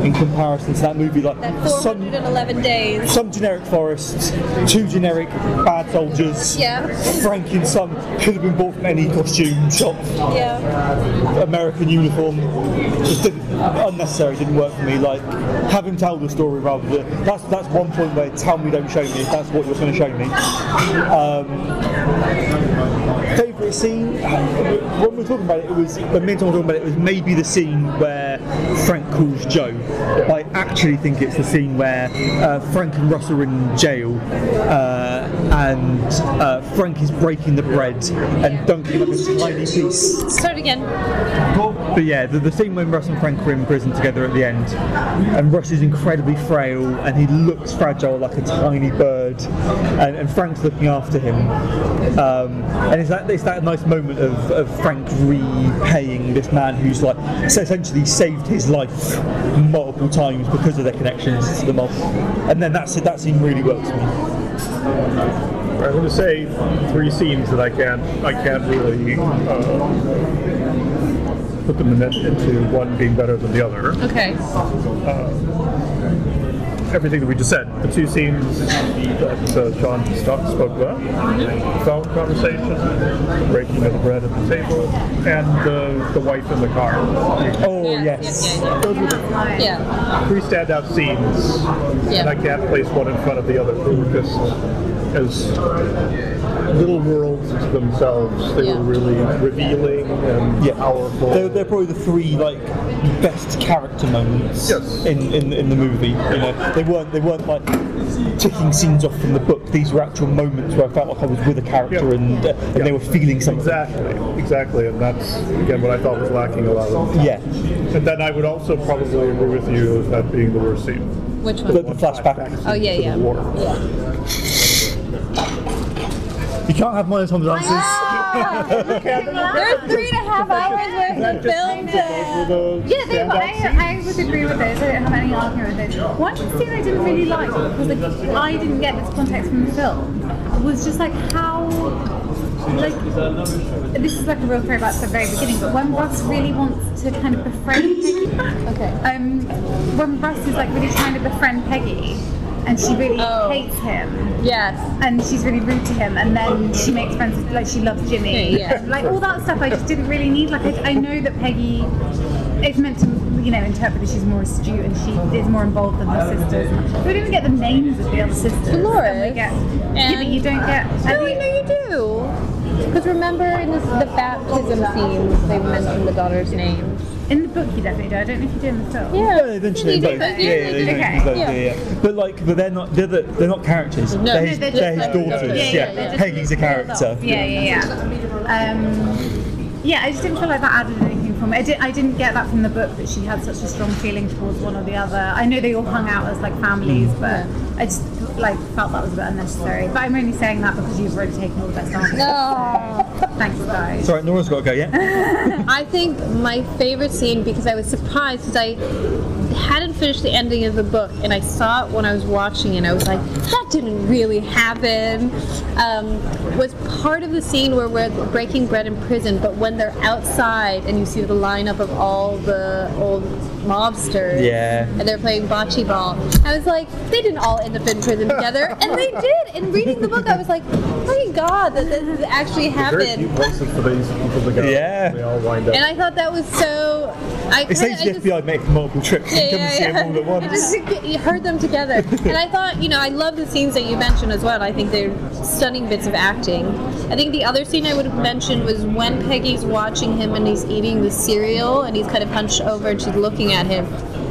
in comparison to that movie. Like That some 411 days. some generic forests, two generic bad soldiers. Yeah. Frank in some could have been bought from any costume shop, Yeah. American uniform. Just didn't, Oh, unnecessary. Didn't work for me. Like have him tell the story rather than that's that's one point where tell me don't show me if that's what you're going to show me. Um, Scene? When we were talking about it, it was when me and Tom were talking about it, it was maybe the scene where Frank calls Joe. I actually think it's the scene where uh, Frank and Russ are in jail, uh, and uh, Frank is breaking the bread and dunking like a tiny piece. Start again. But yeah, the, the scene when Russ and Frank are in prison together at the end, and Russ is incredibly frail and he looks fragile like a tiny bird, and, and Frank's looking after him. Um, and it's that, it's that nice moment of, of Frank repaying this man who's like essentially saved his life multiple times because of their connections to the mob. And then that's it, that scene really works for me. I'm going to say three scenes that I can't I can't really uh, put them in, into one being better than the other. Okay. Everything that we just said, the two scenes that uh, Sean st- spoke about, phone conversation, breaking of the bread at the table, and the, the wife in the car. Oh Yeah, yes. yeah, yeah, Those were the yeah. Yeah. three standout scenes, Yeah. and I can't place one in front of the other. They were just as little worlds to themselves. They Yeah. were really revealing and Yeah. powerful. They're, they're probably the three like best character moments Yes. in, in in the movie. You know, they weren't they weren't like ticking scenes off from the book. These were actual moments where I felt like I was with a character Yeah. and uh, and they were feeling something. Exactly, exactly, and that's again what I thought was lacking a lot of. Yeah, And then I would also probably agree with you as that being the worst scene. Which the, one? the flashback. Oh yeah, to the yeah. War. You can't have mine Tom's answers. There's three and a half hours worth of film Those to. Yeah, they, standout. I, I would agree with those. I don't have any argument with those. One scene I didn't really like because like, I didn't get this context from the film was just like how like this is like a real throwback to the very beginning, but when Russ really wants to kind of befriend Peggy, Okay. um, when Russ is like really trying to befriend Peggy, and she really Oh. hates him, Yes. and she's really rude to him, and then she makes friends with, like she loves Jimmy, Yeah. and, like all that stuff. I just didn't really need. Like I, I know that Peggy is meant to, you know, interpret that she's more astute and she is more involved than her sisters. We don't even get the names of the other sisters. Dolores. And we get, yeah, but you don't get. No, the- I know you do. Because remember in this, the baptism scenes, they mentioned the daughter's name. In the book, you definitely do. I don't know if you do in the film. Yeah, they mention it in You both. do, Yeah, you yeah, do, they you mention do. it both. Okay. Yeah, yeah. But like, but they're not. They're, the, they're not characters. No. they're No, his, they're they're his daughters. Yeah, Yeah, yeah, Peggy's a character. Yeah, yeah, yeah. Um, yeah, I just didn't feel like that added anything for me. I, did, I didn't get that from the book that she had such a strong feeling towards one or the other. I know they all hung out as like families, Mm. but I just like felt that was a bit unnecessary. But I'm only saying that because you've already taken all the best answers. No. Thanks, guys. Sorry, Nora's got to go. Yeah. I think my favorite scene because I was surprised because I hadn't finished the ending of the book, and I saw it when I was watching, and I was like, that didn't really happen. Um, was part of the scene where we're breaking bread in prison, but when they're outside and you see the lineup of all the old mobsters, Yeah. and they're playing bocce ball, I was like, they didn't all end up in prison together, and they did. And reading the book, I was like, thank God that this has actually Very happened. few places for these people to go. Yeah. They all wind up. And I thought that was so. I It kinda- saves I the just- make multiple trips and come and see them all at once. just you heard them together, and I thought, you know, I love the scenes that you mentioned as well. I think they're stunning bits of acting. I think the other scene I would have mentioned was when Peggy's watching him and he's eating the cereal, and he's kind of hunched over and she's looking at him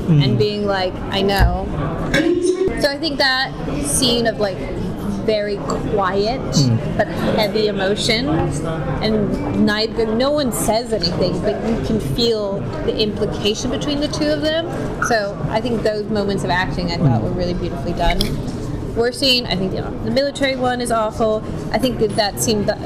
and mm. being like, "I know." So I think that scene of like very quiet but heavy emotion, and neither no one says anything, but you can feel the implication between the two of them. So I think those moments of acting I thought were really beautifully done. Worst scene, I think you know, the military one is awful. I think that that seemed a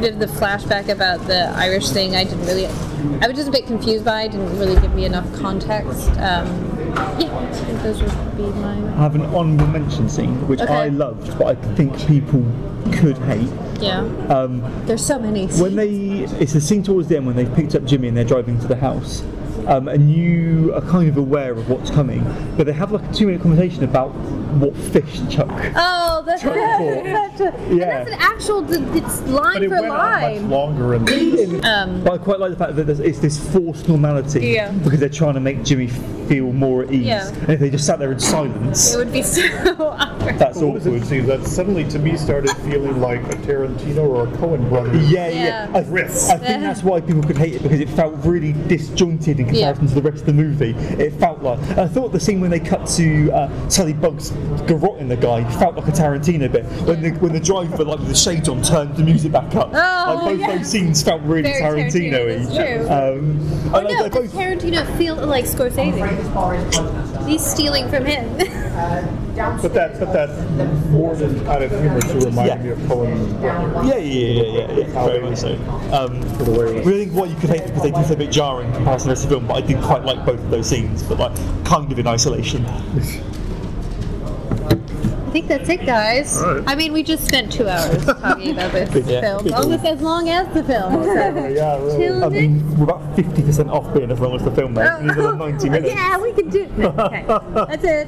bit of the flashback about the Irish thing. I didn't really. I was just a bit confused by. It didn't really give me enough context. Um, yeah, I think those would be my. I have an honourable mention scene which Okay. I loved, but I think people could hate. Yeah. Um, There's so many. when they, it's the scene towards the end when they've picked up Jimmy and they're driving to the house, um, and you are kind of aware of what's coming, but they have like a two-minute conversation about what fish Chuck. Oh, that's, Chuck that's, Ford. and Yeah. that's an actual. It's line but it for went on much line. longer and. the Um, But I quite like the fact that it's this forced normality Yeah. because they're trying to make Jimmy feel more at ease. Yeah. And if they just sat there in silence, it would be so awkward. that's What was awkward. interesting is that suddenly to me started feeling like a Tarantino or a Coen brother. Yeah, Yeah. yeah. I, I think that's why people could hate it because it felt really disjointed in comparison Yeah. to the rest of the movie. It felt like and I thought the scene when they cut to uh, Sally Bugs garrotting the guy felt like a Tarantino bit. When the when the driver like with the shades on turned the music back up. Oh, like both yeah. those scenes felt really Tarantino-y. that's true. Um, Oh no, both Tarantino feel like Scorsese? He's stealing from him. But that, but that more than kind of humor to remind Yeah. me of Coen's brother. Yeah, yeah, yeah, yeah, yeah, yeah. very much so. Um, the way it was- really think what you could hate because they did a bit jarring in comparison to the rest of the film, but I did quite like both of those scenes, but like kind of in isolation. I think that's it, guys. All right. I mean, we just spent two hours talking about this Yeah. film, almost as long as the film. So. Yeah, really. Till I mean, we're about 50% off being as long as the film, mate. We need another 90 minutes. Yeah, we can do. Okay, that's it.